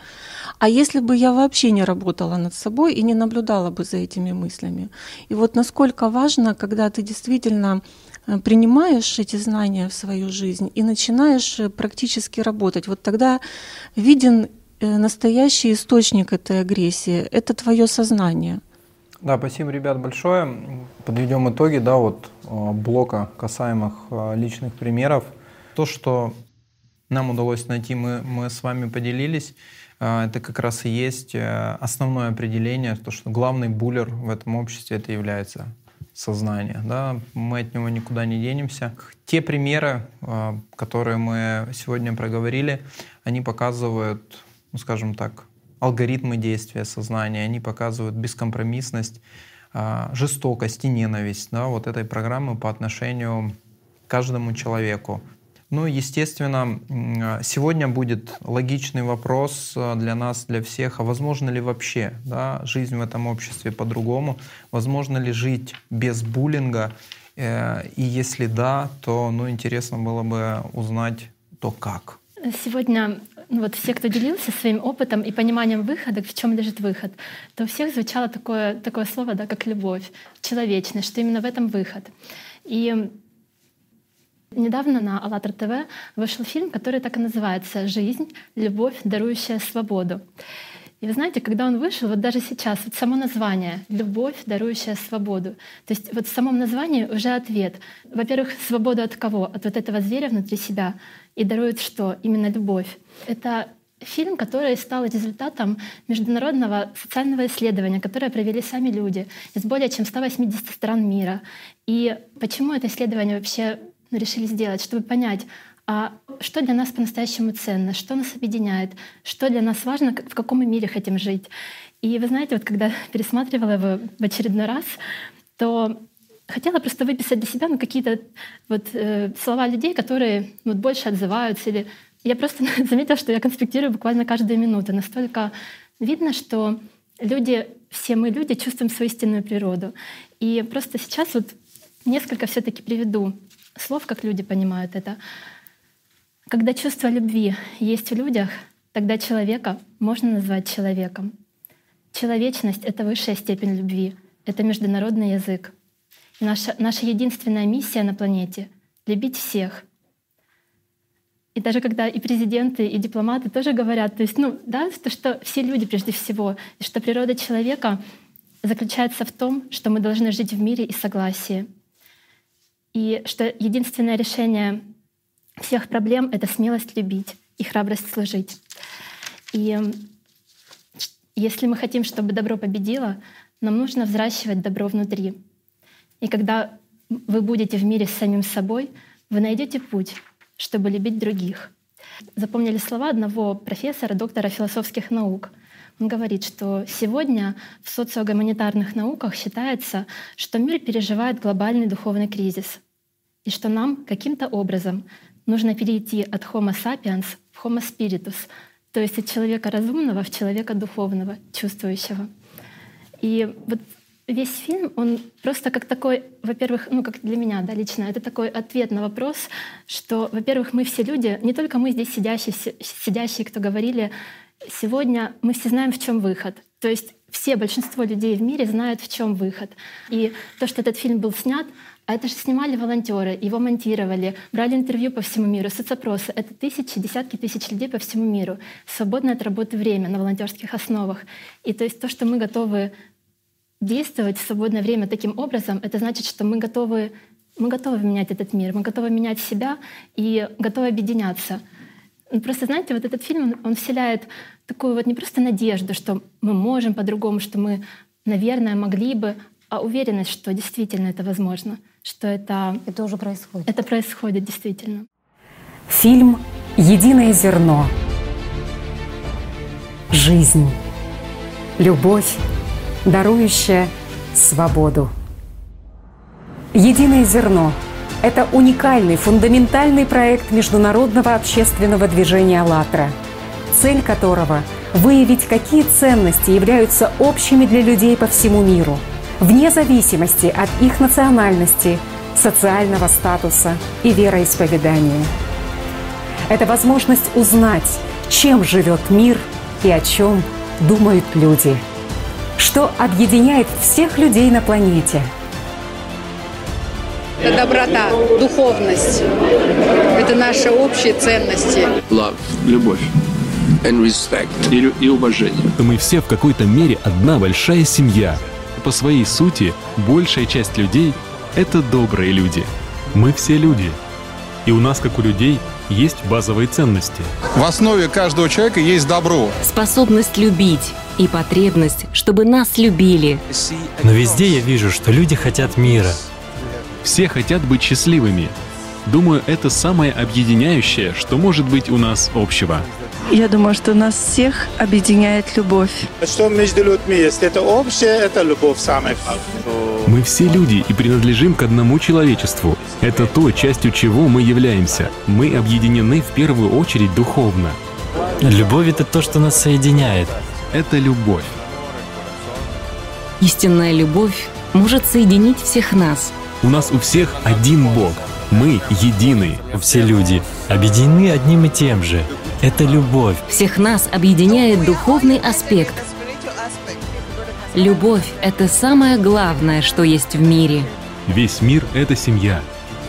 А если бы я вообще не работала над собой и не наблюдала бы за этими мыслями? И вот насколько важно, когда ты действительно э, принимаешь эти знания в свою жизнь и начинаешь э, практически работать, вот тогда виден настоящий источник этой агрессии — это твое сознание. Да, спасибо, ребят, большое. Подведем итоги, да, вот э, блока касаемых э, личных примеров. То, что нам удалось найти, мы, мы с вами поделились. Это как раз и есть э, основное определение, то, что главный буллер в этом обществе это является сознание. Да? Мы от него никуда не денемся. Те примеры, которые мы сегодня проговорили, они показывают, ну, скажем так, алгоритмы действия сознания, они показывают бескомпромиссность, а, жестокость и ненависть да, вот этой программы по отношению к каждому человеку. Ну, естественно, сегодня будет логичный вопрос э, для нас, для всех, а возможно ли вообще да, жизнь в этом обществе по-другому? Возможно ли жить без буллинга? Э, и если да, то ну, интересно было бы узнать, то как. Сегодня ну, вот все, кто делился своим опытом и пониманием выхода, в чем лежит выход, то у всех звучало такое, такое слово, да, как любовь, человечность, что именно в этом выход. И Недавно на АЛЛАТРА ТВ вышел фильм, который так и называется «Жизнь. Любовь, дарующая свободу». И вы знаете, когда он вышел, вот даже сейчас, вот само название «Любовь, дарующая свободу». То есть вот в самом названии уже ответ. Во-первых, свободу от кого? От вот этого зверя внутри себя. И дарует что? Именно любовь. Это фильм, который стал результатом международного социального исследования, которое провели сами люди из более чем 180 стран мира. И почему это исследование вообще решили сделать, чтобы понять, а что для нас по-настоящему ценно, что нас объединяет, что для нас важно, в каком мы мире хотим жить. И вы знаете, вот когда пересматривала его в очередной раз, то хотела просто выписать для себя ну, какие-то вот, э, слова людей, которые вот, больше отзываются. Или... Я просто заметила, что я конспектирую буквально каждую минуту. Настолько видно, что люди, все мы люди, чувствуем свою истинную природу. И просто сейчас вот несколько все таки приведу слов, как люди понимают это. Когда чувство любви есть в людях, тогда человека можно назвать человеком. Человечность — это высшая степень любви, это международный язык. Наша, наша единственная миссия на планете — любить всех. И даже когда и президенты, и дипломаты тоже говорят, то есть, ну, да, то, что все люди прежде всего, и что природа человека заключается в том, что мы должны жить в мире и согласии — и что единственное решение всех проблем — это смелость любить и храбрость служить. И если мы хотим, чтобы добро победило, нам нужно взращивать добро внутри. И когда вы будете в мире с самим собой, вы найдете путь, чтобы любить других. Запомнили слова одного профессора, доктора философских наук. Он говорит, что сегодня в социогуманитарных науках считается, что мир переживает глобальный духовный кризис, и что нам каким-то образом нужно перейти от Homo sapiens в Homo spiritus, то есть от человека разумного в человека духовного, чувствующего. И вот весь фильм, он просто как такой, во-первых, ну как для меня, да, лично, это такой ответ на вопрос, что, во-первых, мы все люди, не только мы здесь сидящие, сидящие, кто говорили, сегодня мы все знаем, в чем выход. То есть все, большинство людей в мире знают, в чем выход. И то, что этот фильм был снят, а это же снимали волонтеры, его монтировали, брали интервью по всему миру, соцопросы. Это тысячи, десятки тысяч людей по всему миру. Свободное от работы время на волонтерских основах. И то есть то, что мы готовы действовать в свободное время таким образом, это значит, что мы готовы, мы готовы менять этот мир, мы готовы менять себя и готовы объединяться. Ну, просто, знаете, вот этот фильм, он, он вселяет такую вот не просто надежду, что мы можем по-другому, что мы, наверное, могли бы, а уверенность, что действительно это возможно, что это... Это уже происходит. Это происходит действительно. Фильм «Единое зерно». Жизнь. Любовь, дарующая свободу. «Единое зерно» — это уникальный, фундаментальный проект международного общественного движения «АЛЛАТРА», цель которого — выявить, какие ценности являются общими для людей по всему миру — вне зависимости от их национальности, социального статуса и вероисповедания. Это возможность узнать, чем живет мир и о чем думают люди. Что объединяет всех людей на планете. Это доброта, духовность. Это наши общие ценности. Love, любовь. And respect. И, и уважение. Мы все в какой-то мере одна большая семья – по своей сути, большая часть людей — это добрые люди. Мы все люди. И у нас, как у людей, есть базовые ценности. В основе каждого человека есть добро. Способность любить и потребность, чтобы нас любили. Но везде я вижу, что люди хотят мира. Все хотят быть счастливыми. Думаю, это самое объединяющее, что может быть у нас общего. Я думаю, что нас всех объединяет любовь. Что между людьми есть? Это общее, это любовь самая Мы все люди и принадлежим к одному человечеству. Это то, частью чего мы являемся. Мы объединены в первую очередь духовно. Любовь — это то, что нас соединяет. Это любовь. Истинная любовь может соединить всех нас. У нас у всех один Бог. Мы едины. Все люди объединены одним и тем же. Это любовь. Всех нас объединяет духовный аспект. Любовь — это самое главное, что есть в мире. Весь мир — это семья.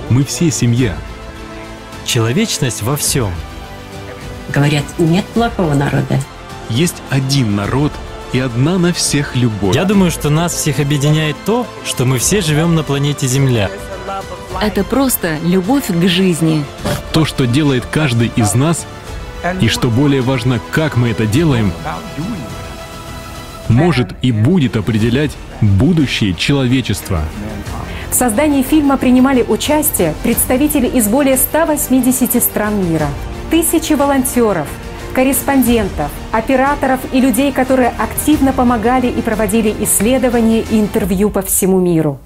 Мы все семья. Человечность во всем. Говорят, нет плохого народа. Есть один народ и одна на всех любовь. Я думаю, что нас всех объединяет то, что мы все живем на планете Земля. Это просто любовь к жизни. То, что делает каждый из нас, и что более важно, как мы это делаем, может и будет определять будущее человечества. В создании фильма принимали участие представители из более 180 стран мира, тысячи волонтеров, корреспондентов, операторов и людей, которые активно помогали и проводили исследования и интервью по всему миру.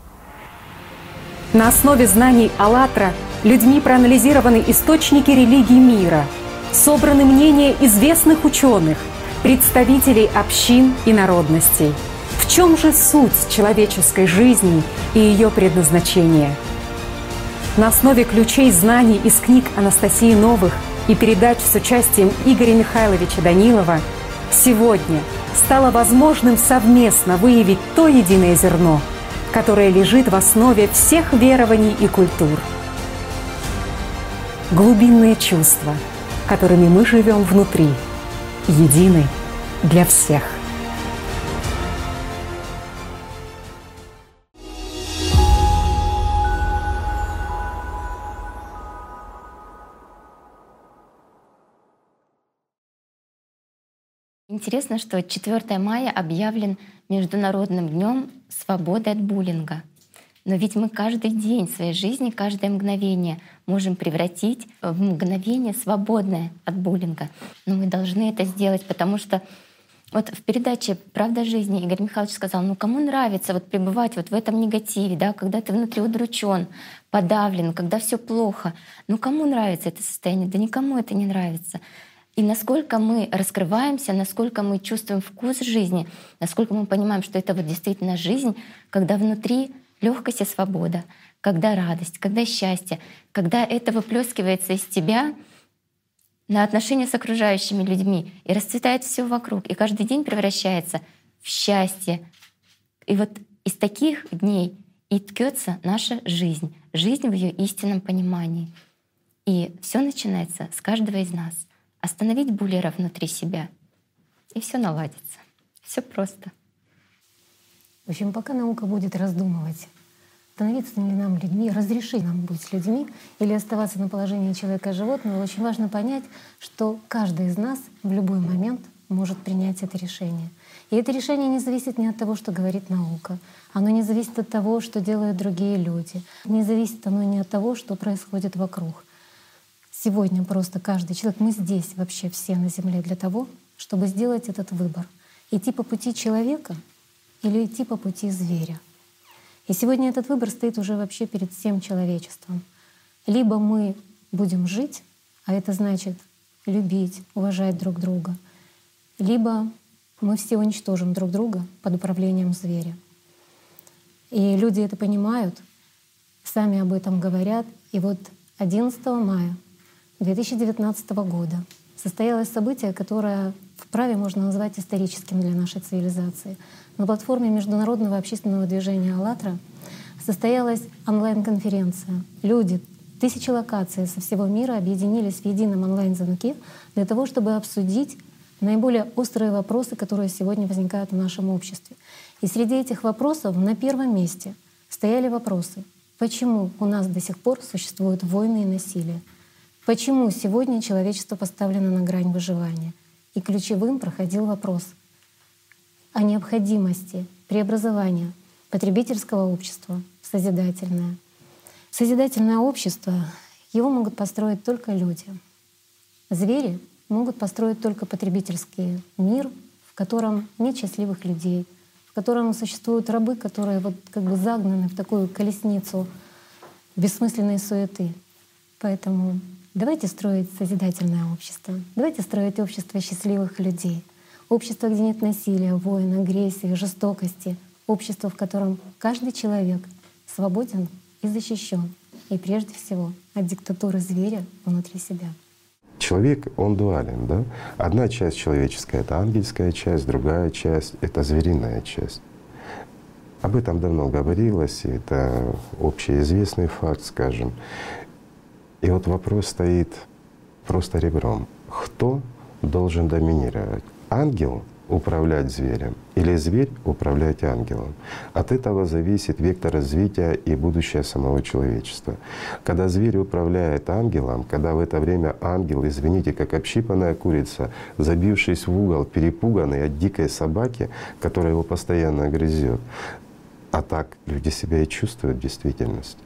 На основе знаний «АЛЛАТРА» людьми проанализированы источники религии мира, собраны мнения известных ученых, представителей общин и народностей. В чем же суть человеческой жизни и ее предназначение? На основе ключей знаний из книг Анастасии Новых и передач с участием Игоря Михайловича Данилова сегодня стало возможным совместно выявить то единое зерно, которое лежит в основе всех верований и культур. Глубинные чувства, которыми мы живем внутри, едины для всех. Интересно, что 4 мая объявлен Международным днем свободы от буллинга. Но ведь мы каждый день своей жизни, каждое мгновение можем превратить в мгновение свободное от буллинга. Но мы должны это сделать, потому что вот в передаче «Правда жизни» Игорь Михайлович сказал, ну кому нравится вот пребывать вот в этом негативе, да, когда ты внутри удручен, подавлен, когда все плохо. Ну кому нравится это состояние? Да никому это не нравится. И насколько мы раскрываемся, насколько мы чувствуем вкус жизни, насколько мы понимаем, что это вот действительно жизнь, когда внутри легкость и свобода, когда радость, когда счастье, когда это выплескивается из тебя на отношения с окружающими людьми и расцветает все вокруг, и каждый день превращается в счастье. И вот из таких дней и ткется наша жизнь, жизнь в ее истинном понимании. И все начинается с каждого из нас — остановить буллера внутри себя, и все наладится. Все просто. В общем, пока наука будет раздумывать, становиться ли нам людьми, разрешить нам быть людьми или оставаться на положении человека-животного, очень важно понять, что каждый из нас в любой момент может принять это решение. И это решение не зависит ни от того, что говорит наука. Оно не зависит от того, что делают другие люди. Не зависит оно ни от того, что происходит вокруг. Сегодня просто каждый человек, мы здесь вообще все на Земле для того, чтобы сделать этот выбор. Идти по пути человека или идти по пути зверя. И сегодня этот выбор стоит уже вообще перед всем человечеством. Либо мы будем жить, а это значит любить, уважать друг друга, либо мы все уничтожим друг друга под управлением зверя. И люди это понимают, сами об этом говорят. И вот 11 мая 2019 года состоялось событие, которое вправе можно назвать историческим для нашей цивилизации. На платформе международного общественного движения «АЛЛАТРА» состоялась онлайн-конференция. Люди, тысячи локаций со всего мира объединились в едином онлайн-звонке для того, чтобы обсудить наиболее острые вопросы, которые сегодня возникают в нашем обществе. И среди этих вопросов на первом месте стояли вопросы, почему у нас до сих пор существуют войны и насилие, Почему сегодня человечество поставлено на грань выживания? И ключевым проходил вопрос о необходимости преобразования потребительского общества в созидательное. Созидательное общество, его могут построить только люди. Звери могут построить только потребительский мир, в котором нет счастливых людей, в котором существуют рабы, которые вот как бы загнаны в такую колесницу бессмысленной суеты. Поэтому давайте строить созидательное общество, давайте строить общество счастливых людей, общество, где нет насилия, войн, агрессии, жестокости, общество, в котором каждый человек свободен и защищен, и прежде всего от диктатуры зверя внутри себя. Человек, он дуален, да? Одна часть человеческая — это ангельская часть, другая часть — это звериная часть. Об этом давно говорилось, и это общеизвестный факт, скажем. И вот вопрос стоит просто ребром. Кто должен доминировать? Ангел управлять зверем или зверь управлять ангелом. От этого зависит вектор развития и будущее самого человечества. Когда зверь управляет ангелом, когда в это время ангел, извините, как общипанная курица, забившись в угол, перепуганный от дикой собаки, которая его постоянно грызет, а так люди себя и чувствуют в действительности.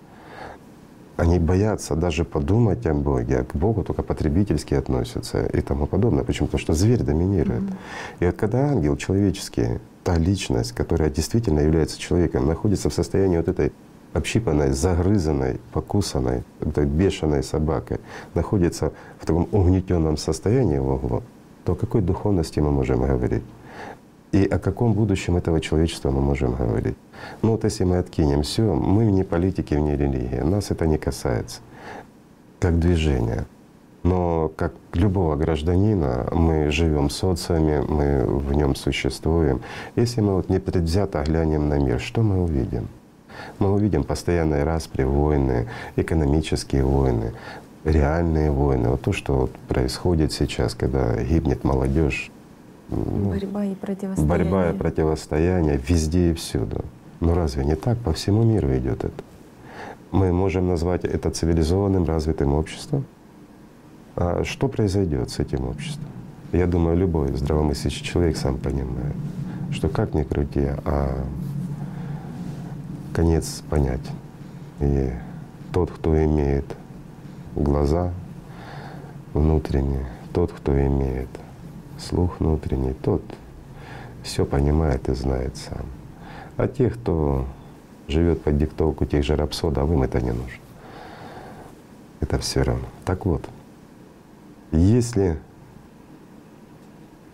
Они боятся даже подумать о Боге, а к Богу только потребительски относятся и тому подобное. Почему? Потому что зверь доминирует. Mm-hmm. И вот когда ангел человеческий, та личность, которая действительно является человеком, находится в состоянии вот этой общипанной, загрызанной, покусанной, этой бешеной собакой, находится в таком угнетенном состоянии в углу, то о какой духовности мы можем говорить? И о каком будущем этого человечества мы можем говорить? Ну вот если мы откинем все, мы не политики, не религии, нас это не касается, как движение. Но как любого гражданина мы живем в социуме, мы в нем существуем. Если мы вот непредвзято глянем на мир, что мы увидим? Мы увидим постоянные распри, войны, экономические войны, реальные войны. Вот то, что вот происходит сейчас, когда гибнет молодежь, Борьба и противостояние. Борьба и противостояние везде и всюду. Но разве не так? По всему миру идет это. Мы можем назвать это цивилизованным, развитым обществом. А что произойдет с этим обществом? Я думаю, любой здравомыслящий человек сам понимает, что как ни крути, а конец понять. И тот, кто имеет глаза внутренние, тот, кто имеет слух внутренний, тот все понимает и знает сам. А тех, кто живет под диктовку тех же рапсодов, а им это не нужно. Это все равно. Так вот, если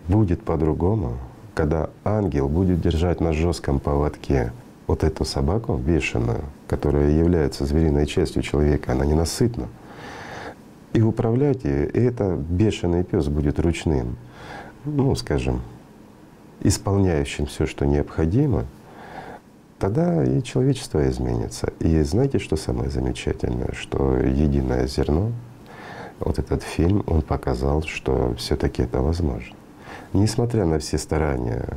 будет по-другому, когда ангел будет держать на жестком поводке вот эту собаку бешеную, которая является звериной частью человека, она ненасытна. И управлять ей, и это бешеный пес будет ручным ну, скажем, исполняющим все, что необходимо, тогда и человечество изменится. И знаете, что самое замечательное, что единое зерно, вот этот фильм, он показал, что все-таки это возможно. Несмотря на все старания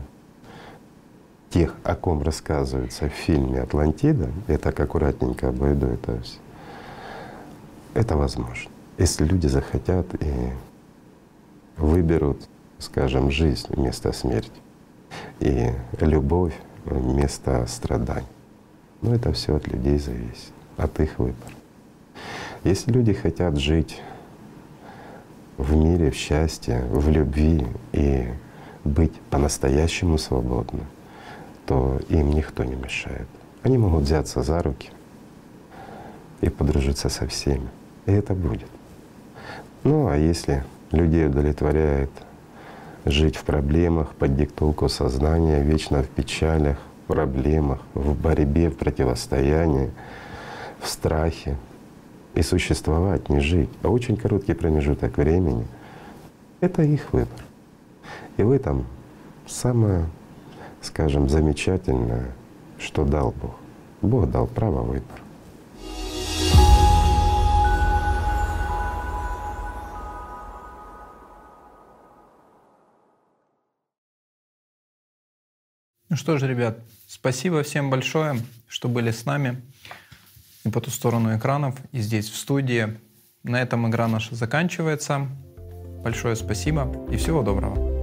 тех, о ком рассказывается в фильме «Атлантида», я так аккуратненько обойду это все, это возможно. Если люди захотят и выберут скажем, жизнь вместо смерти и любовь вместо страданий. Но это все от людей зависит, от их выбора. Если люди хотят жить в мире, в счастье, в любви и быть по-настоящему свободны, то им никто не мешает. Они могут взяться за руки и подружиться со всеми. И это будет. Ну а если людей удовлетворяет жить в проблемах под диктовку сознания, вечно в печалях, в проблемах, в борьбе, в противостоянии, в страхе. И существовать, не жить, а очень короткий промежуток времени — это их выбор. И в этом самое, скажем, замечательное, что дал Бог. Бог дал право выбора. Ну что же, ребят, спасибо всем большое, что были с нами и по ту сторону экранов, и здесь в студии. На этом игра наша заканчивается. Большое спасибо и всего доброго.